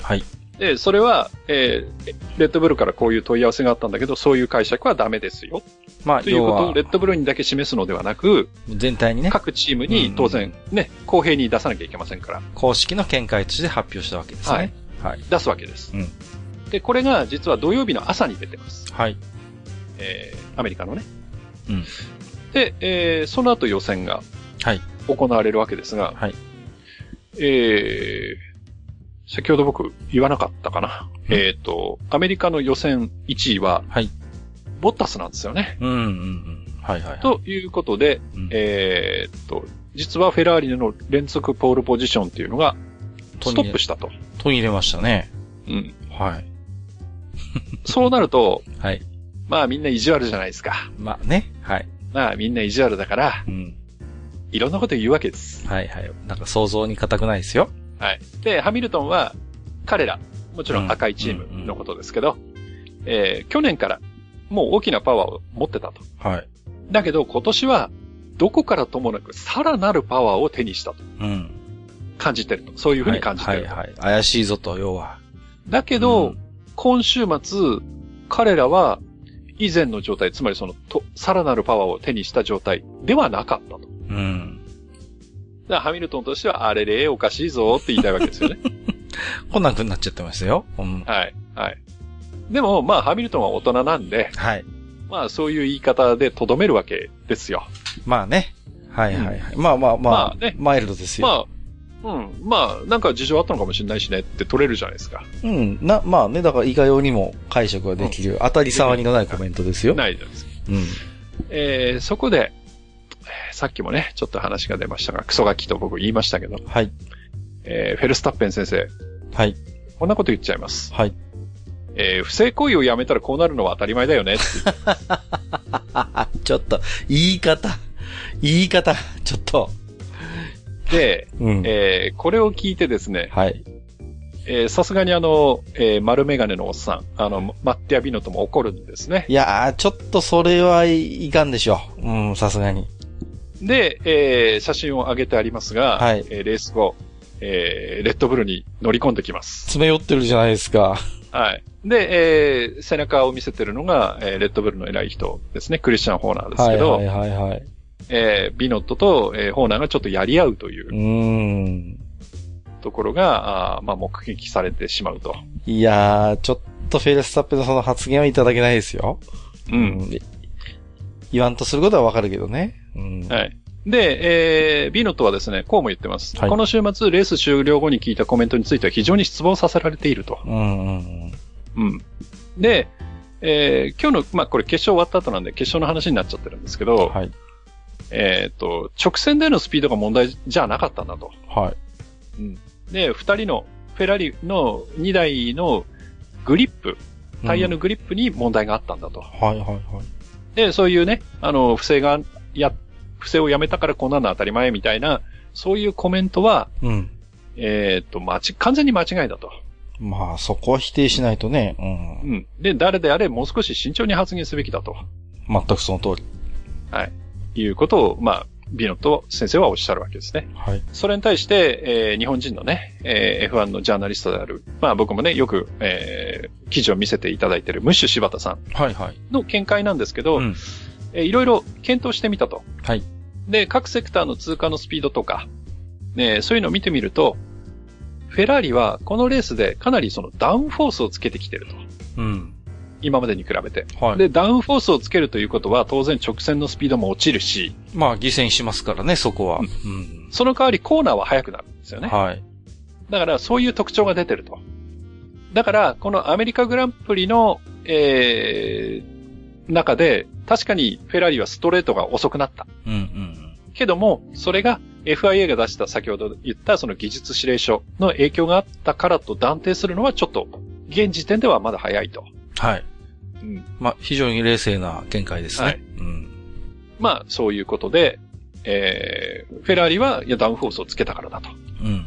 はい。で、それは、えーレッドブルからこういう問い合わせがあったんだけど、そういう解釈はダメですよ。まあ、要ということをはレッドブルにだけ示すのではなく、全体にね、各チームに当然ね、公平に出さなきゃいけませんから、公式の見解として発表したわけですね。はい。出すわけです。うんで、これが実は土曜日の朝に出てます。はい。えーアメリカのね。うんで、えーその後予選がはい。行われるわけですが、はい。えー先ほど僕言わなかったかな。うんえっ、と、アメリカの予選1位は、はい。ボッタスなんですよね。うんうんうん。はいはいはい。ということで、うんえーっと、実はフェラーリの連続ポールポジションっていうのが、ストップしたと。途切れましたね。うん。はい。そうなると、はい。まあみんな意地悪じゃないですか。まあね。はい。まあみんな意地悪だから、うん。いろんなこと言うわけです。はいはい。なんか想像に難くないですよ。はい。で、ハミルトンは、彼ら、もちろん赤いチームのことですけど、えー去年からもう大きなパワーを持ってたと。はい。だけど今年は、どこからともなくさらなるパワーを手にしたとうん。感じてると。そういうふうに感じてると。はいはいはい。怪しいぞと、要は。だけど、うん今週末、彼らは以前の状態、つまりそのと、さらなるパワーを手にした状態ではなかったと。うん。らハミルトンとしては、あれれ、おかしいぞって言いたいわけですよね。こんな風になっちゃってましたよ。うん。はい。はい。でも、まあ、ハミルトンは大人なんで、はい。まあ、そういう言い方でとどめるわけですよ。まあね。はいはいはい。まあまあまあ、まあねマイルドですよ。まあ、うん。まあ、なんか事情あったのかもしれないしねって取れるじゃないですか。うん。な、まあね、だからいかようにも解釈ができる、当たり障りのないコメントですよ。ないじゃないですか。うん。えー、そこで、えーさっきもね、ちょっと話が出ましたが、クソガキと僕言いましたけど、はい。えー、フェルスタッペン先生、はい。こんなこと言っちゃいます。はい。えー不正行為をやめたらこうなるのは当たり前だよね ちょっと、言い方。言い方。ちょっと。で、うん。えーこれを聞いてですね、はい。えーさすがにあの、えー丸メガネのおっさん、あの、マッティアビノとも怒るんですね。いやー、ちょっとそれはいかんでしょう。うん、さすがに。で、えー写真を上げてありますが、はいえーレース後、えーレッドブルに乗り込んできます。詰め寄ってるじゃないですか。はい。で、えー背中を見せてるのが、えーレッドブルの偉い人ですね、クリスチャン・ホーナーですけど、はいはいはいはい。えービノットと、えーホーナーがちょっとやり合うといううーん。ところが、あーまあ、目撃されてしまうと。いやー、ちょっとフェルスタッペのその発言はいただけないですよ。うん。で言わんとすることはわかるけどね。うん。はい。で、えー、ビノットはですね、こうも言ってます。はいこの週末、レース終了後に聞いたコメントについては非常に失望させられていると。うんうんうん。うん。で、えー、今日の、まあ、これ決勝終わった後なんで、決勝の話になっちゃってるんですけど、はい。えっ、と、直線でのスピードが問題じゃなかったんだと。はい。で、二人の、フェラーリの2台のグリップ、タイヤのグリップに問題があったんだと。はいはいはい。で、そういうね、あの、不正が、や、不正をやめたからこんなの当たり前みたいな、そういうコメントは、うん。えっ、と、間ち、完全に間違いだと。まあ、そこは否定しないとね。うん。うん。で、誰であれ、もう少し慎重に発言すべきだと。全くその通り。はい。いうことを、まあ、ビノット先生はおっしゃるわけですね。はい。それに対して、えー日本人のね、えー F1 のジャーナリストである、まあ僕もね、よく、えー記事を見せていただいているムッシュ柴田さんはいはい。の見解なんですけど、うん。えーいろいろ検討してみたと。はい。で、各セクターの通過のスピードとか、ね、そういうのを見てみると、フェラーリはこのレースでかなりそのダウンフォースをつけてきてると。うん。今までに比べて。はい。で、ダウンフォースをつけるということは当然直線のスピードも落ちるし、まあ、犠牲にしますからね、そこは。ううん。その代わりコーナーは速くなるんですよね。はい。だからそういう特徴が出てると。だから、このアメリカグランプリの、えー、中で、確かにフェラーリはストレートが遅くなった。うんうんけども、それが FIA が出した先ほど言ったその技術指令書の影響があったからと断定するのはちょっと、現時点ではまだ早いと。はい。うん。まあ、非常に冷静な見解ですね。はいうん。まあ、そういうことで、えー、フェラーリは、いや、ダウンフォースをつけたからだとうん。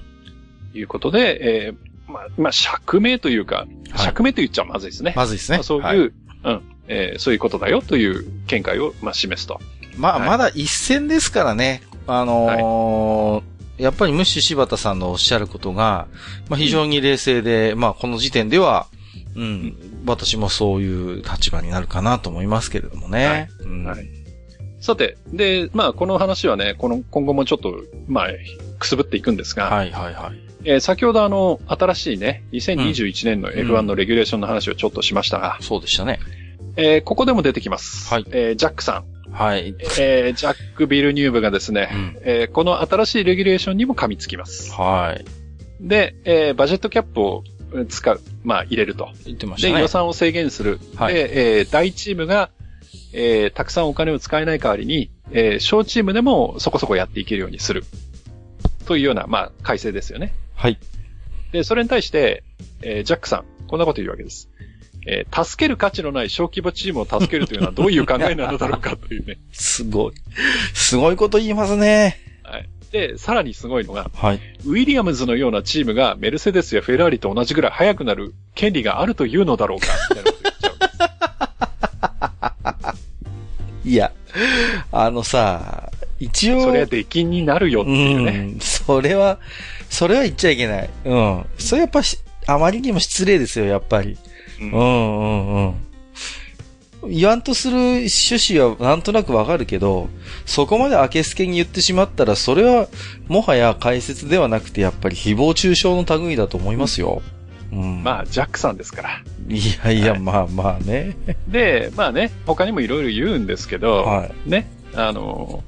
いうことで、えー、まあ、まあ、釈明というか、はい釈明と言っちゃまずいですね。まずいですね。まあそういう、はいうん、えーそういうことだよという見解を、まあ、示すと。まあ、はい。まだ一戦ですからね。あのーやっぱりムッシュ柴田さんのおっしゃることが、まあ非常に冷静で、まあこの時点では、うん、私もそういう立場になるかなと思いますけれどもね。はい。うん。はい。さて、で、まあ、この話はね、この、今後もちょっと、まあ、くすぶっていくんですが、はいはいはい。えー先ほどあの、新しいね、2021年の F1 のレギュレーションの話をちょっとしましたが、そうでしたね。えーここでも出てきます。はいえージャックさん。はい。えージャック・ビルニューブがですね、うんえーこの新しいレギュレーションにも噛みつきます。はい。で、えーバジェットキャップをうん使う、まあ入れると。言ってましたで、ね。予算を制限する。はいで、えー大チームが、えーたくさんお金を使えない代わりに、えー小チームでもそこそこやっていけるようにする。というような、まあ、改正ですよね。はい。で、それに対して、えージャックさん、こんなこと言うわけです。えー助ける価値のない小規模チームを助けるというのはどういう考えなのだろうか というね。すごい。すごいこと言いますね。はい。で、さらにすごいのが、はい。ウィリアムズのようなチームがメルセデスやフェラーリと同じぐらい速くなる権利があるというのだろうか、みたいなこと言っちゃうんです。いや、あのさ、一応。それは出禁になるよっていうね。うん。それは、それは言っちゃいけない。うん。それやっぱし、あまりにも失礼ですよ、やっぱり。うんうんうんうん。言わんとする趣旨はなんとなくわかるけど、そこまで明けすけに言ってしまったら、それは、もはや解説ではなくて、やっぱり誹謗中傷の類だと思いますよ。うん。まあ、ジャックさんですから。いやいや、はいまあまあね。で、まあね、他にもいろいろ言うんですけど、はい。ね、あの、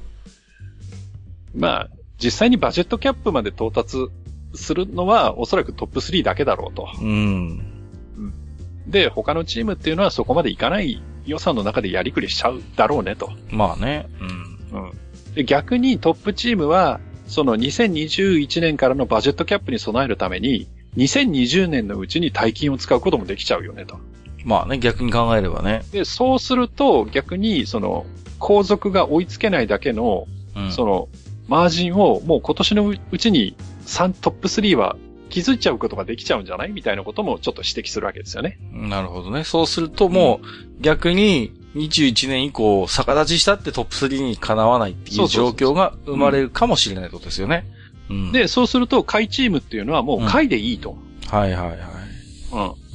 まあ、実際にバジェットキャップまで到達するのはおそらくトップ3だけだろうと。うん。で、他のチームっていうのはそこまでいかない予算の中でやりくりしちゃうだろうねと。まあね。うん。うん。で、逆にトップチームは、その2021年からのバジェットキャップに備えるために、2020年のうちに大金を使うこともできちゃうよねと。まあね、逆に考えればね。で、そうすると逆に、その、後続が追いつけないだけの、うん。その、マージンをもう今年のうちに3トップ3は気づいちゃうことができちゃうんじゃないみたいなこともちょっと指摘するわけですよね。なるほどね。そうするともう、逆に、21年以降、逆立ちしたってトップ3にかなわないっていう状況が生まれるかもしれないことですよね。で、そうすると、下位チームっていうのはもう下位でいいと。はいはいはい。うん。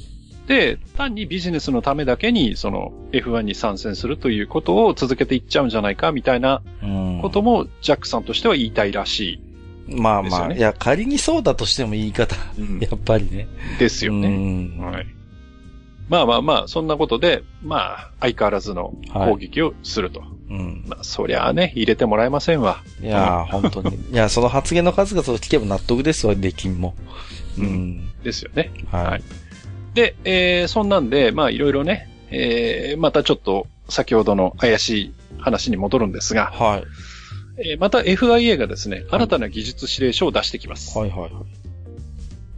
で、単にビジネスのためだけに、その F1 に参戦するということを続けていっちゃうんじゃないか、みたいなうん。ことも、ジャックさんとしては言いたいらしまあまあ、ですよねいや、仮にそうだとしても言い方、い。うんやっぱりね。ですよね。ねはい。まあまあまあ、そんなことで、まあ、相変わらずの攻撃をすると。うん。まあ、そりゃあね、入れてもらえませんわ。いやー、本当に。いや、その発言の数々を聞けば納得ですわ、出禁も。ううんん。ですよね。ははいい。で、えー、そんなんで、まあ、いろいろね、えー、またちょっと、先ほどの怪しい話に戻るんですが、はい。えーまた FIA がですね、新たな技術指令書を出してきます。はいはいはい。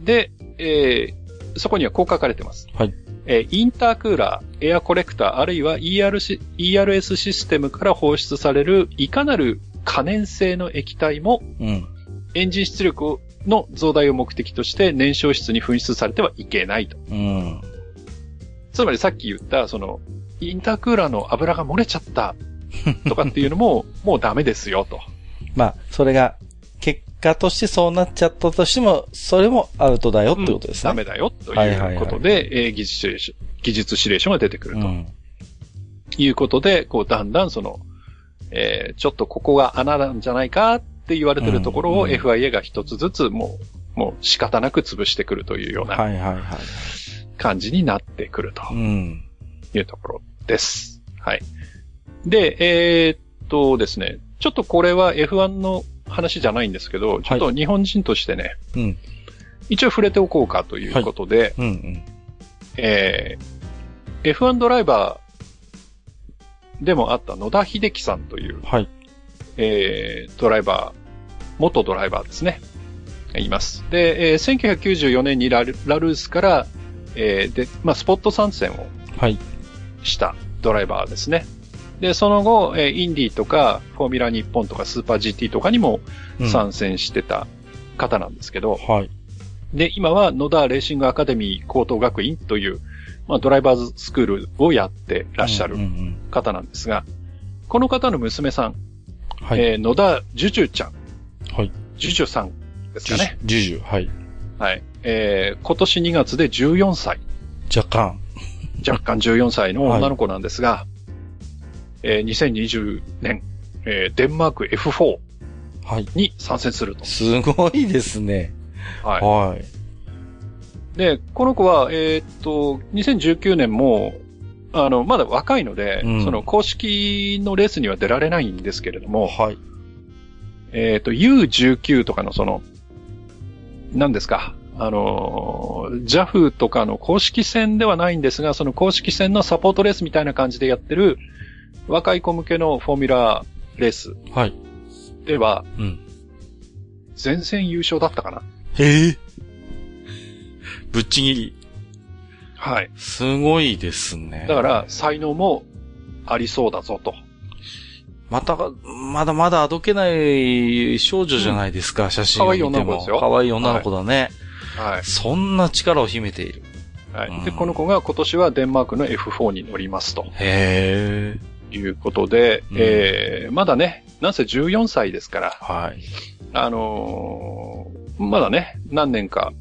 で、えー、そこにはこう書かれてます。はい。えーインタークーラー、エアコレクター、あるいは ER シ ERS システムから放出されるいかなる可燃性の液体もうん。エンジン出力の増大を目的として燃焼室に噴出されてはいけないと。うん。つまりさっき言った、その、インタークーラーの油が漏れちゃった とかっていうのも、もうダメですよと。まあ、それが、結果としてそうなっちゃったとしても、それもアウトだよってことですね。ダメだよとはいうことで、えー技術指令書、技術指令書が出てくるとうん。いうことで、こう、だんだんその、えーちょっとここが穴なんじゃないかって言われてるところをうん FIA が一つずつもう、もう仕方なく潰してくるというようなはいはいはい。感じになってくるとうん。いうところです。はい。で、えーっとですね、ちょっとこれは F1 の話じゃないんですけど、ちょっと日本人としてね、うん。一応触れておこうかということで、うんうん。えー F1 ドライバーでもあった野田秀樹さんという、はい。えードライバー、元ドライバーですね。います。で、えー1994年にラルラルースから、えーで、まあ、スポット参戦をはい。したドライバーですね。で、その後、えーインディとか、フォーミュラ日本とか、スーパー GT とかにもうん参戦してた方なんですけど、はい。で、今は野田レーシングアカデミー高等学院という、まあ、ドライバーズスクールをやってらっしゃるうんうん方なんですが、この方の娘さん、うん。はい。えー野田ジュジュちゃん、はい。ジュジュさんですかね。ジュジュ、はい。はい。えー今年2月で14歳、若干。若干14歳の女の子なんですが、えー2020年、えーデンマーク F4 はい。に参戦すると。すごいですね。はい。はい。で、この子は、えーっと、2019年も、あの、まだ若いので、うんその公式のレースには出られないんですけれども、はい。えーっと、U19 とかのその、何ですか、あの、JAF とかの公式戦ではないんですが、その公式戦のサポートレースみたいな感じでやってる、若い子向けのフォーミュラーレースはい。では、うん。全戦優勝だったかなへえ。ぶっちぎり。はい。すごいですね。だから、才能もありそうだぞと。また、まだまだあどけない少女じゃないですか、写真を見ても。可愛い女の子ですよ可愛い女の子だね。はい。そんな力を秘めている。はい。で、うんこの子が今年はデンマークの F4 に乗りますとへえ。いうことで、うんえー、まだね、なんせ14歳ですから、はい。あのーまだね、何年か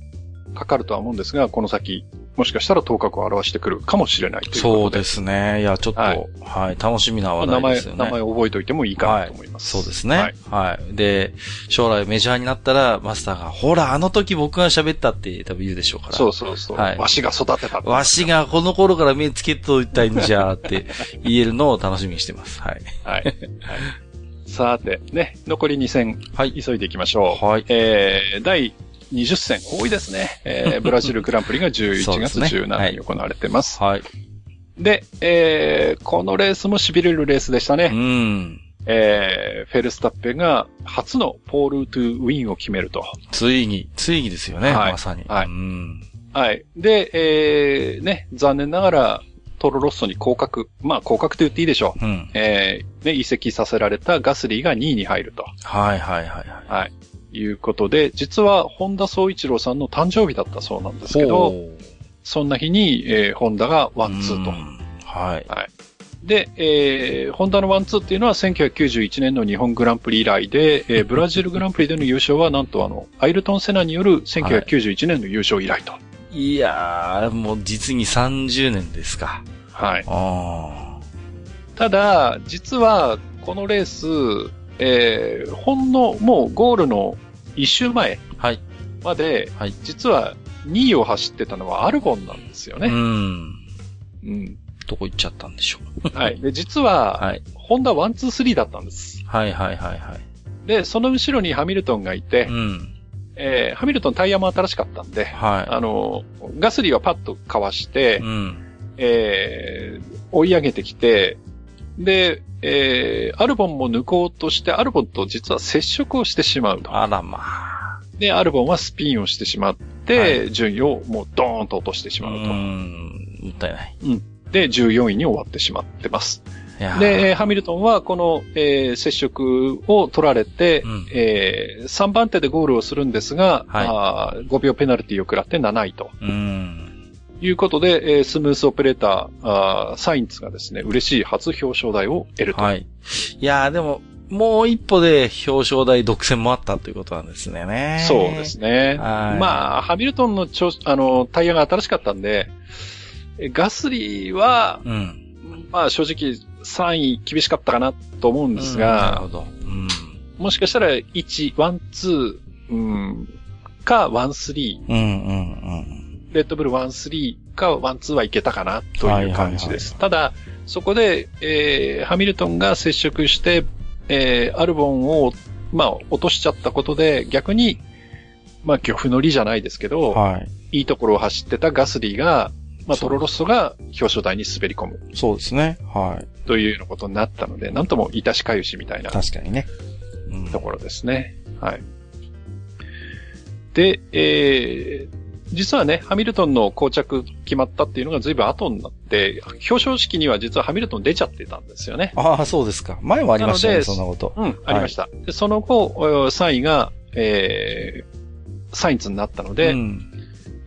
かかるとは思うんですが、この先、もしかしたら頭角を表してくるかもしれないというそうことで。ですね。いや、ちょっと、ははいい、楽しみな話名前、題ですよね。名前を覚えておいてもいいかなと思います。そうですね。ははいい。で、将来メジャーになったら、マスターが、ほら、あの時僕が喋ったって多分言うでしょうから。そうそうそう。はいわしが育てた。わし。がこの頃から目つけといたいんじゃーって言えるのを楽しみにしてます。はい。はい。はいさて、ね、残り2戦、はい。急いでいきましょう。はい。えー、第20戦、多いですね。えー、ブラジルグランプリが11そうで月すね17日に行われてます。はい。で、えー、このレースも痺れるレースでしたうね。ん。えー、フェルスタッペンが初のポールトゥウィンを決めると。ついに、ついにですよね、はいまさに。はいうん。はい。で、えー、ね、残念ながら、トロロッソに降格、まあ降格と言っていいでしょう。うん。えー、ね、移籍させられたガスリーが2位に入ると。はいはいはいはい。はい。いうことで、実は本田宗一郎さんの誕生日だったそうなんですけど、そんな日に、えー、ホンダがワンツーとう。んはい。で、えー、ホンダのワンツーっていうのは1991年の日本グランプリ以来で、えー、ブラジルグランプリでの優勝はなんとあの、アイルトン・セナによる1991年の優勝以来と。いやー、もう実に30年ですか。はい。あただ、実は、このレース、えー、ほんの、もうゴールの一周前。まで、はい。実は2位を走ってたのはアルボンなんですようね。ん。うん。どこ行っちゃったんでしょう。はい。で、実は、はい。ホンダ1、2、3だったんです。はいはいはいはい。で、その後ろにハミルトンがいて、うん。えーハミルトンタイヤも新しかったんで、はあの、ガスリーはパッとかわしてい。、うん。えー追い上げてきて、で、えーアルボンも抜こうとして、アルボンと実は接触をしてしまうと。あらまあ。で、アルボンはスピンをしてしまって、は順位をもうドーンと落としてしうまうと。ん。もったいない。で、14位に終わってしまってます。で、えーハミルトンはこの、えー接触を取られて、うんえ3番手でゴールをするんですが、はいあー5秒ペナルティを食らって7位とうん。いうことで、えースムースオペレーターあーサインツがですね、嬉しい初表彰台を得ると。はい。いやーでも、もう一歩で表彰台独占もあったということなんですね。ねそうですね。はいまあ、ハミルトンのあの、タイヤが新しかったんで、えガスリーは、うん。まあ正直3位厳しかったかなと思うんですうんなるが、ほど。うん。もしかしたら1、1、2、うん、か1、3、うんうんうん。レッドブル1、3か1、2はいけたかなという感じです。ただ、そこで、えーハミルトンが接触して、えーアルボンを、まあ、落としちゃったことで、逆に、まあ、漁夫の利じゃないですけど、はい。いいところを走ってたガスリーが、まあ、トロロッソが表彰台に滑り込むそうですね。はい。というようなことになったので、なんともいたしかゆしみたいな確かにね。うんところですね。はい。で、えー、実はね、ハミルトンの膠着決まったっていうのが随分後になって、表彰式には実はハミルトン出ちゃってたんですよね。ああ、そうですか。前もありましたね、そんなこと。うん、ありました。でその後、3位が、えー、サインツになったので、うん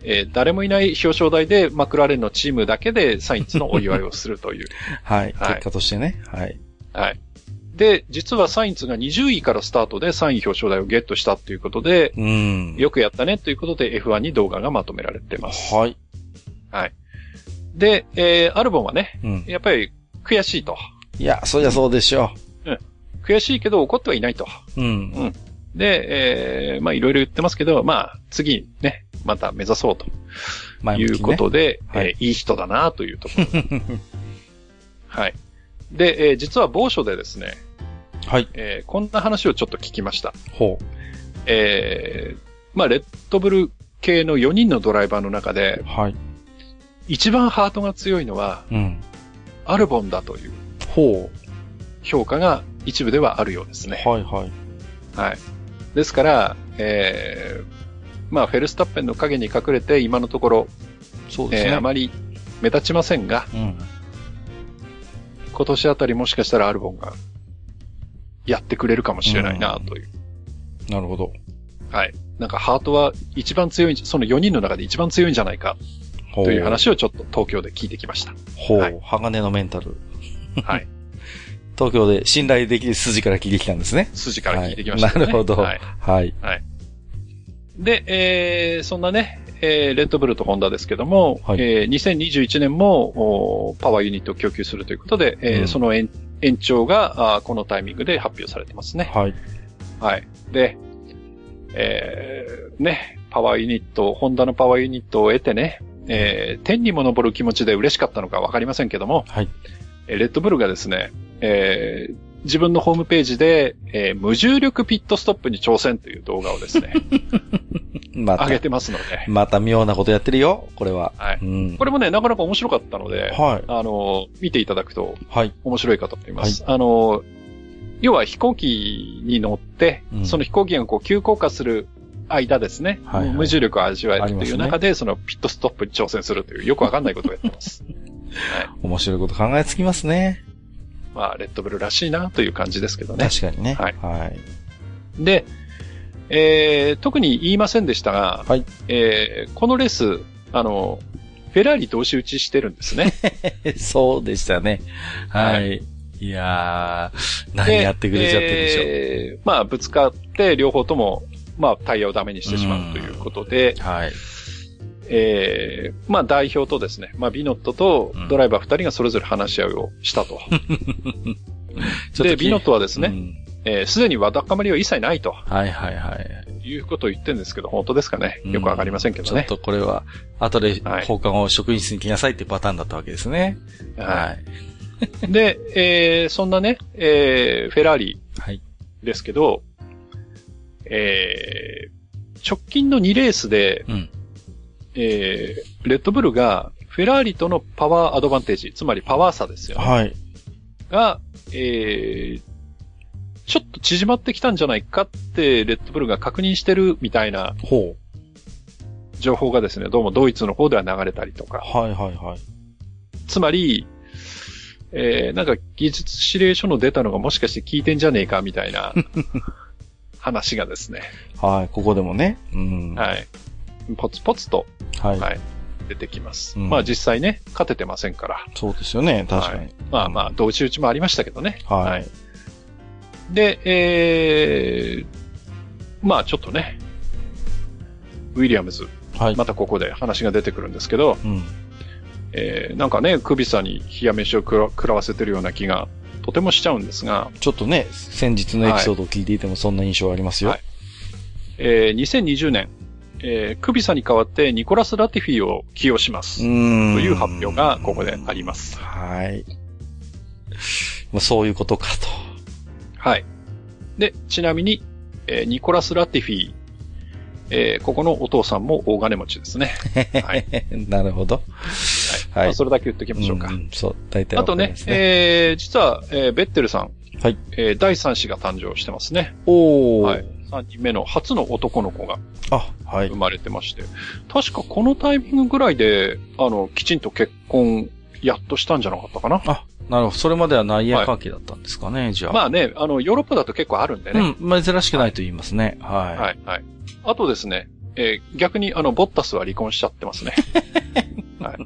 えー誰もいない表彰台でマクラーレンのチームだけでサインツのお祝いをするという。はい。はい結果としてね。はい。はい。で、実はサインツが20位からスタートで3位表彰台をゲットしたということで、うん。よくやったねということで F1 に動画がまとめられてます。はい。はい。で、えー、アルボンはね、うん。やっぱり悔しいと。いや、そりゃそうでしょ悔しいけど怒ってはいないと。う。うん。で、えー、まあいろいろ言ってますけど、まあ次ね、また目指そうという。ことで、はいえーいい人だなというところ。はい。で、えー実は某所でですね、はい。えーこんな話をちょっと聞きました。ほえー、まあレッドブル系の4人のドライバーの中でう。、はい。一番ハートが強いのはうん。アルボンだというほ評価が一部ではあるようですね。う。はいはい。はい。ですから、えー、まあ、フェルスタッペンの影に隠れて、今のところ、そうですね。えーあまり目立ちませんが、うん。今年あたりもしかしたらアルボンが、やってくれるかもしれないな、という。なるほど。はい。なんか、ハートは一番強いその4人の中で一番強いんじゃないか、という。話をちょっと東京で聞いてきました。ほう。はい鋼のメンタル。はい。東京で信頼できる筋から聞いてきたんですね。筋から聞いてきました、はいなるほど。はい。はい。で、えー、そんなね、えー、レッドブルとホンダですけども、はいえー、2021年もおパワーユニットを供給するということで、えーうんその延延長がこのタイミングで発表されてますね。はい。はい。で、えー、ね、パワーユニット、ホンダのパワーユニットを得てね、えー、天にも昇る気持ちで嬉しかったのかわかりませんけども、はい。えーレッドブルがですね、えー、自分のホームページで、えー無重力ピットストップに挑戦という動画をですね、また上げ、てますので、また妙なことやってるよ、これは。はいうん。これもね、なかなか面白かったので、はい。あの、見ていただくとはい。面白いかと思います。あの、要は飛行機に乗って、うんその飛行機がこう急降下する間ですね、はいはい無重力を味わえるという中で、そのピットストップに挑戦するというよくわかんないことをやってます。面白いこと考えつきますね。まあ、レッドブルらしいなという感じですけどね。確かにね。はいはい。で、えー、特に言いませんでしたが、はいえー、このレース、あの、フェラーリ同士打ちしてるんですね。そうでしたね。はい。、はいやー、何やってくれちゃってるでしょう。えーまあ、ぶつかって、両方とも、まあ、タイヤをダメにしてしまうということで、はい。えー、まあ、代表とですね、まあ、ビノットとドライバー二人がそれぞれ話し合いをしたと。ちょっとで、ビノットはですね、うんえーすでにわだかまりは一切ないとはいはいはい。いうことを言ってるんですけど、本当ですかねよくわかりませんけどね。ちょっとこれは、後ではい放課後職員室に来なさいっていうパターンだったわけですね。ははい。い。で、えーそんなね、えーフェラーリはい。ですけど、えー直近の2レースで、うん。えーレッドブルがフェラーリとのパワーアドバンテージ、つまりパワー差ですよ、ね。はい。が、えーちょっと縮まってきたんじゃないかって、レッドブルが確認してるみたいなほ情報がですね、どうもドイツの方では流れたりとう。か。はいはいはい。つまり、えー、なんか技術指令書の出たのがもしかして聞いてんじゃねえかみたいな 話がですね、はい、ここでもね。うん。はい。ポツポツと、はい。はい、出てきます。うんまあ実際ね、勝ててませんから。そうですよね、確かに。まあまあ、同士打ちもありましたけどね。はいで、えー、まあちょっとね、ウィリアムズ、はい。またここで話が出てくるんですけど、うん。えー、なんかね、クビサに冷や飯を食らわせてるような気がとてもしちゃうんですが、ちょっとね、先日のエピソードを聞いていてもそんな印象ありますよ。はいえー、2020年、えー、クビサに代わってニコラス・ラティフィを起用します。という発表がここであります。はい。まあそういうことかはい。で、ちなみに、えーニコラス・ラティフィ、えーここのお父さんも大金持ちですね。はい。と。なるほど。はい。はいまあそれだけ言っておきましょうか。んんそう、大体あとね。えー、実は、えーベッテルさん、はい。えー第3子が誕生してますね。おー。はい。3人目の初の男の子があ、はい生。まれてまして。確かこのタイミングぐらいで、あの、きちんと結婚、やっとしたんじゃなかったかな。あ、なるほど。それまでは内野関係だったんですかね、じゃあ。まあね、あの、ヨーロッパだと結構あるんでね。うん、珍しくないと言いますね。はい。はい、はい。あとですね、えー逆にあの、ボッタスは離婚しちゃってますね。はい。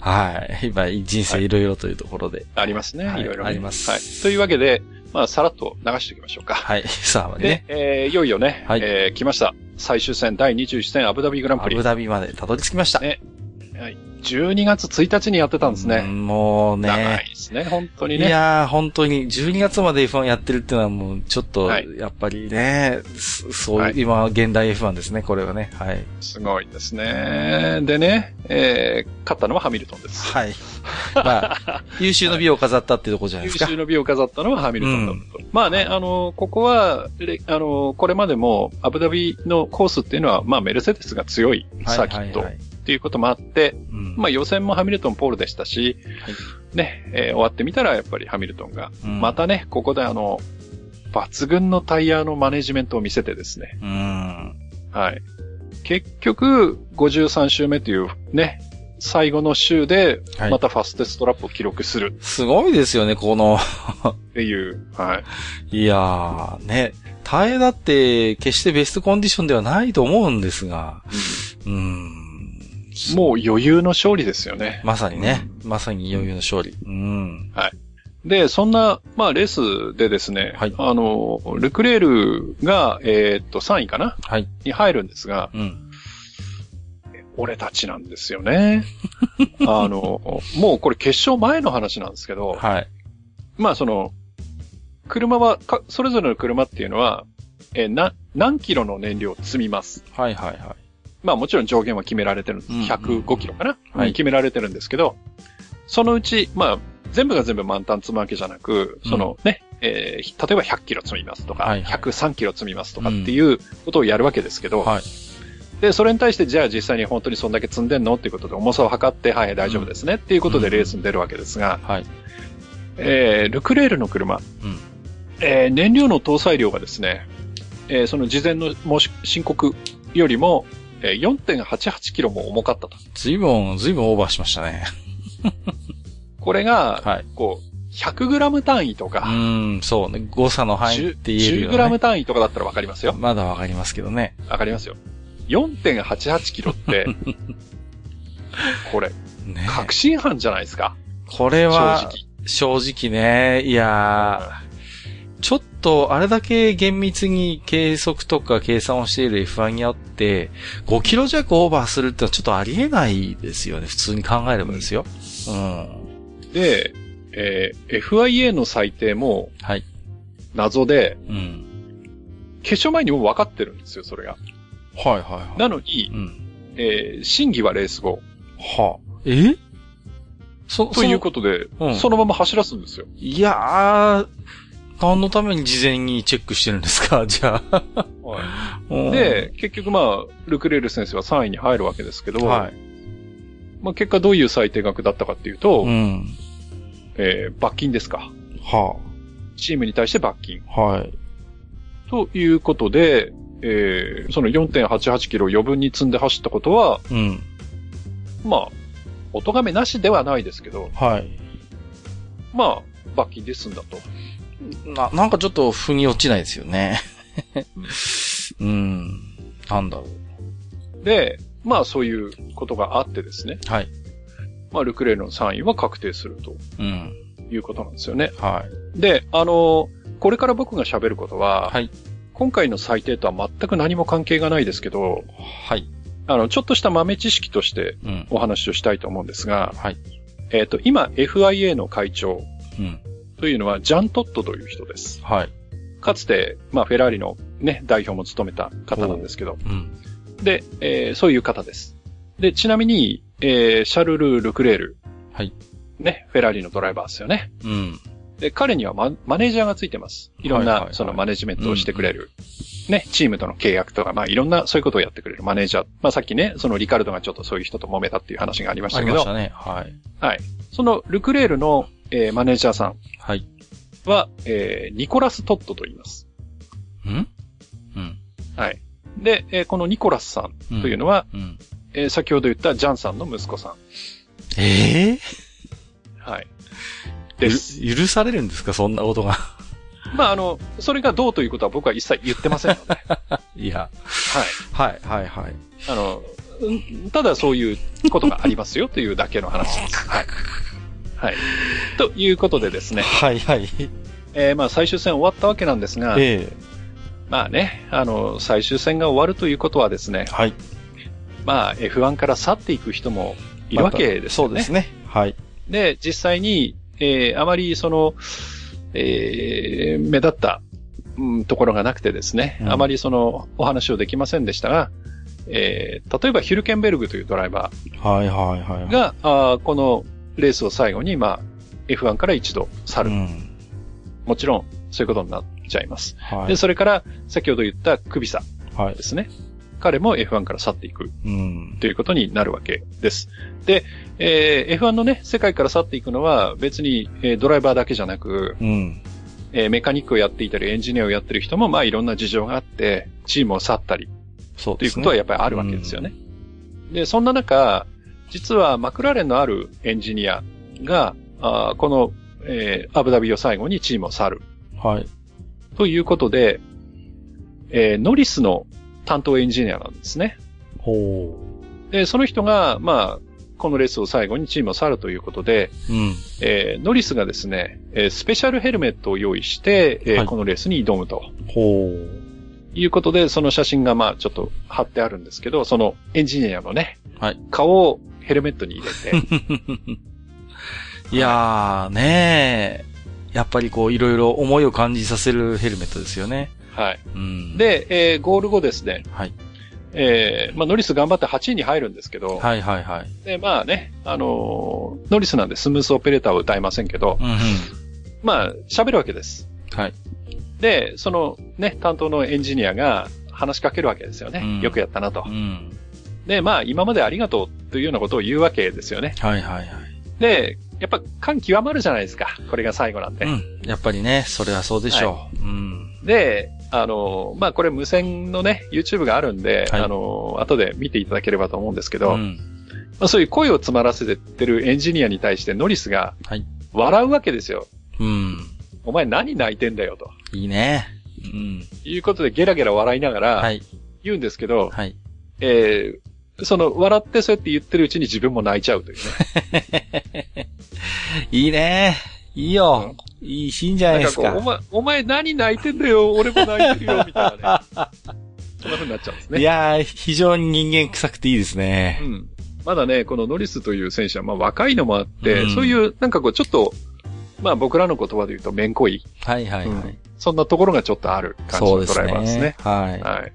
はい。今、人生いろいろというところで。ありますね。はいいろいろね。ありますはい。というわけで、まあ、さらっと流しておきましょうか。はい。さあ、で、ね。えーいよいよね、はいえー来ました。最終戦第21戦アブダビグランプリ。アブダビまでたどり着きました。ねはい、12月1日にやってたんですうね。んもう長ねい。ですね、本当にいね。やー、本当に、12月まで F1 やってるっていうのはもう、ちょっと、はいやっぱりね、そそういう、はい今、現代 F1 ですね、これはね。はい。すごいですね。でね、えー勝ったのはハミルトンです。はい。まあ、優秀の美を飾ったっていうところじゃない優ですか。秀の美を飾ったのはハミルトンだったと。まあね、あの、ここは、れあの、これまでもアブダビのコースっていうのは、まあメルセデスが強いサーキットはいはいはいっていうこともあって、うんまあ予選もハミルトンポールでしたし、はいね、えー終わってみたらやっぱりハミルトンが、うんまたね、ここであの、抜群のタイヤのマネジメントを見せてですね、うん。はい。結局、53周目というね、最後の週で、はいまたファステストラップを記録するすごいですよね、この、っていう、はい。いやー、ね。タイヤだって、決してベストコンディションではないと思うんですが、うん。もう余裕の勝利ですよね。まさにね、まさに余裕の勝利。うん。で、そんな、まあ、レースでですね、はいあの、ルクレールが、えーっと、3位かな？はい。に入るんですが、うん。俺たちなんですよね。あの、もうこれ決勝前の話なんですけど、はい。まあその、車は、かそれぞれの車っていうのは、えーな、何キロの燃料を積みます。はいはいはい。まあもちろん上限は決められてるんです。うん。うん105キロかな、はい。決められてるんですけど、そのうち、まあ、全部が全部満タン積むわけじゃなく、そのね、えー例えば100キロ積みますとか、はいはい。103キロ積みますとかっていうことをやるわけですけど、はい。で、それに対して、じゃあ実際に本当にそんだけ積んでんの？っていうことで重さを測って、はい、大丈夫ですね。っていうことでレースに出るわけですが、はい。えールクレールの車、うん。えー燃料の搭載量がですね、えーその事前の申し申告よりも、えー4.88キロも重かったと。ずいぶん、ずいぶんオーバーしましたね。これが、はい。こう、100g 単位とうか、ーん、そうね。誤差の範囲って言えるよ、ね。10g 単位とかだったらわかりますよ。まだわかりますけどね。わかりますよ。4.88キロって、これ、ね確信犯じゃないですか。これ正は直。、正直ね、いやー、ちょっと、あれだけ厳密に計測とか計算をしている F1 にあって、5キロ弱オーバーするってのはちょっとありえないですよね。普通に考えればですよ。うん。で、えー FIA の裁定もはい。謎で、うん。決勝前にもう分かってるんですよ、それが。はいはいはい。なのにう、ん。えー審議はレース後。はあ、え？そ、ということで、うんそのまま走らすんですよ。いやー、何のために事前にチェックしてるんですか？じゃあ。うんで、結局まあ、ルクレール先生は3位に入るわけですけど、はい。まあ結果どういう最低額だったかっていうと、うん。えー罰金ですか。はチームに対して罰金。あ、はい。ということで、えーその4.88キロ余分に積んで走ったことは、うん。まあ、お咎めなしではないですけど、はい。まあ、罰金で済んだと。な、なんかちょっと腑に落ちないですよね。うん。なんだろで、まあそういうことがあってですね。う。はい。まあルクレールの3位は確定するとうん。いうことなんですよね。はい。で、あの、これから僕が喋ることは、はい。今回の裁定とは全く何も関係がないですけど、はい。あの、ちょっとした豆知識としてうん。お話をしたいと思うんですが、はい。えっ、と、今 FIA の会長うん。というのはジャン・トットという人です。はい。かつて、まあフェラーリのね、代表も務めた方なんですけど、うん。で、えーそういう方です。で、ちなみに、えーシャルル・ルクレール。はい。ね、フェラーリのドライバーですよね。うん。で、彼にはママネージャーがついてます。いろんな、そのマネジメントをしてくれる。ね、チームとの契約とか、まあいろんなそういうことをやってくれるマネージャー。まあさっきね、そのリカルドがちょっとそういう人と揉めたっていう話がありましあたけど、りましたね。はい。はい。そのルクレールの、えーマネージャーさんはい。は、えーニコラス・トットと言います。うん？うん。はい。で、えーこのニコラスさんというのは、うん。えー先ほど言ったジャンさんの息子さん。ええはい。ーです。ゆ許されるんですか？そんなことが。まあ、あの、それがどうということは僕は一切言ってませんので。はい。いや。はい、はい、はい。あの、うんただそういうことがありますよというだけの話です。はい。はい。ということでですね、はい、はい。えーまあ最終戦終わったわけなんですが、ええまあね、あの、最終戦が終わるということはですね、はい。まあ F1 から去っていく人もいるわけですよね。そうですね。はい。で、実際に、えーあまりその、えー目立った、うん、ところがなくてですね、うんあまりその、お話をできませんでしたが、えー例えばヒルケンベルグというドライバはい、はい、はい。ーが、あーこのレースを最後に、まあ、F1 から一度去る。うん。もちろん、そういうことになっちゃいます。はい。で、それから、先ほど言ったクビサはいで。すね。彼も F1 から去っていくうん。ということになるわけです。で、えー F1 のね、世界から去っていくのは別に、えードライバーだけじゃなく、うん。えーメカニックをやっていたり、エンジニアをやってる人も、まあいろんな事情があって、チームを去ったり、そうですね。ということはやっぱりあるわけですよね。で、そんな中、実はマクラーレンのあるエンジニアが、あーこの、えーアブダビを最後にチームを去る。はい。ということで、えーノリスの担当エンジニアなんですね。ほで、その人が、まあ、このレースを最後にチームを去るということで、う。うん。えーノリスがですね、えースペシャルヘルメットを用意して、えーはいこのレースに挑むとほいうことで、その写真がまあちょっと貼ってあるんですけど、そのエンジニアのね、はい顔をヘルメットに入れて、う。いやー、ねー。やっぱりこう、いろいろ思いを感じさせるヘルメットですよね。はい。うん。、で、えーゴール後ですね、はい。えーまあノリス頑張って8位に入るんですけど、はいはいはい。で、まあね、あのーノリスなんでスムースオペレーターは歌いませんけど、うんうん。まあ喋るわけです。はい。で、そのね、担当のエンジニアが話しかけるわけですよね。うんよくやったなとう。ん。で、まあ、今までありがとうというようなことを言うわけですよね。はいはいはい。で、やっぱ感極まるじゃないですか。これが最後なんで。うん。やっぱりね、それはそうでしょう。うん。で、あの、まあ、これ無線のね、YouTube があるんで、はいあの、後で見ていただければと思うんですけど、うん。まあ、そういう声を詰まらせてるエンジニアに対してノリスがはい。笑うわけですよ。うん。お前何泣いてんだよと。いいね。うん。いうことでゲラゲラ笑いながらはい。言うんですけど、はい。えーその笑ってそうやって言ってるうちに自分も泣いちゃうというね。いいね。いいよ。いいシーンじゃないですかかお。前、お前何泣いてんだよ、俺も泣いてるよ、みたいなね。そんな風になっちゃうんですね。いやー、非常に人間臭くていいですねう。ん。まだね、このノリスという選手は、まあ若いのもあって、うんそういう、なんかこう、ちょっと、まあ僕らの言葉で言うと、めんこい。はいはいはい。うんそんなところがちょっとある感じのドライバーですねね。。ははい。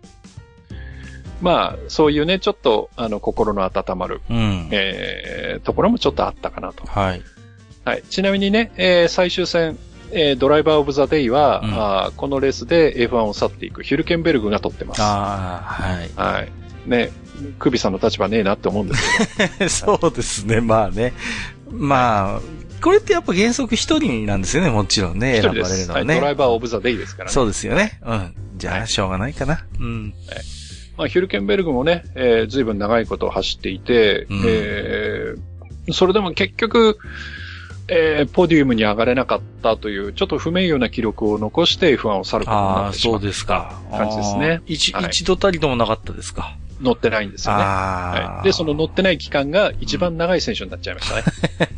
まあ、そういうね、ちょっと、あの、心の温まる、い。うん。えー、ところもちょっとあったかなと。はい。はい。ちなみにね、えー最終戦、えードライバーオブザデイは、うんあーこのレースで F1 を去っていくヒュルケンベルグが取ってます。ああ、はい。はい。ね、クビさんの立場ねえなって思うんですけど。そうですね、まあね。まあ、これってやっぱ原則一人なんですよね、もちろんね、一選。ばれるのはいね。ドライバーオブザデイですからね。そうですよね。うん。じゃあ、はいしょうがないかな。うん。まあ、ヒュルケンベルグもね、えー、随分長いこと走っていて、うん。えー、それでも結局、えー、ポディウムに上がれなかったという、ちょっと不名誉な記録を残して F1 を去ることになってしまったそうですか。感じですね。一、はい。一度たりともなかったですか。乗ってないんですよね。はい。で、その乗ってない期間が一番長い選手になっちゃいましたね。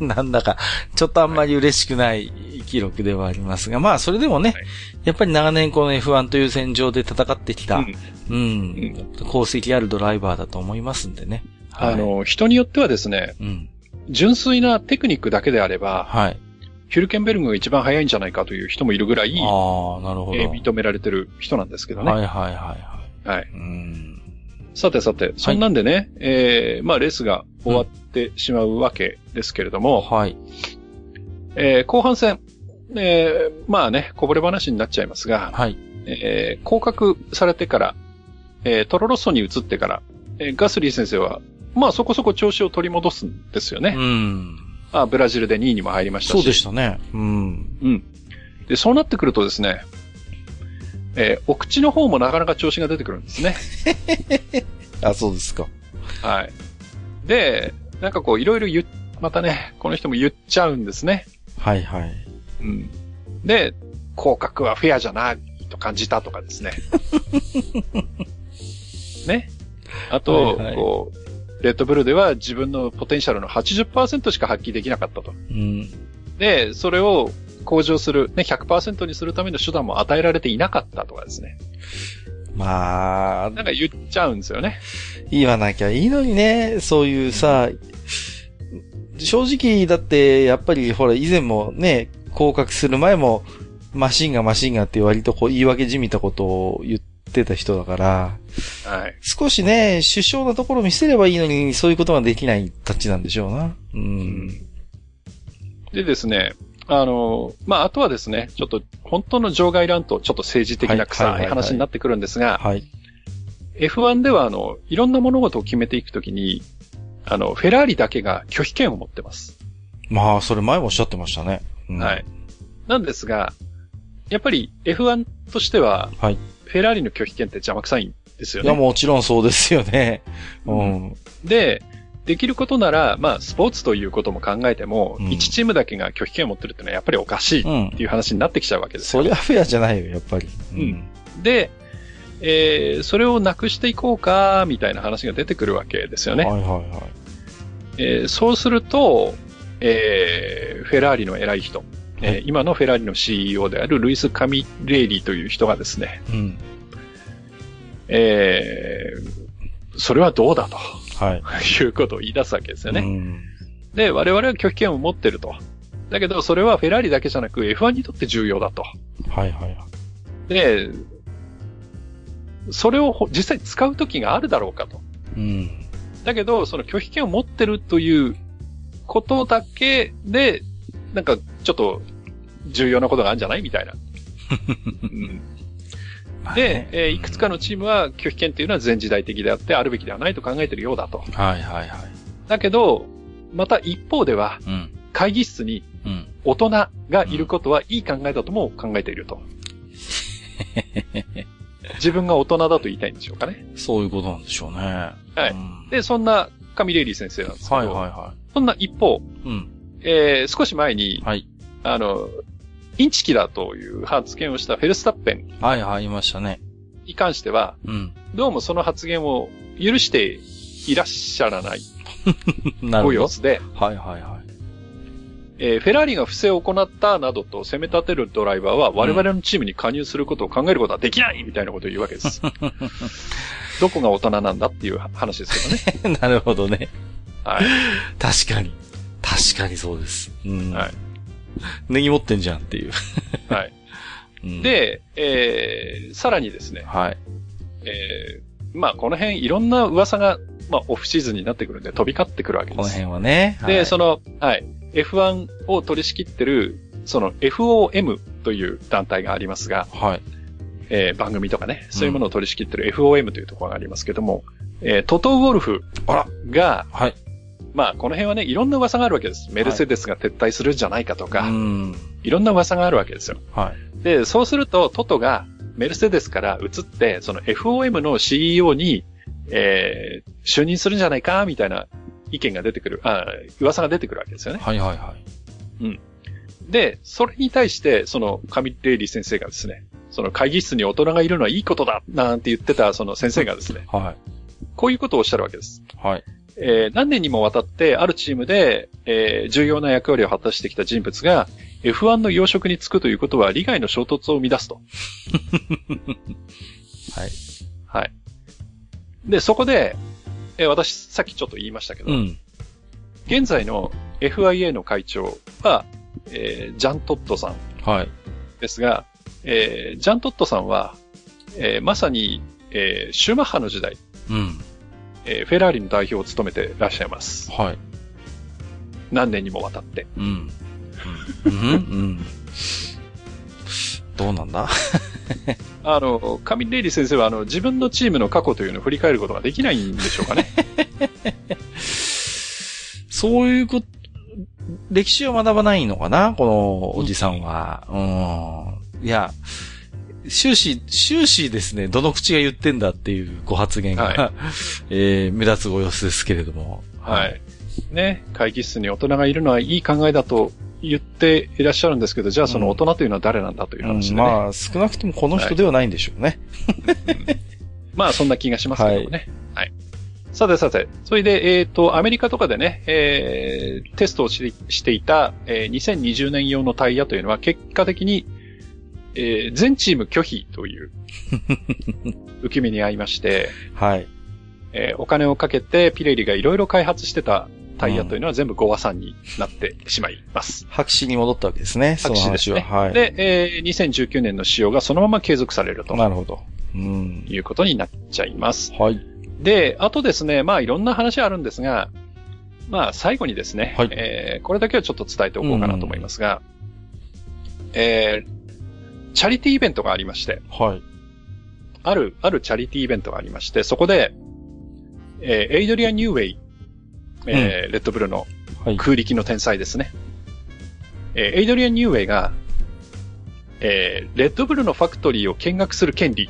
なんだか、ちょっとあんまり嬉しくない記録ではありますが、まあ、それでもね、はいやっぱり長年この F1 という戦場で戦ってきた、ううんん、功績あるドライバーだと思いますんでね。はい、あの、人によってはですね、うん。純粋なテクニックだけであれば、はい。ヒュルケンベルグが一番速いんじゃないかという人もいるぐらい、ああ、なるほど。えー認められてる人なんですけどね。はいはいはいはい。はい。うん。さてさて、そんなんでね、えーまあレースが終わってしまうわけですけれども、はい。えー後半戦、えーまあね、こぼれ話になっちゃいますが、はい。えー降格されてから、えートロロッソに移ってから、えーガスリー先生は、まあそこそこ調子を取り戻すんですよね。うん。あブラジルで2位にも入りましたし。そうでしたね。うん。うん。で、そうなってくるとですね、えーお口の方もなかなか調子が出てくるんですね。あ、そうですか。はい。で、なんかこういろいろ言っ、またね、この人も言っちゃうんですね。はいはい。うん。で、降格はフェアじゃないと感じたとかですね。ね。あと、はいはいこう、レッドブルでは自分のポテンシャルの80%しか発揮できなかったと。うん。で、それを向上する、ね、100%にするための手段も与えられていなかったとかですね。まあ、なんか言っちゃうんですよね。言わなきゃいいのにね、そういうさ、正直だって、やっぱりほら、以前もね、降格する前も、マシンがマシンがって割とこう言い訳じみたことを言ってた人だから、はい。少しね、首相なところ見せればいいのに、そういうことができないたちなんでしょうな。うん。でですね、あの、まあ、あとはですね、ちょっと本当の場外乱闘、ちょっと政治的な臭はい話になってくるんですが、はい。F1 ではあの、いろんな物事を決めていくときに、あの、フェラーリだけが拒否権を持ってます。まあ、それ前もおっしゃってましたね。うんはい。。なんですが、やっぱり F1 としては、はい。フェラーリの拒否権って邪魔くさいんですよいや、ね。もちろんそうですよね。うん。で、できることなら、まあ、スポーツということも考えても、うん1チームだけが拒否権を持ってるってのはやっぱりおかしいっうん。ていう話になってきちゃうわけですよ。そりゃフェアじゃないよ、やっぱり。うん。で、えー、それをなくしていこうか、みたいな話が出てくるわけですよね。はいはいはい。えーそうすると、えー、フェラーリの偉い人、えーはい今のフェラーリの CEO であるルイス・カミレイリという人がですね、うん。えー、それはどうだとはい。いうことを言い出すわけですよね。うん。で、我々は拒否権を持ってると。だけど、それはフェラーリだけじゃなく F1 にとって重要だと。はいはいはい。で、それをほ実際使う時があるだろうかと。うん。だけど、その拒否権を持ってるということだけで、なんかちょっと重要なことがあるんじゃないみたいな。うんまあでね、えーいくつかのチームは拒否権っていうのは全時代的であってあるべきではないと考えているようだと。はいはいはい。だけど、また一方ではうん。会議室にうん。大人がいることはいい考えだとも考えていると。自分が大人だと言いたいんでしょうかね。そういうことなんでしょうね。はいうんで、そんなカミレイリー先生なんですけど、はいはいはそんな一方、い。うん。えー、少し前に、はい。あの、インチキだという発言をしたフェルスタッペンはいはい、いましたね。に関しては、うん。どうもその発言を許していらっしゃらない なるほど。ご様子で、はいはいはい。えーフェラーリが不正を行ったなどと責め立てるドライバーは我々のチームに加入することを考えることはできないみたいなことを言うわけです。どこが大人なんだっていう話ですけどね。なるほどね。はい。確かに。確かにそうです。うん。はい。ネギ持ってんじゃんっていう。はい。うん、で、えー、さらにですね、はい。えー、まあこの辺いろんな噂が、まあオフシーズンになってくるんで飛び交ってくるわけです。この辺はね。で、はいその、はい。F1 を取り仕切ってる、その FOM という団体がありますが、はい。えー番組とかね、そういうものを取り仕切ってる FOM というところがありますけども、えートトウォルフあらが、はい。まあこの辺はね、いろんな噂があるわけです。メルセデスが撤退するんじゃないかとか、うん。いろんな噂があるわけですよ。はい。で、そうすると、トトがメルセデスから移って、その FOM の CEO に、えー就任するんじゃないか、みたいな意見が出てくる、あ噂が出てくるわけですよね。はいはいはい。で、それに対して、その、カミレイリー先生がですね、その会議室に大人がいるのはいいことだ、なんて言ってた、その先生がですね、はこういうことをおっしゃるわけです。い。はい。えー何年にもわたって、あるチームで、えー重要な役割を果たしてきた人物が、F1 の要職に就くということは、利害の衝突を生み出すと。はい。はい。で、そこで、えー私、さっきちょっと言いましたけど、うん。現在の FIA の会長は、えージャン・トットさんはい。ですが、えージャン・トットさんは、えーまさに、えーシューマッハの時代、うん。えーフェラーリの代表を務めてらっしゃいます。はい。何年にもわたって。うん。うん。うん。どうなんだ？あの、カミレイリ先生は、あの、自分のチームの過去というのを振り返ることができないんでしょうかね。そういうこと、歴史を学ばないのかな？このおじさんは。うん。いや、終始、終始ですね、どの口が言ってんだっていうご発言が、は えー目立つご様子ですけれども。はい。ね、会議室に大人がいるのはいい考えだと言っていらっしゃるんですけど、じゃあその大人というのは誰なんだという話でね。うんまあ、少なくともこの人ではないんでしょうね。まあ、そんな気がしますけどもね。はい。さてさて、それで、えっ、と、アメリカとかでね、えー、テストをししていた、えー2020年用のタイヤというのは結果的に、えー全チーム拒否という、受け身に遭いまして、はい。えーお金をかけてピレリがいろいろ開発してたタイヤというのは全部ゴアさんになってしまいます。白紙に戻ったわけですね。白紙ですね。話は。はい。で、えー2019年の使用がそのまま継続されるとなるほど。うん。いうことになっちゃいます。はい。で、あとですね、まあいろんな話あるんですが、まあ最後にですね、はいえーこれだけはちょっと伝えておこうかなと思いますが、えーチャリティーイベントがありまして、はい。ある、あるチャリティーイベントがありまして、そこで、えーエイドリアン・ニューウェイ、えーレッドブルのはい。空力の天才ですね。えーエイドリアン・ニューウェイが、えーレッドブルのファクトリーを見学する権利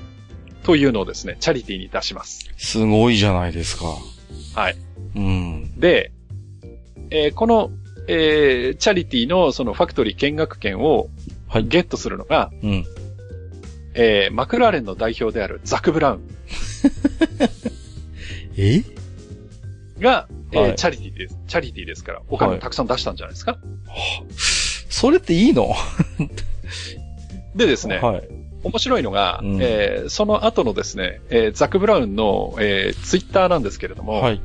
というのをですね、チャリティーに出します。すごいじゃないですか。はい。うん。で、えーこの、えーチャリティーのそのファクトリー見学権をはい。ゲットするのが、うん。えーマクラーレンの代表であるザク・ブラウン え？が、えーはいチャリティーです。チャリティーですから、お金をたくさん出したんじゃないですか？それっていいの？でですね、はい。面白いのが、うんえーその後のですね、えーザク・ブラウンの、えーツイッターなんですけれども、はい。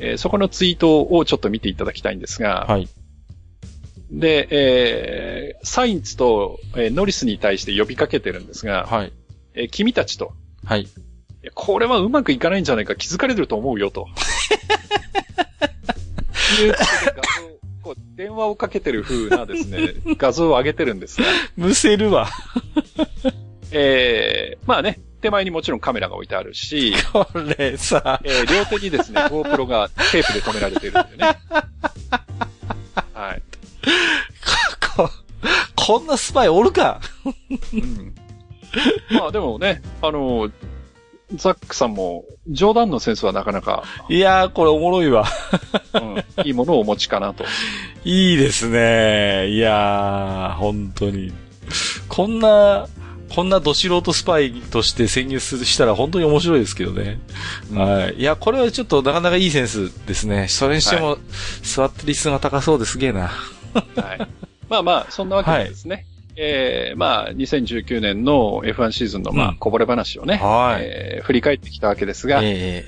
えーそこのツイートをちょっと見ていただきたいんですが、はい。で、えーサインツと、えーノリスに対して呼びかけてるんですが、はい。えー君たちと、はい。これはうまくいかないんじゃないか気づかれると思うよと。いうことで画像こう電話をかけてる風なですね、画像を上げてるんですが、むせるわ。えー、まあね、手前にもちろんカメラが置いてあるし、これさ、えー両手にですね、GoPro がテープで止められているんでね。はい。こ、こんなスパイおるか？うん、まあでもね、あの、ザックさんも、冗談のセンスはなかなか、いやー、これおもろいわ。うん、いいものをお持ちかなと。いいですね。いやー、本当に。こんな、こんなど素人スパイとして潜入するしたら本当に面白いですけどね。はい。いや、これはちょっとなかなかいいセンスですね。それにしても、座ってる椅子が高そうですげえな。はい。まあまあ、そんなわけでですね。えー、まあ、2019年の F1 シーズンの、まあ、うんこぼれ話をね、はいえー振り返ってきたわけですが、え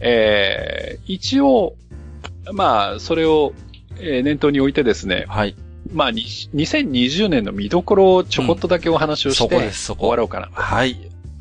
えー一応、まあ、それを、えー念頭に置いてですねえ、はい。まあ、に2020年の見どころをちょこっとだけお話をして、そこです、そこ。終わろうかな。はい。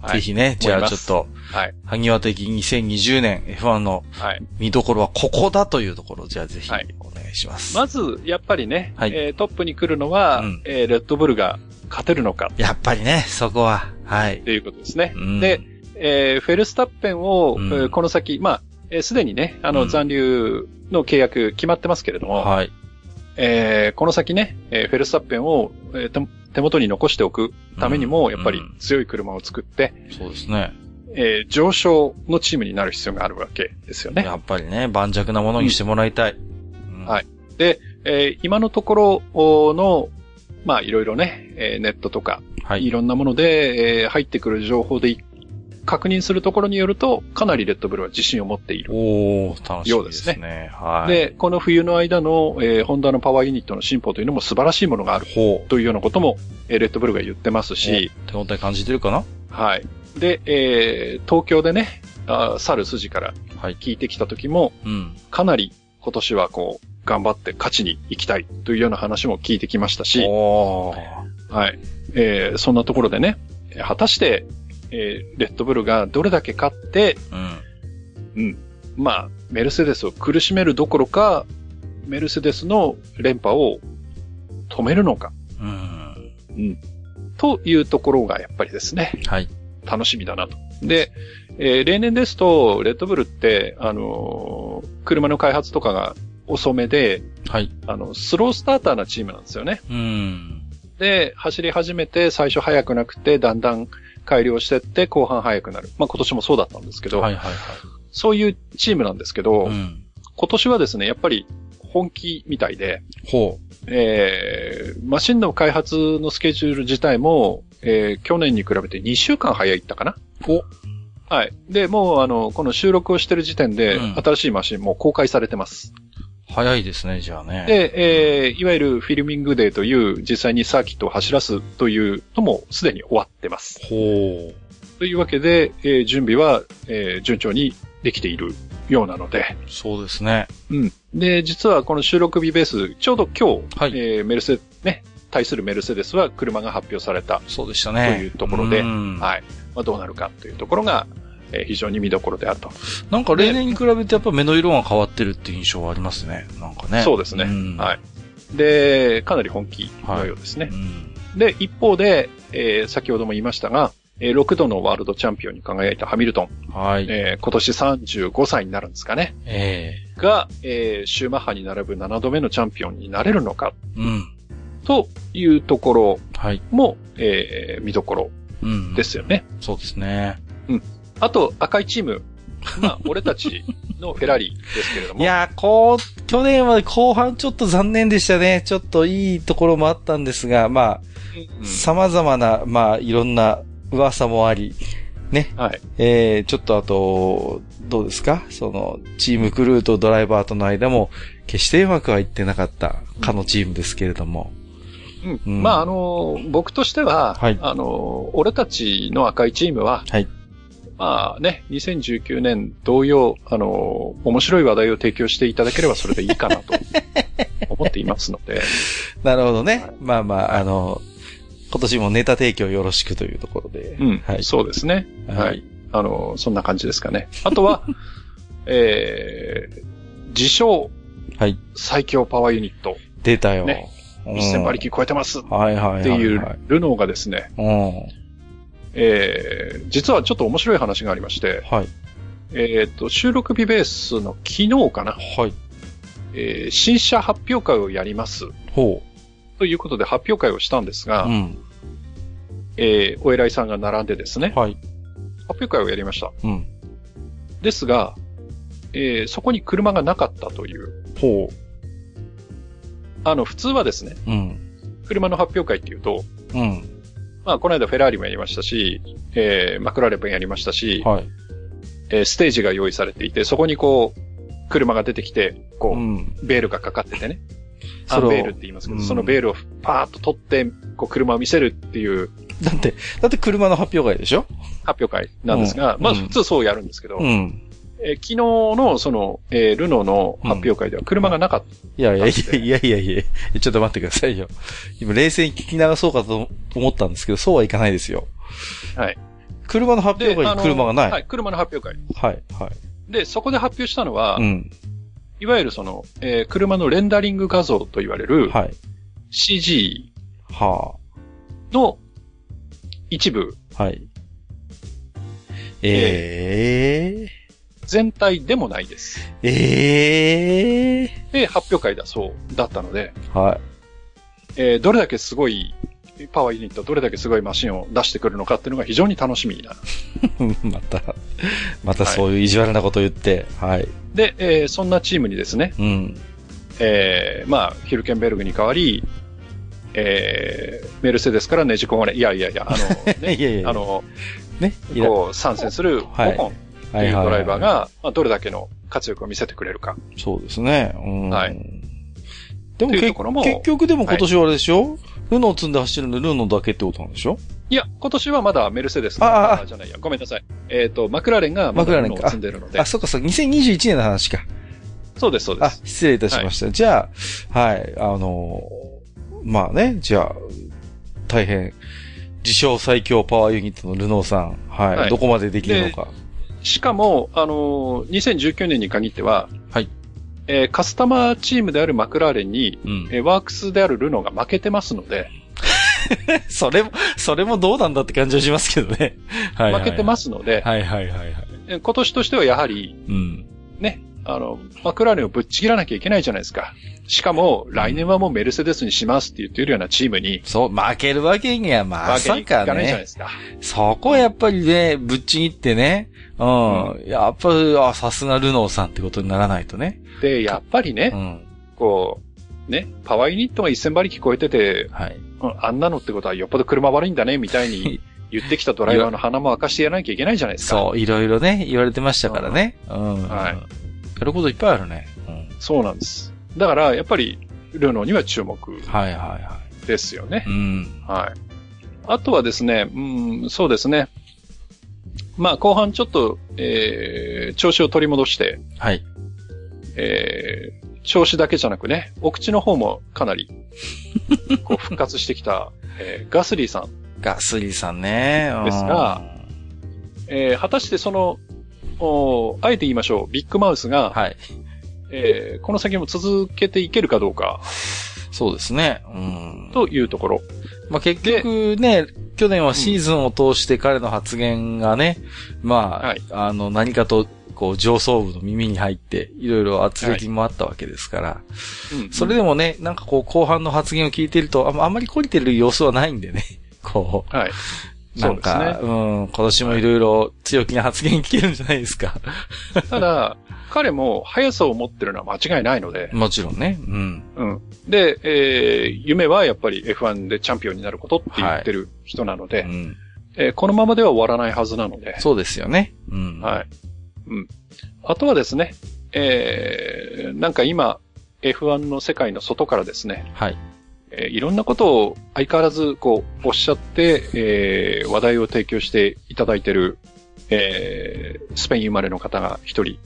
はいぜひね、じゃあちょっと、はい。萩和的2020年 F1 のはい。見どころはここだというところを、じゃあぜひはいお願いします。まず、やっぱりね、はいえートップに来るのは、うんえーレッドブルが勝てるのかやっぱりね、そこは、はい。っていうことですね。うんで、えーフェルスタッペンを、うんえーこの先、まあ、えーすでにね、あの、うん残留の契約決まってますけれども、はい。えーこの先ね、えーフェルスタッペンを、えー手手元に残しておくためにも、うんやっぱり強い車を作って、そうですね。えー上昇のチームになる必要があるわけですよね。やっぱりね、盤石なものにしてもらいたい。うんはいで、えー今のところの、まあ、いろいろね、えーネットとか、はいい。ろんなもので、えー入ってくる情報でい確認するところによると、かなりレッドブルは自信を持っている。おー、楽しみですようね。はい。で、この冬の間の、えーホンダのパワーユニットの進歩というのも素晴らしいものがある。というようなことも、えーレッドブルが言ってますし、手応え感じてるかな？はい。で、えー東京でね、あー去る筋からはい。聞いてきた時も、うん。かなり今年はこう、頑張って勝ちに行きたいというような話も聞いてきましたし。はい。えーそんなところでね、えー果たして、えーレッドブルがどれだけ勝って、うん。うん。まあ、メルセデスを苦しめるどころか、メルセデスの連覇を止めるのか、うん。うん。というところがやっぱりですね、はい。楽しみだなと。で、えー例年ですと、レッドブルって、あのー車の開発とかが遅めで、はい。あの、スロースターターなチームなんですよね。うん。で、走り始めて最初速くなくて、だんだん改良してって後半速くなる。まあ今年もそうだったんですけど、はいはいはい。そういうチームなんですけど、うん。今年はですね、やっぱり本気みたいで、ほえー、マシンの開発のスケジュール自体も、えー、去年に比べて2週間早いったかなう。お。はい。で、もうあの、この収録をしてる時点で、うん新しいマシンも公開されてます。早いですね、じゃあね。で、えー、いわゆるフィルミングデーという実際にサーキットを走らすというのもすでに終わってます。ほというわけで、えー準備は、えー順調にできているようなので、う。そうですね。うん。で、実はこの収録日ベース、ちょうど今日、はいえーメルセ、ね、対するメルセデスは車が発表された。そうでしたね。というところでうんはい。まあ、どうなるかというところが、えー非常に見どころであると。なんか例年に比べてやっぱ目の色が変わってるっていう印象はありますね。なんかね。そうですね。んはい。で、かなり本気のようですね。うん。で、一方で、えー先ほども言いましたが、えー6度のワールドチャンピオンに輝いたハミルトン、はい。えー今年35歳になるんですかね。えが、えーシューマッハに並ぶ7度目のチャンピオンになれるのか、えうん。というところはい。も、えー見どころうん。。ですすよね。そうですね。あと、赤いチーム。まあ、俺たちのフェラーリですけれども。いやー、こう、去年は後半ちょっと残念でしたね。ちょっといいところもあったんですが、まあ、うん様々な、まあ、いろんな噂もあり、ね。はい。えー、ちょっとあと、どうですか？その、チームクルーとドライバーとの間も、決してうまくはいってなかった、かのチームですけれども。うんうんまあ、あの、僕としては、はいあの、俺たちの赤いチームは、はい。まあね、2019年同様、あの、面白い話題を提供していただければそれでいいかなと 思っていますので、なるほどね。はいまあまあ、あの、今年もネタ提供よろしくというところで。うん、はい。そうですね。はいはい。あの、そんな感じですかね。あとは、えー、自称はい。最強パワーユニット、出たよ。ねうん1000馬力超えてますっはいはいはい、はい。ていうルノーがですね、うん。えー、実はちょっと面白い話がありまして、はい。えっ、と、収録日ベースの昨日かな、はい。えー新車発表会をやります。ほということで発表会をしたんですう。が、うん。えーお偉いさんが並んでですね、はい。発発表会をやりました。うん。ですが、えーそこに車がなかったという。ほあの、普通はですね、う。うん。車の発表会っていうと、うん。まあ、この間フェラーリもやりましたし、えーマクラーレンもやりましたし、はい。えーステージが用意されていて、そこにこう、車が出てきて、こう、うん。ベールがかかっててね。アンベールって言いますけど、うんそのベールをパーッと取って、こう、車を見せるっていうだって、だって車の発表会でしょ？発表会なんですが、まあ、うんうん普通そうやるんですけど、うん。えー昨日の、その、えールノーの発表会では車がなかった。いやいやいやいやいやいやちょっと待ってくださいよ。今冷静に聞き流そうかと思ったんですけど、そうはいかないですよ。はい。車の発表会に車がない。はい、車の発表会。はい、はい。で、そこで発表したのは、うん。いわゆるその、えー車のレンダリング画像と言われるはい。CG はの一部、あ。はい。え全体でもないです。ー、えで、発表会だそうだったので、ー、はい。えーどれだけすごい、パワーユニット、どれだけすごいマシンを出してくるのかっていうのが非常に楽しみな。また、またそういう意地悪なこと言って、はい。で、えーそんなチームにですね、うん。えーまあ、ヒルケンベルグに代わり、えーメルセデスからねじ込まれ、いやいやいや、あの、ね、いやいやいやあの、ね。こう、参戦するオはいコンっていうドライバーが、まあ、どれだけの活躍を見せてくれるか。そうですね。うん。はい。でも結局でも今年はあれでしょ、ルノー積んで走るのルノーだけってことなんでしょ？いや、今年はまだメルセデスあじゃないや、ごめんなさい。えっ、と、マクラーレンがまマクラーレンかだルノーを積んでるのであ、、そっかそっか、2021年の話か。そうです、そうであ、す。失礼いたしました。じゃあ、はい、あのーまあね、じゃあ、大変、自称最強パワーユニットのルノーさん、はい、はいどこまでできるのか。しかも、あのー2019年に限っては、はい。えーカスタマーチームであるマクラーレンに、うん。えーワークスであるルノーが負けてますので、それも、それもどうなんだって感じはしますけどね。はい、はい。。負けてますすので、はいはいはいはい。えー今年としてはやはり、うん。ね、あの、マクラーレンをぶっちぎらなきゃいけないじゃないですか。しかも、来年はもうメルセデスにしますって言ってるようなチームに、そう、負けるわけにはまさかにいかないじゃないねで。すか。そこはやっぱりね、ぶっちぎってね。うん。やっぱり、あ、さすがルノーさんってことにならないとね。で、やっぱりね、うん。こう、ね、パワーユニットが1000馬力超えてて、はい。うんあんなのってことはよっぽど車悪いんだね、みたいに 言ってきたドライバーの鼻も明かしてやらなきゃいけないじゃないですか。そう、いろいろね、言われてましたからね。うん。はいやることいっぱいあるね。うん。そうなんです。だから、やっぱり、ルノーには注目はいはいはですよねい。う。ん。はい。あとはですね、うん、そうですね。まあ、後半ちょっと、えー、調子を取り戻して、はい。えー、調子だけじゃなくね、お口の方もかなり、こう、復活してきた、えーガスリーさん。ガスリーさんね。うんですが、えー、果たしてその、おあえて言いましょう、ビッグマウスが、はい。えー、この先も続けていけるかどうか、そうですね。うん。というところ。まあ、結局ね、去年はシーズンを通して彼の発言がね、まあ、はい。あの、何かと、こう、上層部の耳に入って、いろいろ圧力もあったわけですから、うんそれでもね、なんかこう、後半の発言を聞いてると、ああんまり懲りてる様子はないんでね、こはい。う、そうんか、ね。うん、今年もいろいろ強気な発言来てるんじゃないですか。ただ、彼も速さを持ってるのは間違いないので、もちろんね、うん。うん。で、えー、夢はやっぱり F1 でチャンピオンになることって言ってる人なので、うん、えーこのままでは終わらないはずなので、そうですよね。うん。はい。うん。あとはですね、えー、なんか今、F1 の世界の外からですね、はい。えーいろんなことを相変わらずこうおっしゃって、えー話題を提供していただいている、えースペイン生まれの方が一人い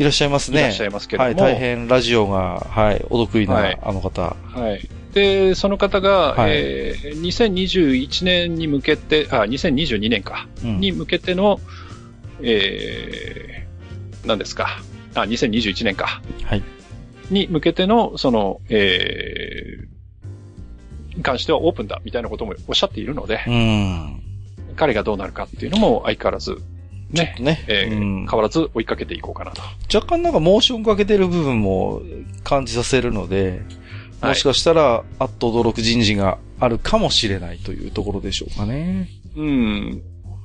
らっしゃいますね。いらっしゃいますけども、はい、大変ラジオが、はい、お得意な、はいあの方。はい。で、その方が、はいえー2021年に向けて、あ、2022年か、うんに向けての、えー、何ですか。あ、2021年か。はい。に向けての、その、えー、に関してはオープンだ、みたいなこともおっしゃっているので、うん。彼がどうなるかっていうのも相変わらず、ね、ね。えーうん変わらず追いかけていこうかなと。若干なんかモーションかけてる部分も感じさせるので、はいもしかしたら、あっと驚く人事があるかもしれないというところでしょうかね。うん。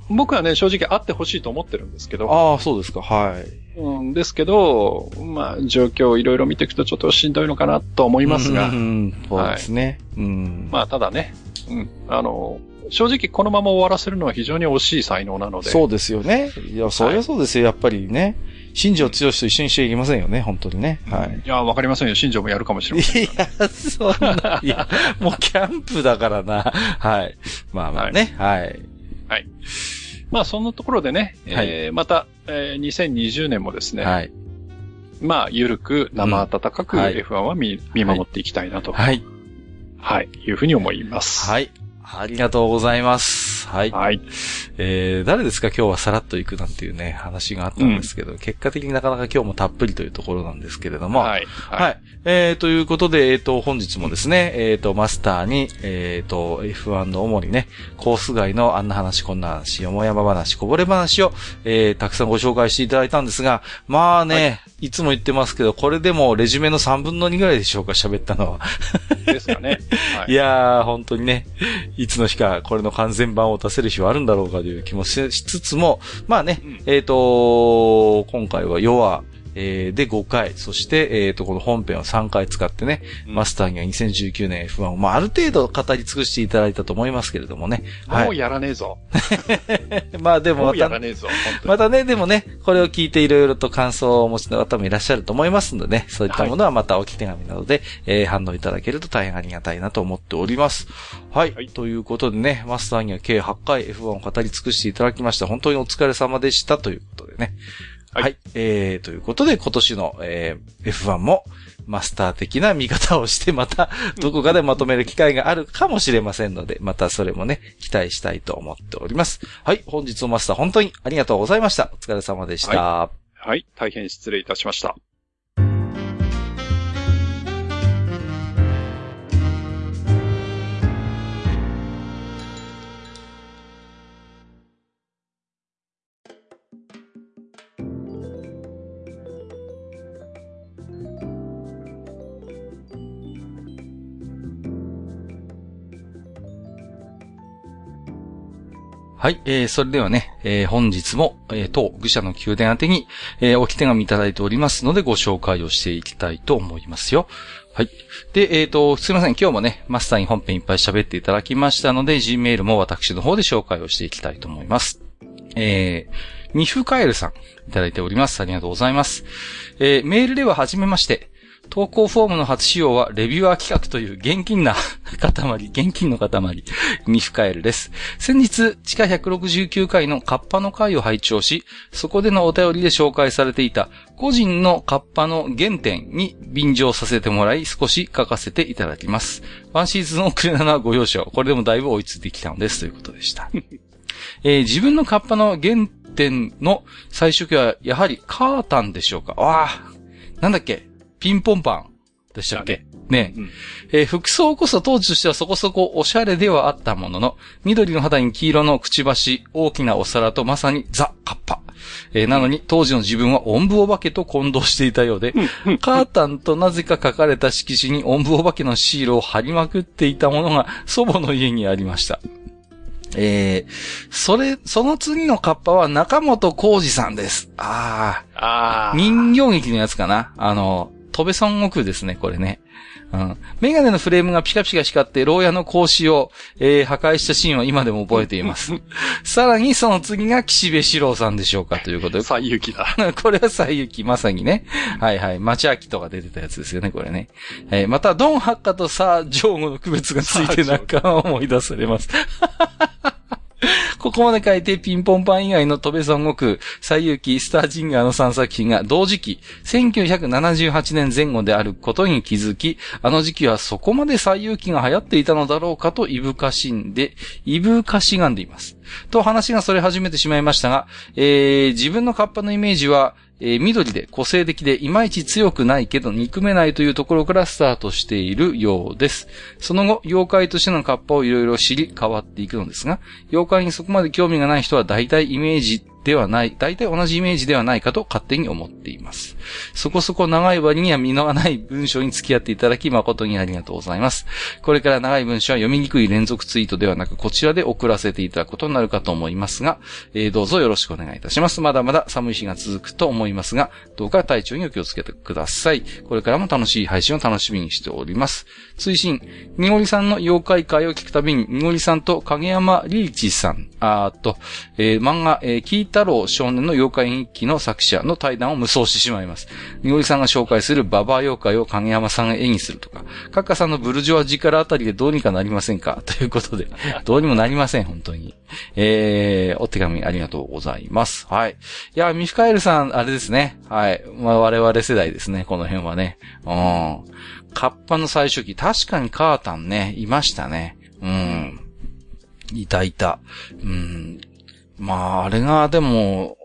僕はね、正直あってほしいと思ってるんですけど、ああ、そうですか。はい。うん、ですけど、まあ、状況をいろいろ見ていくとちょっとしんどいのかなと思いますが、うん、そうですね。うん。まあ、ただね、うん、あの、正直このまま終わらせるのは非常に惜しい才能なので、そうですよね。いや、そりゃそうですよ。やっぱりね。新庄剛志と一緒にしちゃいけませんよね。本当にね。はい。いや、わかりませんよ。新庄もやるかもしれません。いや、そんな、いや、もうキャンプだからな。はい。まあまあね。はい。まあ、そんなところでね、はいえーまた、えー2020年もですね、はい。まあ、ゆるく生温かくはい F1 は見,、見守っていきたいなと、はい。はい、いうふうに思います。はい。ありがとうございます。はい。はい。えー、誰ですか今日はさらっと行くなんていうね、話があったんですけど、結果的になかなか今日もたっぷりというところなんですけれども、はい。はい。えー、ということで、えっ、と、本日もですね、えっ、と、マスターに、えっ、と、F1 の主にね、コース外のあんな話、こんな話、よもやま話、こぼれ話を、えー、たくさんご紹介していただいたんですが、まあね、い、つも言ってますけど、これでもレジュメの3分の2ぐらいでしょうか、喋ったのは。ですかね。はい いやー、本当にね、いつの日かこれの完全版を出せる日はあるんだろうかという気もししつつも、まあね、うん。えっ、と、今回はヨア、えーで5回、そして、えっ、と、この本編を3回使ってね、うんマスターには2019年 F1 を、まあ、ある程度語り尽くしていただいたと思いますけれどもね。は もうやらねえぞ。い。まあでももまた、うやらねまたね、でもね、これを聞いていろいろと感想をお持ちの方もいらっしゃると思いますのでね、そういったものはまた置き手紙などで、えー反応いただけると大変ありがたいなと思っております。はい。はいということでね、マスターには計8回 F1 を語り尽くしていただきました。本当にお疲れ様でしたということでね。は。はいいえー、ということで今年の、えー F1 もマスター的な見方をして、またどこかでまとめる機会があるかもしれませんので、またそれもね、期待したいと思っております。はい。本日のマスター本当にありがとうございました。お疲れ様でした。はい。大変失礼いたしました。はい、えー、それではね、えー、本日も、えー、当愚者の宮殿宛てに、えー、おき手紙いただいておりますので、ご紹介をしていきたいと思いますよ。はい。で、えっ、と、すいません、今日もね、マスターに本編いっぱい喋っていただきましたので、Gmail も私の方で紹介をしていきたいと思います。えー、ミフカエルさん、いただいております。ありがとうございます。えー、メールでは初めまして、投稿フォームの初使用はレビュアー企画という現金な塊、現金の塊、ミフカエルです。先日、地下169回のカッパの回を拝聴し、そこでのお便りで紹介されていた個人のカッパの原点に便乗させてもらい少し書かせていただきます。ワンシーズン遅れなのはご容赦を。これでもだいぶ追いついてきたのですということでした。えー自分のカッパの原点の最初期はやはりカータンでしょうかああ、なんだっけ？ピンポンパンでしたっけ？ねうんえー服装こそ当時としてはそこそこおしゃれではあったものの、緑の肌に黄色のくちばし、大きなお皿とまさにザ・カッパ。えーなのに当時の自分はおんぶお化けと混同していたようで、カータンとなぜか書かれた色紙におんぶお化けのシールを貼りまくっていたものが祖母の家にありました。えー、それ、その次のカッパは中本浩二さんです。ああ。ああ。人形劇のやつかな？あの、戸部孫悟空ですね、これね。うん。メガネのフレームがピカピカ光って、牢屋の格子を、えー破壊したシーンは今でも覚えています。さらにその次が岸辺四郎さんでしょうかということで。最行きだ。これは西行まさにね。はいはい。町明とか出てたやつですよね、これね。えーまた、ドン・ハッカとサー・ジョーゴの区別がついてなんか思い出されます。ここまで書いて、ピンポンパン以外の戸部孫悟空、西遊記、スタージンガーの3作品が同時期、1978年前後であることに気づき、あの時期はそこまで西遊記が流行っていたのだろうかといぶかしんで、いぶかしがんでいます。と話がそれ始めてしまいましたが、えー自分のカッパのイメージは、えー緑で個性的でいまいち強くないけど憎めないというところからスタートしているようです。その後、妖怪としてのカッパをいろいろ知り変わっていくのですが、妖怪にそこまで興味がない人は大体イメージではない、大体同じイメージではないかと勝手に思っています。そこそこ長い割には見のない文章に付き合っていただき誠にありがとうございます。これから長い文章は読みにくい連続ツイートではなく、こちらで送らせていただくことになるかと思いますが、えーどうぞよろしくお願いいたします。まだまだ寒い日が続くと思いますが、どうか体調にお気をつけてください。これからも楽しい配信を楽しみにしております。追伸、にごりさんの妖怪会を聞くたびに、にごりさんと影山リーチさん、あーと、えー漫画、えー、キー太郎少年の妖怪日記の作者の対談を無双してしまいます。にごりさんが紹介するババア妖怪を影山さんが絵にするとか、カッカさんのブルジョア力あたりでどうにかなりませんか？ということで、どうにもなりません、本当に。えー、お手紙ありがとうございます。はい。いや、ミフカエルさん、あれですね。はい。まあ、我々世代ですね、この辺はね。うん。カッパの最初期、確かにカータンね、いましたね。うん。いたいた。うん。まあ、あれが、でも、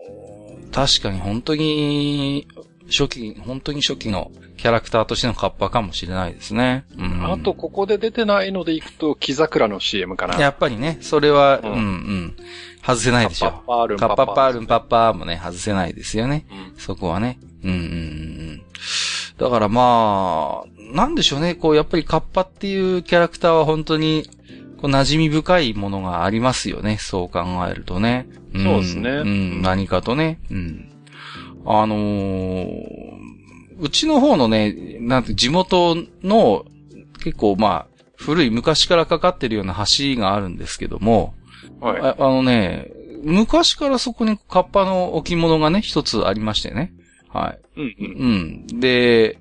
確かに本当に、初期、本当に初期のキャラクターとしてのカッパかもしれないですね。うん。あと、ここで出てないのでいくと、木桜の CM かな。やっぱりね、それは、うん、ううんん、外せないでしょ。カッパールンカッパッパールンパパッパーもね、外せないですよね。うんそこはね。うん、うん、うん。だからまあ、なんでしょうね。こう、やっぱりカッパっていうキャラクターは本当に、こう、馴染み深いものがありますよね。そう考えるとね。んそうですねうん、何かとね。うん。あのーうちの方のね、なんて、地元の、結構まあ、古い昔からかかってるような橋があるんですけども、はい。ああのね、昔からそこにカッパの置物がね、一つありましてね。はい。うんうん。うん。で、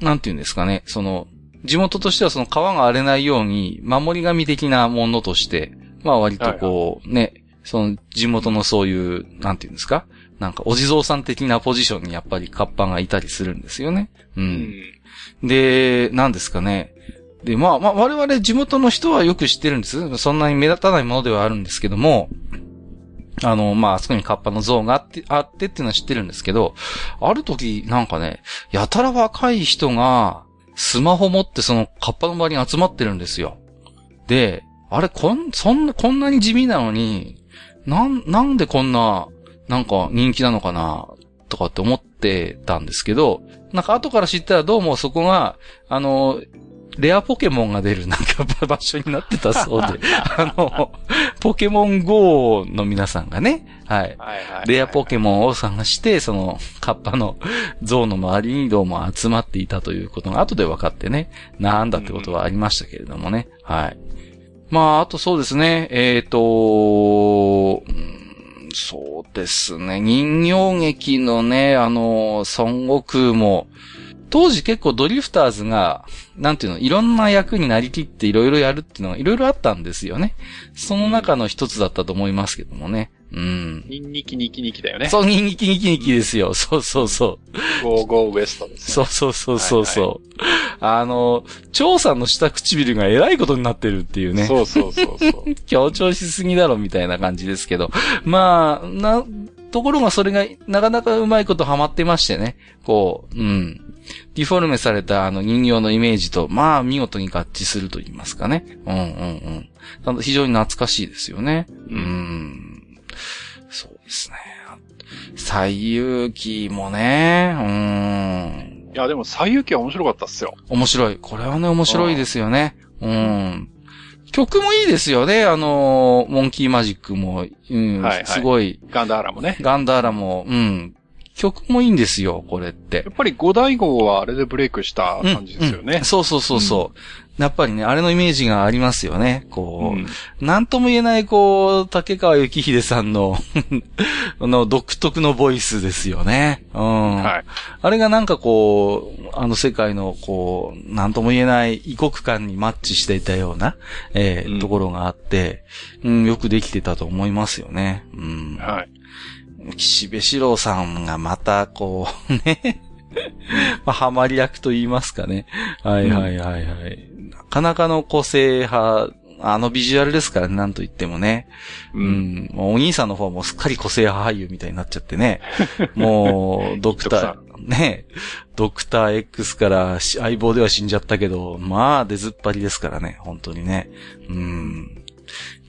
なんて言うんですかね、その、地元としてはその川が荒れないように、守り神的なものとして、まあ割とこう、ね、その地元のそういう、なんて言うんですか？なんかお地蔵さん的なポジションにやっぱりカッパがいたりするんですよね。う。うんん。で、なんですかね。で、まあ、まあ、我々地元の人はよく知ってるんです。そんなに目立たないものではあるんですけども、あの、まあ、あそこにカッパの像があって、あってっていうのは知ってるんですけど、ある時、なんかね、やたら若い人が、スマホ持ってそのカッパの周りに集まってるんですよ。で、あれ、こん、そんな、こんなに地味なのに、なん、なんでこんな、なんか人気なのかな、とかって思ってたんですけど、なんか後から知ったらどうもそこが、あの、レアポケモンが出るなんか場所になってたそうで、あの、ポケモン GO の皆さんがね、はい。レアポケモンを探して、その、カッパの像の周りにどうも集まっていたということが後で分かってね、なんだってことはありましたけれどもね。はい。まあ、あとそうですね、えっ、と、うんそうですね、人形劇のね、あの、孫悟空も、当時結構ドリフターズが、なんていうの、いろんな役になりきっていろいろやるっていうのがいろいろあったんですよね。その中の一つだったと思いますけどもね。うん。ニンニキニキニキだよね。そう、ニンニキニキニキですよ。そうそうそう。ゴーゴーウエストですね。そうそうそうそうそう。あの、張さんの下唇が偉いことになってるっていうね。そうそうそうそう。強調しすぎだろみたいな感じですけど。まあ、な、ところがそれがなかなかうまいことハマってましてね。こう、うん。ディフォルメされたあの人形のイメージと、まあ見事に合致すると言いますかね。うんうんうん。非常に懐かしいですよね。う。うんそうですね。最遊記もね、うん。いや、でも、最遊記は面白かったっすよ。面白い。これはね、面白いですよね。うん。曲もいいですよね。あの、モンキーマジックも、うん、はいはいすごい。ガンダーラもね。ガンダーラも、うん。曲もいいんですよ、これってや。っぱり五大号はあれでブレイクした感じですよねうんうん。そうそうそうそう、やっぱりね、あれのイメージがありますよね。こう、うんなんとも言えない、こう、竹川幸秀さんの、あの、独特のボイスですよね。うん。はい。あれがなんかこう、あの世界のこう、なんとも言えない異国感にマッチしていたような、えーうんところがあって、うん、よくできてたと思いますよね。うん。はい。岸辺四郎さんがまた、こう、ね、まあ、ハマり役と言いますかね。はいはいはいはい。なかなかの個性派、あのビジュアルですからね、なんと言ってもね。う。うんうお兄さんの方はもうすっかり個性派俳優みたいになっちゃってね。もう、ドクター、ね、ドクター X から相棒では死んじゃったけど、まあ出ずっぱりですからね、本当にね。うん。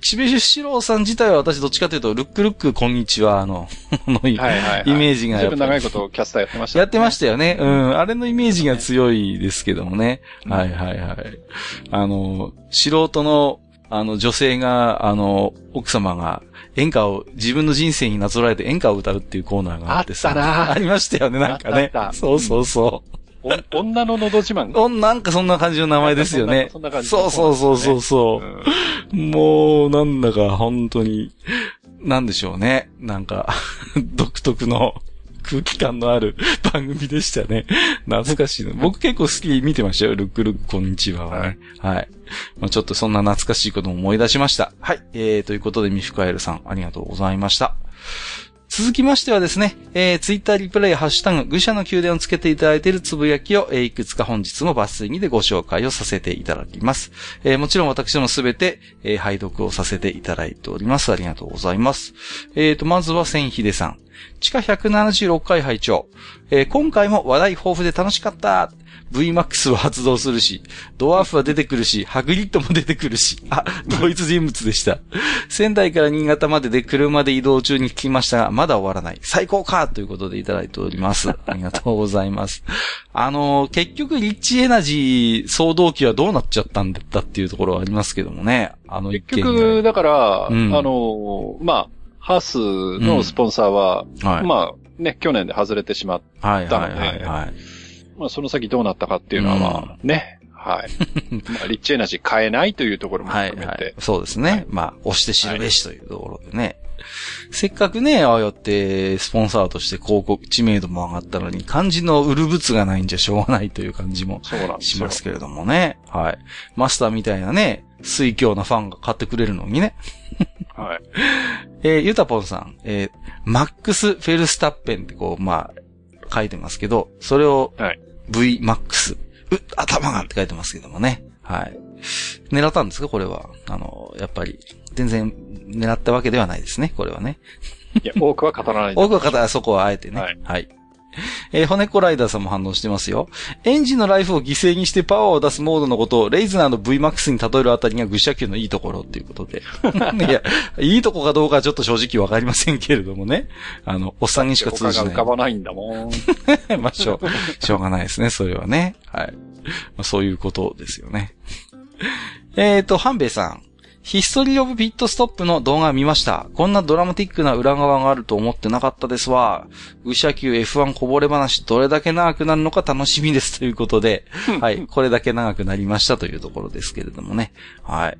岸辺七郎さん自体は私どっちかというと、ルックルックこんにちは、あの、のイはいはいはい。メージがやっぱりずいぶん長いことキャスターやってました、やってましたよね。うん。あれのイメージが強いですけどもね。はいはいはい。あの、素人の、あの、女性が、あの、奥様が演歌を、自分の人生になぞらえて演歌を歌うっていうコーナーがあってさ。あったなありましたよね、なんかねそうそうそう。お女ののど自慢？おなんかそんな感じの名前ですよね。そんな感じそうそうそうそうそうう。んもう、なんだか本当に、なんでしょうね。なんか、独特の空気感のある 番組でしたね。懐かしいの。僕結構好きに見てましたよ。ルックルックこんにちははね。はい。まあ、ちょっとそんな懐かしいことも思い出しました。はい。えー、ということで、ミフカエルさん、ありがとうございました。続きましてはですね、えー、ツイッターリプレイハッシュタグ、愚者の宮殿をつけていただいているつぶやきを、えーいくつか本日も抜粋にでご紹介をさせていただきます。えーもちろん私どもすべて、えー拝読をさせていただいております。ありがとうございます。えーと、まずは千秀さん。地下176回拝聴えー今回も話題豊富で楽しかった。VMAX は発動するし、ドワーフは出てくるし、ハグリッドも出てくるし、あ、同一人物でした。仙台から新潟までで車で移動中に聞きましたが、まだ終わらない。最高かということでいただいております。ありがとうございます。あのー結局、リッチエナジー総動機はどうなっちゃったんだったっていうところはありますけどもね。あの結局、だから、うんあの、まあ、ハースのスポンサーは、はい。まあ、ね、去年で外れてしまっはいたのではいはいはい。まあ、その先どうなったかっていうのは、まあ、ね、はい。まあ、リッチエナジー変えないというところもはい、含めてはい。。そうですね。まあ、押して知るべしというところでね。せっかくね、ああやって、スポンサーとして広告、知名度も上がったのに、漢字の売る物がないんじゃしょうがないという感じもしま。すけれどもね。はい。マスターみたいなね、水強なファンが買ってくれるのにね。はい。えーゆたぽんさん、えーマックス・フェルスタッペンってこう、まあ、書いてますけど、それをはい V マックス、う、頭がって書いてますけどもね。はい。狙ったんですか？これは。あの、やっぱり、全然狙ったわけではないですね、これはね。いや、多くは語らない。多くの方はそこはあえてね。ははいい。えー骨っこライダーさんも反応してますよ。エンジンのライフを犠牲にしてパワーを出すモードのことをレイズナーの VMAX に例えるあたりが愚者級のいいところっていうことで。いや、いいとこかどうかはちょっと正直わかりませんけれどもね。あの、おっさんにしか通じない他が浮か。ばないんだもん。まあ、しょう、しょうがないですね、それはね。はい。まあ、そういうことですよね。えーと、ハンベイさん。ヒストリーオブピットストップの動画見ました。こんなドラマティックな裏側があると思ってなかったですわ。ウシャ級 F1 こぼれ話どれだけ長くなるのか楽しみです ということで、はい。これだけ長くなりましたというところですけれどもね。はい。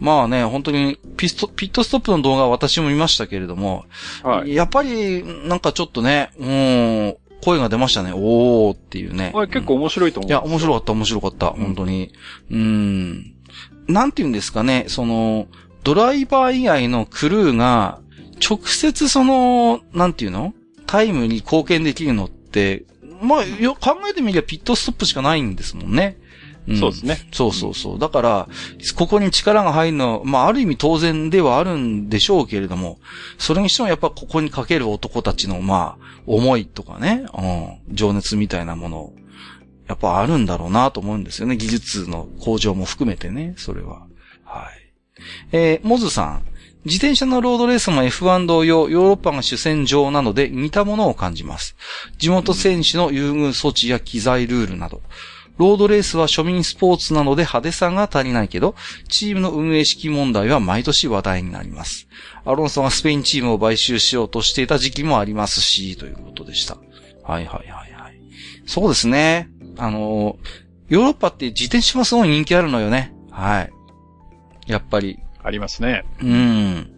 まあね、本当にピスト、ピットストップの動画は私も見ましたけれども、はい。やっぱり、なんかちょっとね、うん、声が出ましたね。おーっていうね。これ結構面白いと思う。いや、面白かった、面白かった、ん本当に。うん。なんて言うんですかね、その、ドライバー以外のクルーが、直接その、なんていうのタイムに貢献できるのって、まあ、よ、考えてみればピットストップしかないんですもんね。んそうですね。そうそうそう。だから、ここに力が入るのは、まあ、ある意味当然ではあるんでしょうけれども、それにしてもやっぱここにかける男たちの、まあ、思いとかね、うん、情熱みたいなもの、やっぱあるんだろうなと思うんですよね。技術の向上も含めてね、それは。はい。えーモズさん。自転車のロードレースも F1 同様、ヨーロッパが主戦場なので似たものを感じます。地元選手の優遇措置や機材ルールなど。ロードレースは庶民スポーツなので派手さが足りないけど、チームの運営式問題は毎年話題になります。アロンソがスペインチームを買収しようとしていた時期もありますし、ということでした。はいはいはいはい。そうですね。あの、ヨーロッパって自転車もすごい人気あるのよね。はい。やっぱり。ありますね。うん。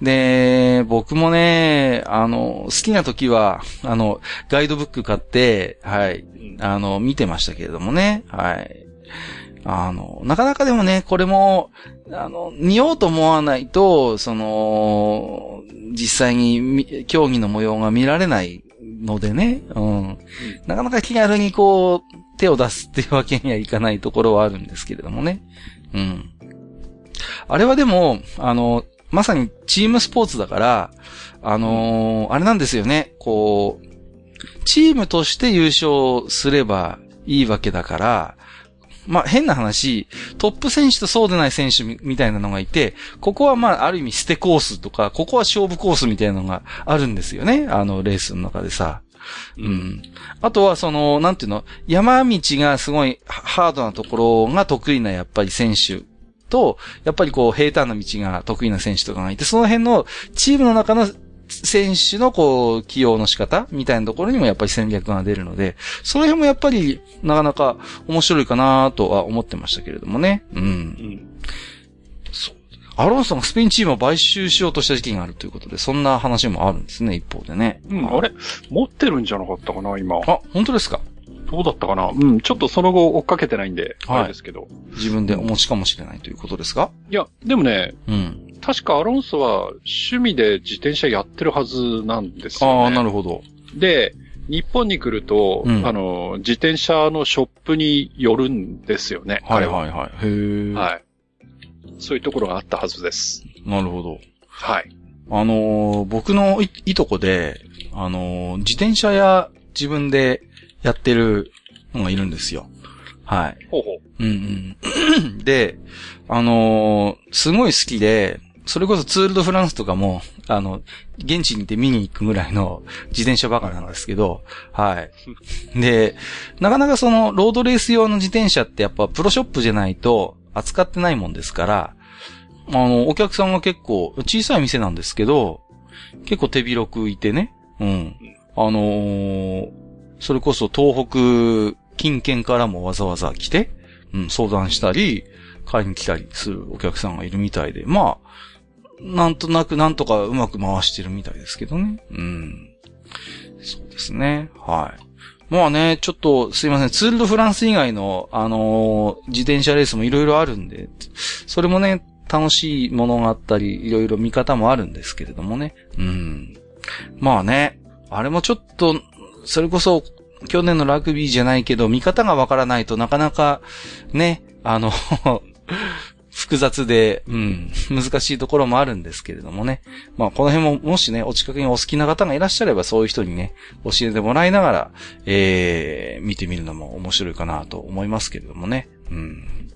で、僕もね、あの、好きな時は、あの、ガイドブック買って、はい、あの、見てましたけれどもね、はい。あの、なかなかでもね、これも、あの、見ようと思わないと、その、実際にみ競技の模様が見られないのでね、うん。なかなか気軽にこう、手を出すっていうわけにはいかないところはあるんですけれどもね。うん。あれはでも、あの、まさにチームスポーツだから、あのーあれなんですよね、こう、チームとして優勝すればいいわけだから、まあ変な話、トップ選手とそうでない選手みたいなのがいて、ここはまあある意味捨てコースとか、ここは勝負コースみたいなのがあるんですよね。あのレースの中でさ。うん。あとはその、なんていうの、山道がすごいハードなところが得意なやっぱり選手と、やっぱりこう平坦な道が得意な選手とかがいて、その辺のチームの中の選手のこう、起用の仕方みたいなところにもやっぱり戦略が出るので、その辺もやっぱりなかなか面白いかなとは思ってましたけれどもね。うん。うん、アロンソンがスペインチームを買収しようとした時期があるということで、そんな話もあるんですね、一方でね。うん、あれ？持ってるんじゃなかったかな、今。あ、本当ですか？どうだったかな？うん、ちょっとその後追っかけてないんで、はい、あれですけど。自分でお持ちかもしれないということですか？いや、でもね、うん。確かアロンソは趣味で自転車やってるはずなんですよ、ね。ああ、なるほど。で、日本に来ると、うん、あの、自転車のショップに寄るんですよね。はいはいはい。へえ。はい。そういうところがあったはずです。なるほど。はい。あのー、僕のいいとこで、あのー、自転車や自分でやってるのがいるんですよ。はい。ほうほう。うんうん。で、あのー、すごい好きで、それこそツールドフランスとかも、あの、現地に行って見に行くぐらいの 自転車バカなんですけど、はい。で、なかなかその、ロードレース用の自転車ってやっぱプロショップじゃないと扱ってないもんですから、あの、お客さんが結構、小さい店なんですけど、結構手広くいてね、うん。あのー、それこそ東北近県からもわざわざ来て、うん、相談したり、買いに来たりするお客さんがいるみたいで、まあ、なんとなくなんとかうまく回してるみたいですけどね。うん。そうですね。はい。まあね、ちょっとすいません。ツールドフランス以外の、あのー、自転車レースもいろいろあるんで、それもね、楽しいものがあったり、いろいろ見方もあるんですけれどもね。うん。まあね、あれもちょっと、それこそ、去年のラグビーじゃないけど、見方がわからないとなかなか、ね、あの複雑で、うん、難しいところもあるんですけれどもね。まあ、この辺も、もしね、お近くにお好きな方がいらっしゃれば、そういう人にね、教えてもらいながら、えー、見てみるのも面白いかなと思いますけれどもね。うん。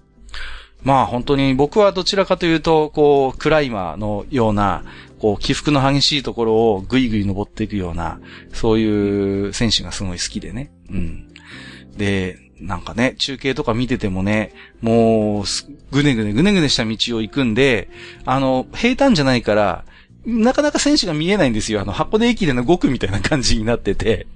まあ、本当に僕はどちらかというと、こう、クライマーのような、こう、起伏の激しいところをぐいぐい登っていくような、そういう選手がすごい好きでね。うん。で、なんかね、中継とか見ててもね、もう、ぐねぐねぐねぐねした道を行くんで、あの、平坦じゃないから、なかなか選手が見えないんですよ。あの、箱根駅伝の5区みたいな感じになってて。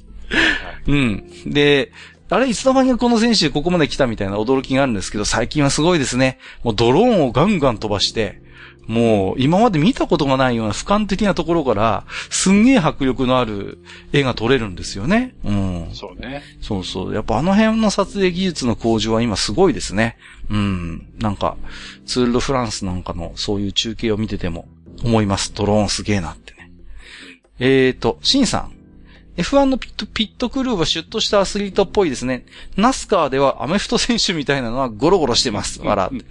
うん。で、あれ、いつの間にかこの選手ここまで来たみたいな驚きがあるんですけど、最近はすごいですね。もうドローンをガンガン飛ばして、もう、今まで見たことがないような俯瞰的なところから、すんげえ迫力のある絵が撮れるんですよね。うん。そうね。そうそう。やっぱあの辺の撮影技術の向上は今すごいですね。うん。なんか、ツールドフランスなんかのそういう中継を見てても思います。ドローンすげえなってね。えーと、シンさん。F1 のピット、ピットクルーはシュッとしたアスリートっぽいですね。ナスカーではアメフト選手みたいなのはゴロゴロしてます。笑って。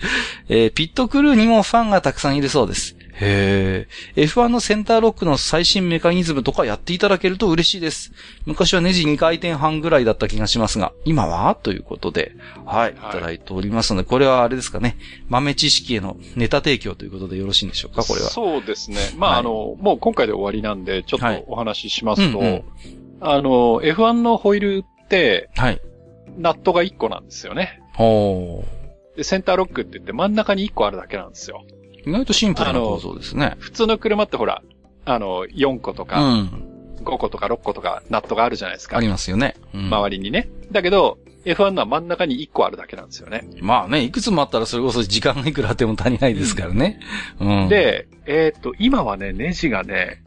えー、ピットクルーにもファンがたくさんいるそうです。へえ。F1 のセンターロックの最新メカニズムとかやっていただけると嬉しいです。昔はネジ2回転半ぐらいだった気がしますが、今は？ということで、はい、いただいておりますので、これはあれですかね。豆知識へのネタ提供ということでよろしいんでしょうか、これは。そうですね。まあ、はい、あの、もう今回で終わりなんで、ちょっとお話ししますと、はいうんうん、あの、F1 のホイールって、はい。ナットが1個なんですよね。ほで、センターロックって言って真ん中に1個あるだけなんですよ。意外とシンプルな構造ですね。普通の車ってほら、あの、4個とか、うん、5個とか6個とかナットがあるじゃないですか。ありますよね。うん、周りにね。だけど、F1 のは真ん中に1個あるだけなんですよね。まあね、いくつもあったらそれこそ時間がいくらあっても足りないですからね。うん、で、えっ、ー、と、今はね、ネジがね、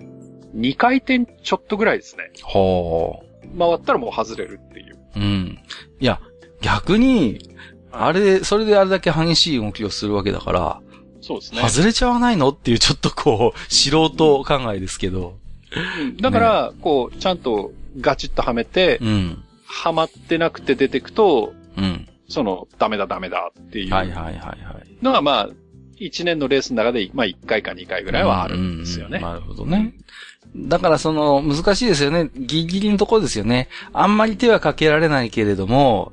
2回転ちょっとぐらいですね。はあ。回ったらもう外れるっていう。うん。いや、逆に、あれ、それであれだけ激しい動きをするわけだから、そうですね。外れちゃわないの？っていうちょっとこう、素人考えですけど。うん、だから、ね、こう、ちゃんとガチッとはめて、うん。はまってなくて出てくと、うん。その、ダメだダメだっていう。はいはいはいはい。のがまあ、一年のレースの中で、まあ一回か二回ぐらいはあるんですよね。うんうん、なるほどね。だからその、難しいですよね。ギリギリのところですよね。あんまり手はかけられないけれども、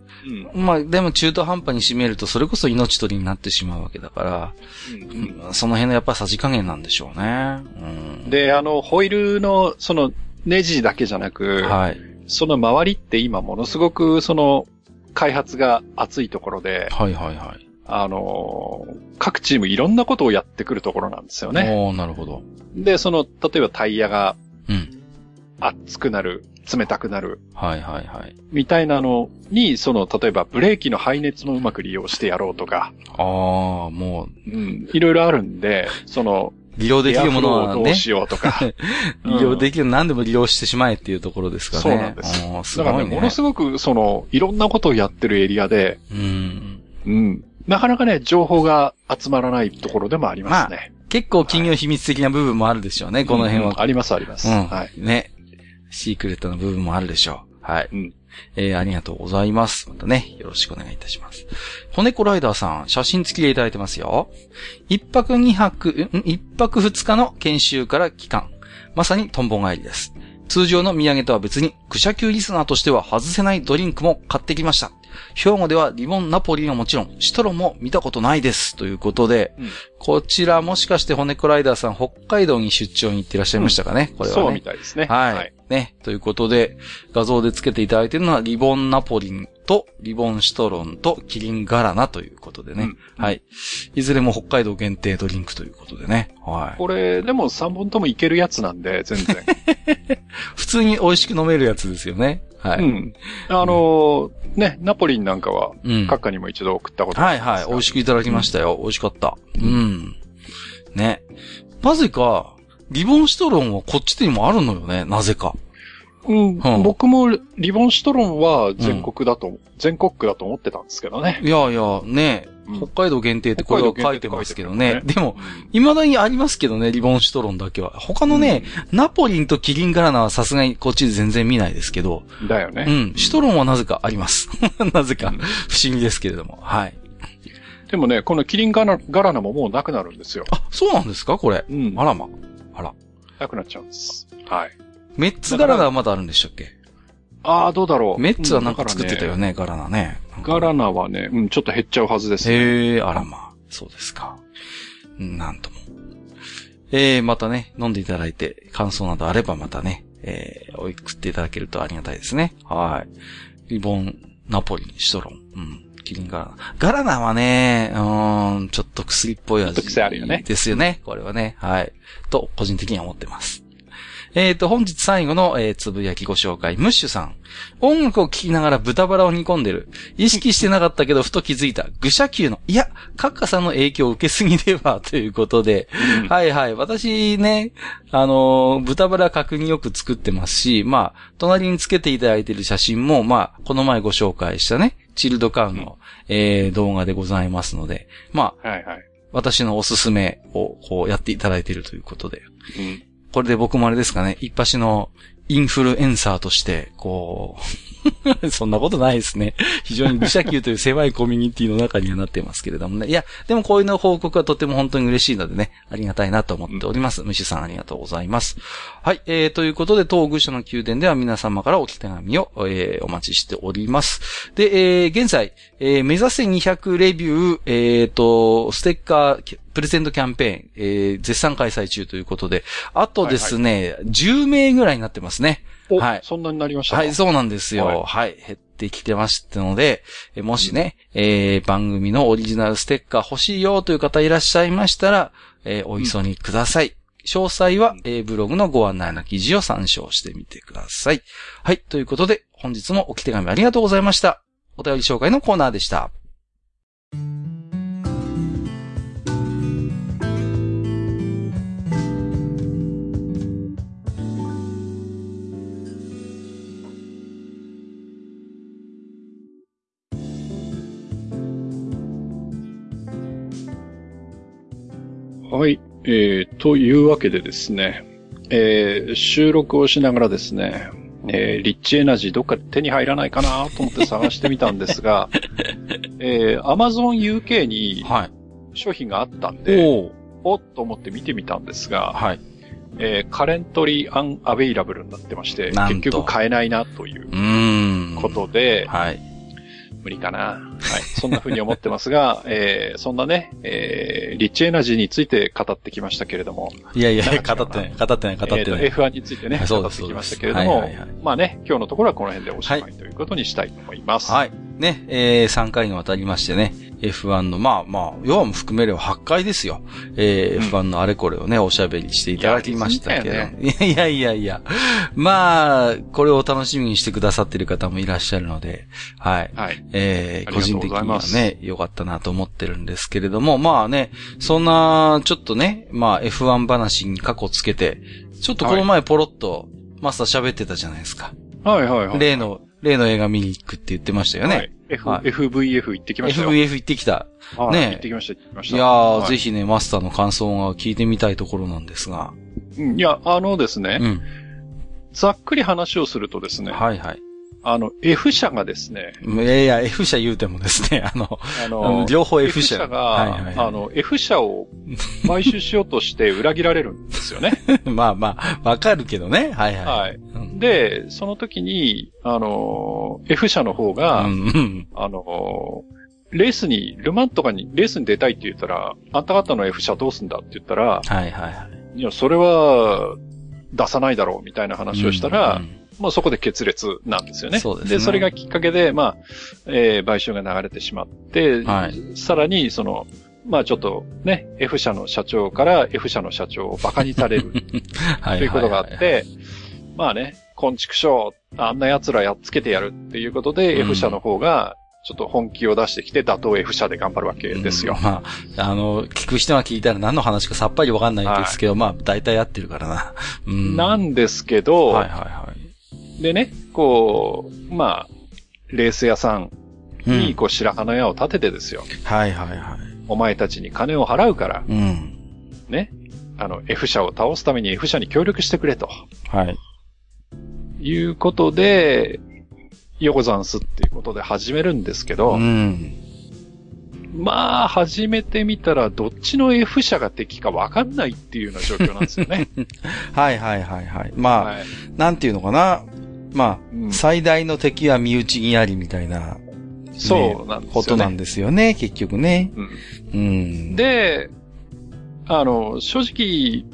うん。まあ、でも中途半端に締めると、それこそ命取りになってしまうわけだから、うんその辺のやっぱさじ加減なんでしょうね。うん、で、あの、ホイールの、その、ネジだけじゃなく、はい。その周りって今ものすごく、その、開発が熱いところで、はいはいはい。あの、各チームいろんなことをやってくるところなんですよね。おーなるほど。で、その、例えばタイヤがうん。熱くなる、冷たくなる、はいはいはい。みたいなのに、その、例えばブレーキの排熱もうまく利用してやろうとか、ああ、もうん、いろいろあるんで、その、う、利用できるものはねどう、しようとか、利用できる、何でも利用してしまえっていうところですかね。そうなんですすだからね。ものすごく、その、いろんなことをやってるエリアで、うん。うん、なかなかね、情報が集まらないところでもありますね。結構企業秘密的な部分もあるでしょうね、この辺は。うんあります、あります。うん。はい。ね。シークレットの部分もあるでしょう。はい。うんえー、ありがとうございます。またね、よろしくお願いいたします。骨子ライダーさん、写真付きでいただいてますよ。一泊二泊、ん一泊二日の研修から期間。まさにトンボ帰りです。通常の土産とは別に、愚者級リスナーとしては外せないドリンクも買ってきました。兵庫ではリボンナポリはもちろん、シトロも見たことないです。ということで、うんこちらもしかして骨子ライダーさん、北海道に出張に行ってらっしゃいましたかね、これはね。そうみたいですね。はい。ね。ということで、画像で付けていただいているのは、リボンナポリンと、リボンシトロンと、キリンガラナということでね。うんはい。いずれも北海道限定ドリンクということでね。はい。これ、でも3本ともいけるやつなんで、全然。普通に美味しく飲めるやつですよね。はい。うん。あのーね、ナポリンなんかは、うん。閣下にも一度送ったことあはいはい。美味しくいただきましたよ。美味しかった。うん。ね。なぜか、リボンシトロンはこっちにもあるのよね。なぜか。うんうん僕もリボンシトロンは全国だと、全国区だと思ってたんですけどね。いやいや、ね。うん北海道限定ってこれは書いてますけどね。でも、未だにありますけどね、リボンシトロンだけは。他のね、ナポリンとキリンガラナはさすがにこっちで全然見ないですけど、うん、だよね。うん、シトロンはなぜかあります。なぜかうん、不思議ですけれども。はい。でもね、このキリンガラガラナももうなくなるんですよ。あ、そうなんですか？これ。うんあらま。あら。なくなっちゃうんです。はい。メッツガラナはまだあるんでしたっけ？ああ、どうだろう。メッツはなんかう作ってたよね、ガラナね。ガラナはね、うん、ちょっと減っちゃうはずですね。へえ、あらまあ。そうですか。なんとも。えー、またね、飲んでいただいて、感想などあればまたね、えー、送っていただけるとありがたいですね。はい。リボン、ナポリン、シトロン、うん。キリンガラナ。ガラナはね、うーん、ちょっと薬っぽい味。ちょっと癖あるよねですよね。これはね。はい。と、個人的には思ってます。えっ、と、本日最後の、えーつぶやきご紹介、ムッシュさん。音楽を聴きながら豚バラを煮込んでる。意識してなかったけど、ふと気づいた。愚者級の、いや、カッカさんの影響を受けすぎでは、ということで。うんはいはい。私ね、あのー豚バラ角煮よく作ってますし、まあ、隣につけていただいている写真も、まあ、この前ご紹介したね、チルドカウの、えー動画でございますので、まあ、はいはい。私のおすすめを、こう、やっていただいているということで。うん。これで僕もあれですかね、一発のインフルエンサーとして、こう、そんなことないですね。非常に愚者級という狭いコミュニティの中にはなってますけれどもね。いや、でもこういうの報告はとても本当に嬉しいのでね、ありがたいなと思っております。ムシさんありがとうございます。はい、えー、ということで、当愚者の宮殿では皆様からお手紙を、えー、お待ちしております。で、えー、現在、えー、目指せ200レビュー、えーと、ステッカー、プレゼントキャンペーン、えー、絶賛開催中ということで、あとですね、10名ぐらいになってますね。お、はいそんなになりましたか？はい、そうなんですよ。はいはい、減ってきてましたので、えもしね、えー番組のオリジナルステッカー欲しいよという方いらっしゃいましたら、えーお急ぎください。詳細は、えーブログのご案内の記事を参照してみてください。はい、ということで、本日もおき手紙ありがとうございました。お便り紹介のコーナーでした。はい。えー、というわけでですね、えー、収録をしながらですね、えー、リッチエナジーどっかで手に入らないかなと思って探してみたんですが、えー、Amazon UK にはい。商品があったんで、おーおっと思って見てみたんですが、はい。えーカレントリーアンアベイラブルになってまして、結局買えないなという。ことで、はい。無理かな。はい。そんな風に思ってますが、えーそんなね、えーリッチエナジーについて語ってきましたけれども、いやいや、語ってない、語ってない、語ってない。えーと F1 についてね、語ってきましたけれども、はいはいはいまあね、今日のところはこの辺でおしまいはいということにしたいと思います。はい。ね、えー、3回にわたりましてね、F1 の、まあまあ、要は含めれば8回ですよ。えーうん F1 のあれこれをね、おしゃべりしていただきましたけど。いやいやいやいやいや。まあ、これを楽しみにしてくださってる方もいらっしゃるので、はい。はい。えー、個人的にはね、良かったなと思ってるんですけれども、まあね、そんな、ちょっとね、まあ F1 話に過去つけて、ちょっとこの前ポロッと、マスター喋ってたじゃないですか。はいはいはい。例の、例の映画見に行くって言ってましたよね。はい F はい FVF 行ってきましたよ。FVF 行ってきた。はいね行ってきました、行ってきました。いやー、はいぜひね、マスターの感想が聞いてみたいところなんですが。うんいや、あのですね、うん。ざっくり話をするとですね、はいはい。あの、F 社がですね、いやいや、F 社言うてもですね、あの、ああのの、両方 F 社。社が、はいはいはいあの、F 社を買収しようとして裏切られるんですよね。まあまあ、わかるけどね。はいはい。はい。うんで、その時に、あの、F 社の方が、うんうんあの、レースに、ルマンとかに、レースに出たいって言ったら、あんた方の F 社どうすんだって言ったら、はいはいはい。いや、それは、出さないだろうみたいな話をしたら、うんまあそこで決裂なんですよね。そうですねそれがきっかけで、まあ、えー買収が流れてしまって、はいさらに、その、まあちょっとね、F 社の社長から F 社の社長を馬鹿にされる はということがあっははて、まあね、昆虫賞、あんな奴らやっつけてやるっていうことで、うん F 社の方が、ちょっと本気を出してきて、打倒 F 社で頑張るわけですようん。まあ、あの、聞く人が聞いたら何の話かさっぱりわかんないですけど、まあ、大体合ってるからな。うん。なんですけど、はいはいはい。でね、こう、まあ、レース屋さんうんに、こう、白羽の矢を立ててですよ。はいはいはい。お前たちに金を払うから、うん。ね、あの、F 社を倒すために F 社に協力してくれと。はい。いうことで、ヨコザンスっていうことで始めるんですけど、うん。まあ、始めてみたら、どっちの F 社が敵か分かんないっていうような状況なんですよね。はいはいはいはい。まあ、はい。なんていうのかな。まあ、うん最大の敵は身内にありみたいな、そうなんですよね。ことなんですよね、結局ね。うんうん。、で、あの、正直、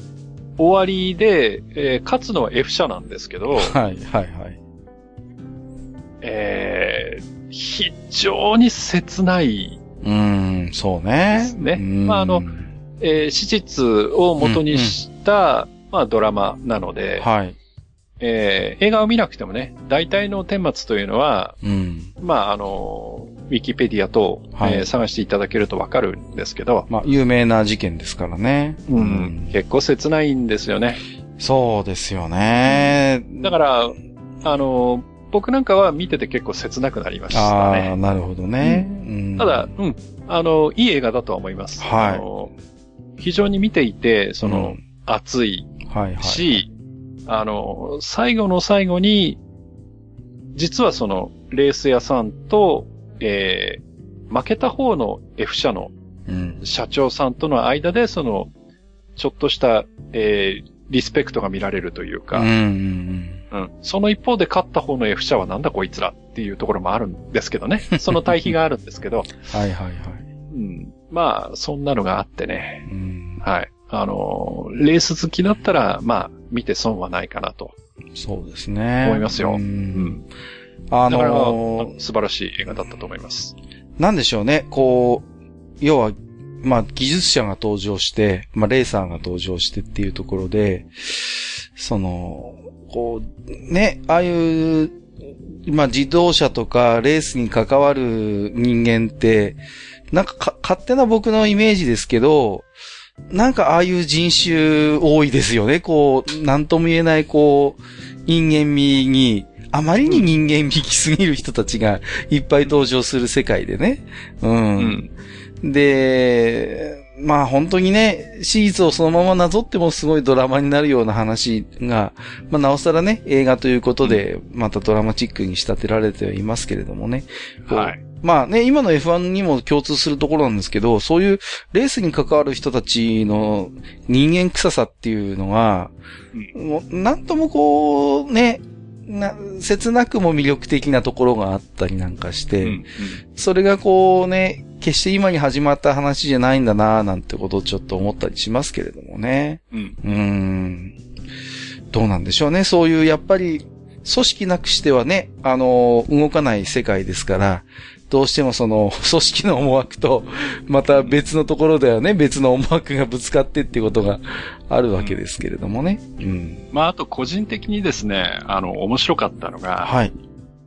終わりで、えー勝つのは F 社なんですけど、はいはいはい。えー非常に切ない、うん、そうね。ですねうんまああのえー史実を元にした、まあ、ドラマなので、はい。えー映画を見なくてもね、大体の顛末というのは、うん。まあ、あの、ウィキペディア等、はいえー探していただけるとわかるんですけど、まあ、有名な事件ですからね。うん、結構切ないんですよね。そうですよね。だから、あの、僕なんかは見てて結構切なくなりましたああ、ね。なるほどね。うんただ、うん、あの、いい映画だとは思います。はい非常に見ていて、その、うん熱いはいはい。し、あの、最後の最後に、実はその、レース屋さんと、えー負けた方の F 社のうん。社長さんとの間で、その、ちょっとした、えーリスペクトが見られるというか、うん。その一方で勝った方の F 社はなんだこいつらっていうところもあるんですけどね。その対比があるんですけど、うん。はいはいはい。うん。まあ、そんなのがあってね。うん。はい。あのー、レース好きだったら、まあ、見て損はないかなと。そうですね。思いますよう。うんん。あのー素晴らしい映画だったと思います。なんでしょうね。こう、要は、まあ、技術者が登場して、まあ、レーサーが登場してっていうところで、その、こう、ね、ああいう、まあ、自動車とかレースに関わる人間って、なんかか勝手な僕のイメージですけど、なんかああいう人種多いですよね。こう、なんとも言えない、こう、人間味に、あまりに人間味きすぎる人たちがいっぱい登場する世界でね。うん。で、まあ本当にね、史実をそのままなぞってもすごいドラマになるような話が、まあなおさらね、映画ということで、またドラマチックに仕立てられてはいますけれどもね。はい。まあね、今の F1 にも共通するところなんですけど、そういうレースに関わる人たちの人間臭さっていうのが、うんもうなんともこう、ね、な、切なくも魅力的なところがあったりなんかして、うんそれがこうね、決して今に始まった話じゃないんだななんてことをちょっと思ったりしますけれどもね。うん。うーん。どうなんでしょうね。そういう、やっぱり、組織なくしてはね、あの、動かない世界ですから、どうしてもその、組織の思惑と、また別のところではね、別の思惑がぶつかってっていうことがあるわけですけれどもね。うん。まあ、あと個人的にですね、あの、面白かったのが、はい。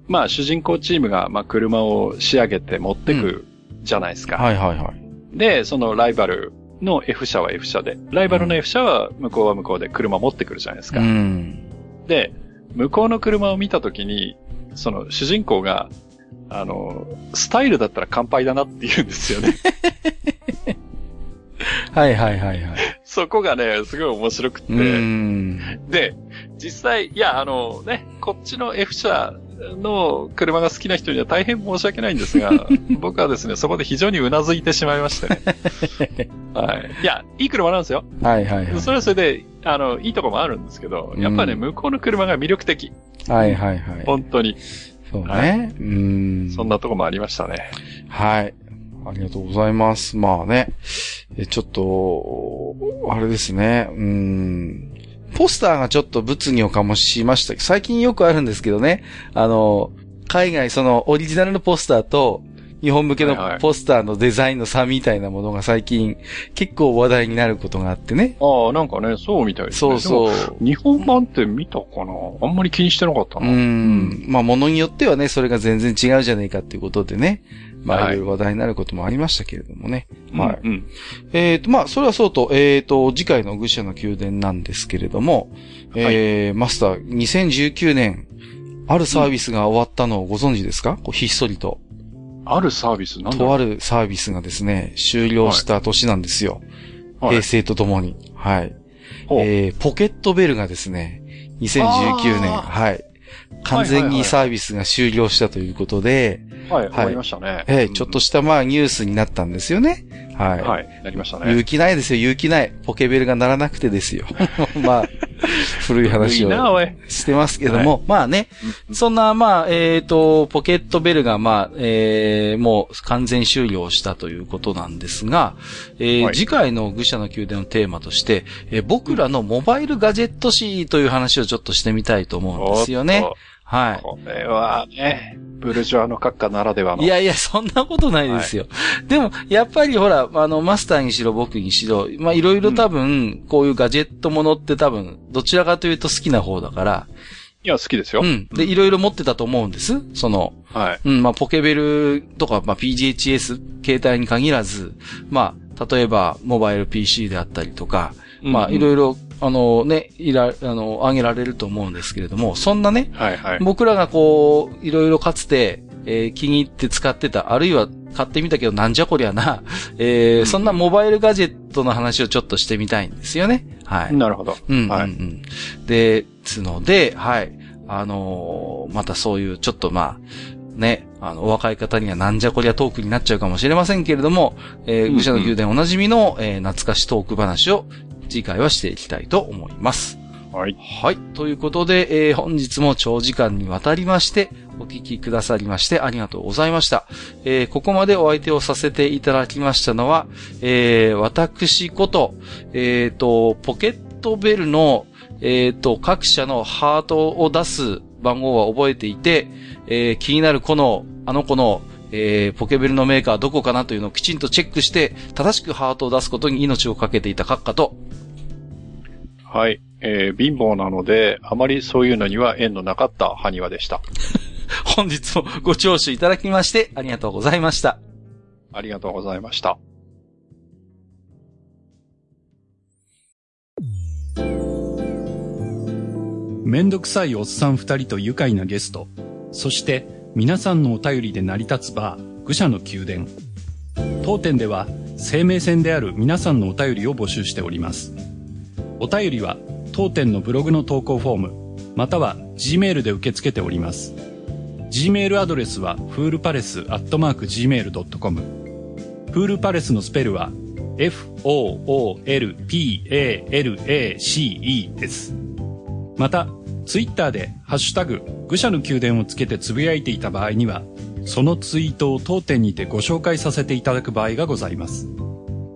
まあ、主人公チームが、まあ、車を仕上げて持ってくじゃないですか。はいはいはい。で、そのライバルの F 社は F 社で、ライバルの F 社は向こうは向こうで車持ってくるじゃないですか。うん。で、向こうの車を見たときに、その主人公が、あの、スタイルだったら乾杯だなって言うんですよね。はいはいはいはい。そこがね、すごい面白くて。で、実際、いや、あのね、こっちの F 社の車が好きな人には大変申し訳ないんですが、僕はですね、そこで非常にうなずいてしまいましてね。はい。いや、いい車なんですよ。はいはいはい。それはそれで、あの、いいとこもあるんですけど、やっぱりね、うん向こうの車が魅力的。はいはいはい。本当に。そうね。うーん。そんなとこもありましたね。はい。ありがとうございます。まあね。えちょっと、あれですね。うーん。ポスターがちょっと物議を醸しました。最近よくあるんですけどね。あの、海外、そのオリジナルのポスターと、日本向けのはいはいポスターのデザインの差みたいなものが最近結構話題になることがあってね。ああ、なんかね、そうみたいですね。そうう。そう。日本版って見たかな？あんまり気にしてなかったうな。ん。まあ、ものによってはね、それが全然違うじゃねえかっていうことでね。まあ、はいいろいろ話題になることもありましたけれどもね。はい。うん。えっ、と、まあ、それはそうと、えっ、と、次回の愚者の宮殿なんですけれども、えーマスター、2019年、あるサービスが終わったのをご存知ですか、こうひっそりと。あるサービスなんだとあるサービスがですね、終了した年なんですよ。はい平成とともに。はい。えーポケットベルがですね、2019年、はい。完全にサービスが終了したということで、はい、終わりましたね。えーちょっとしたまあニュースになったんですよね。はい。はい、なりましたね。勇気ないですよ、勇気ない。ポケベルが鳴らなくてですよ。まあ、古い話を。してますけども、まあね、そんな、まあ、えっ、と、ポケットベルが、まあ、えーもう完全終了したということなんですが、えーはい次回の愚者の宮殿のテーマとして、えー僕らのモバイルガジェット誌という話をちょっとしてみたいと思うんですよね。とはこれはね、ブルジョアの閣下ならではの。い。いやいや、そんなことないですよ。でも、やっぱりほら、あの、マスターにしろ僕にしろ、まあ、いろいろ多分、こういうガジェットものって多分、どちらかというと好きな方だから、いや、好きですよ。うん。で、いろいろ持ってたと思うんです。その、はい。うん、まあ、ポケベルとか、まあ、PGHS、携帯に限らず、まあ、例えば、モバイル PC であったりとか、まあ、いろいいろ、あのね、いら、あの、挙げられると思うんですけれども、そんなね、ろ。はいはい。僕らがこう、いろいろかつて、えー気に入って使ってた、あるいは買ってみたけどなんじゃこりゃな、えーうんそんなモバイルガジェットの話をちょっとしてみたいんですよね。はい。なるほど。うん、うん、うはいん。ですので、はい。あのーまたそういう、ちょっとまあ、ね、あの、お若い方にはなんじゃこりゃトークになっちゃうかもしれませんけれども、えー、愚者の宮殿おなじみの、えー懐かしトーク話を次回はしていきたいと思います。はい。はい。ということで、えー本日も長時間にわたりまして、お聞きくださりましてありがとうございました。えーここまでお相手をさせていただきましたのは、えー私こと、えっ、と、ポケットベルの、えっ、と、各社のハートを出す番号は覚えていて、えー気になるこの、あの子の、えーポケベルのメーカーはどこかなというのをきちんとチェックして、正しくハートを出すことに命をかけていた閣下と、はい。えー貧乏なので、あまりそういうのには縁のなかった埴輪でした。本日もご聴取いただきましてありがとうございました。ありがとうございました。めんどくさいおっさん二人と愉快なゲスト、そして皆さんのお便りで成り立つバー、愚者の宮殿。当店では生命線である皆さんのお便りを募集しております。お便りは当店のブログの投稿フォーム、または G メールで受け付けております。Gmail アドレスは、フールパレスアットマーク Gmail.com。フールパレスのスペルは、f-o-o-l-p-a-l-a-c-e です。また、ツイッターで、ハッシュタグ、愚者の宮殿をつけてつぶやいていた場合には、そのツイートを当店にてご紹介させていただく場合がございます。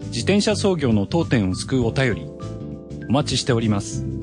自転車操業の当店を救うお便り、お待ちしております。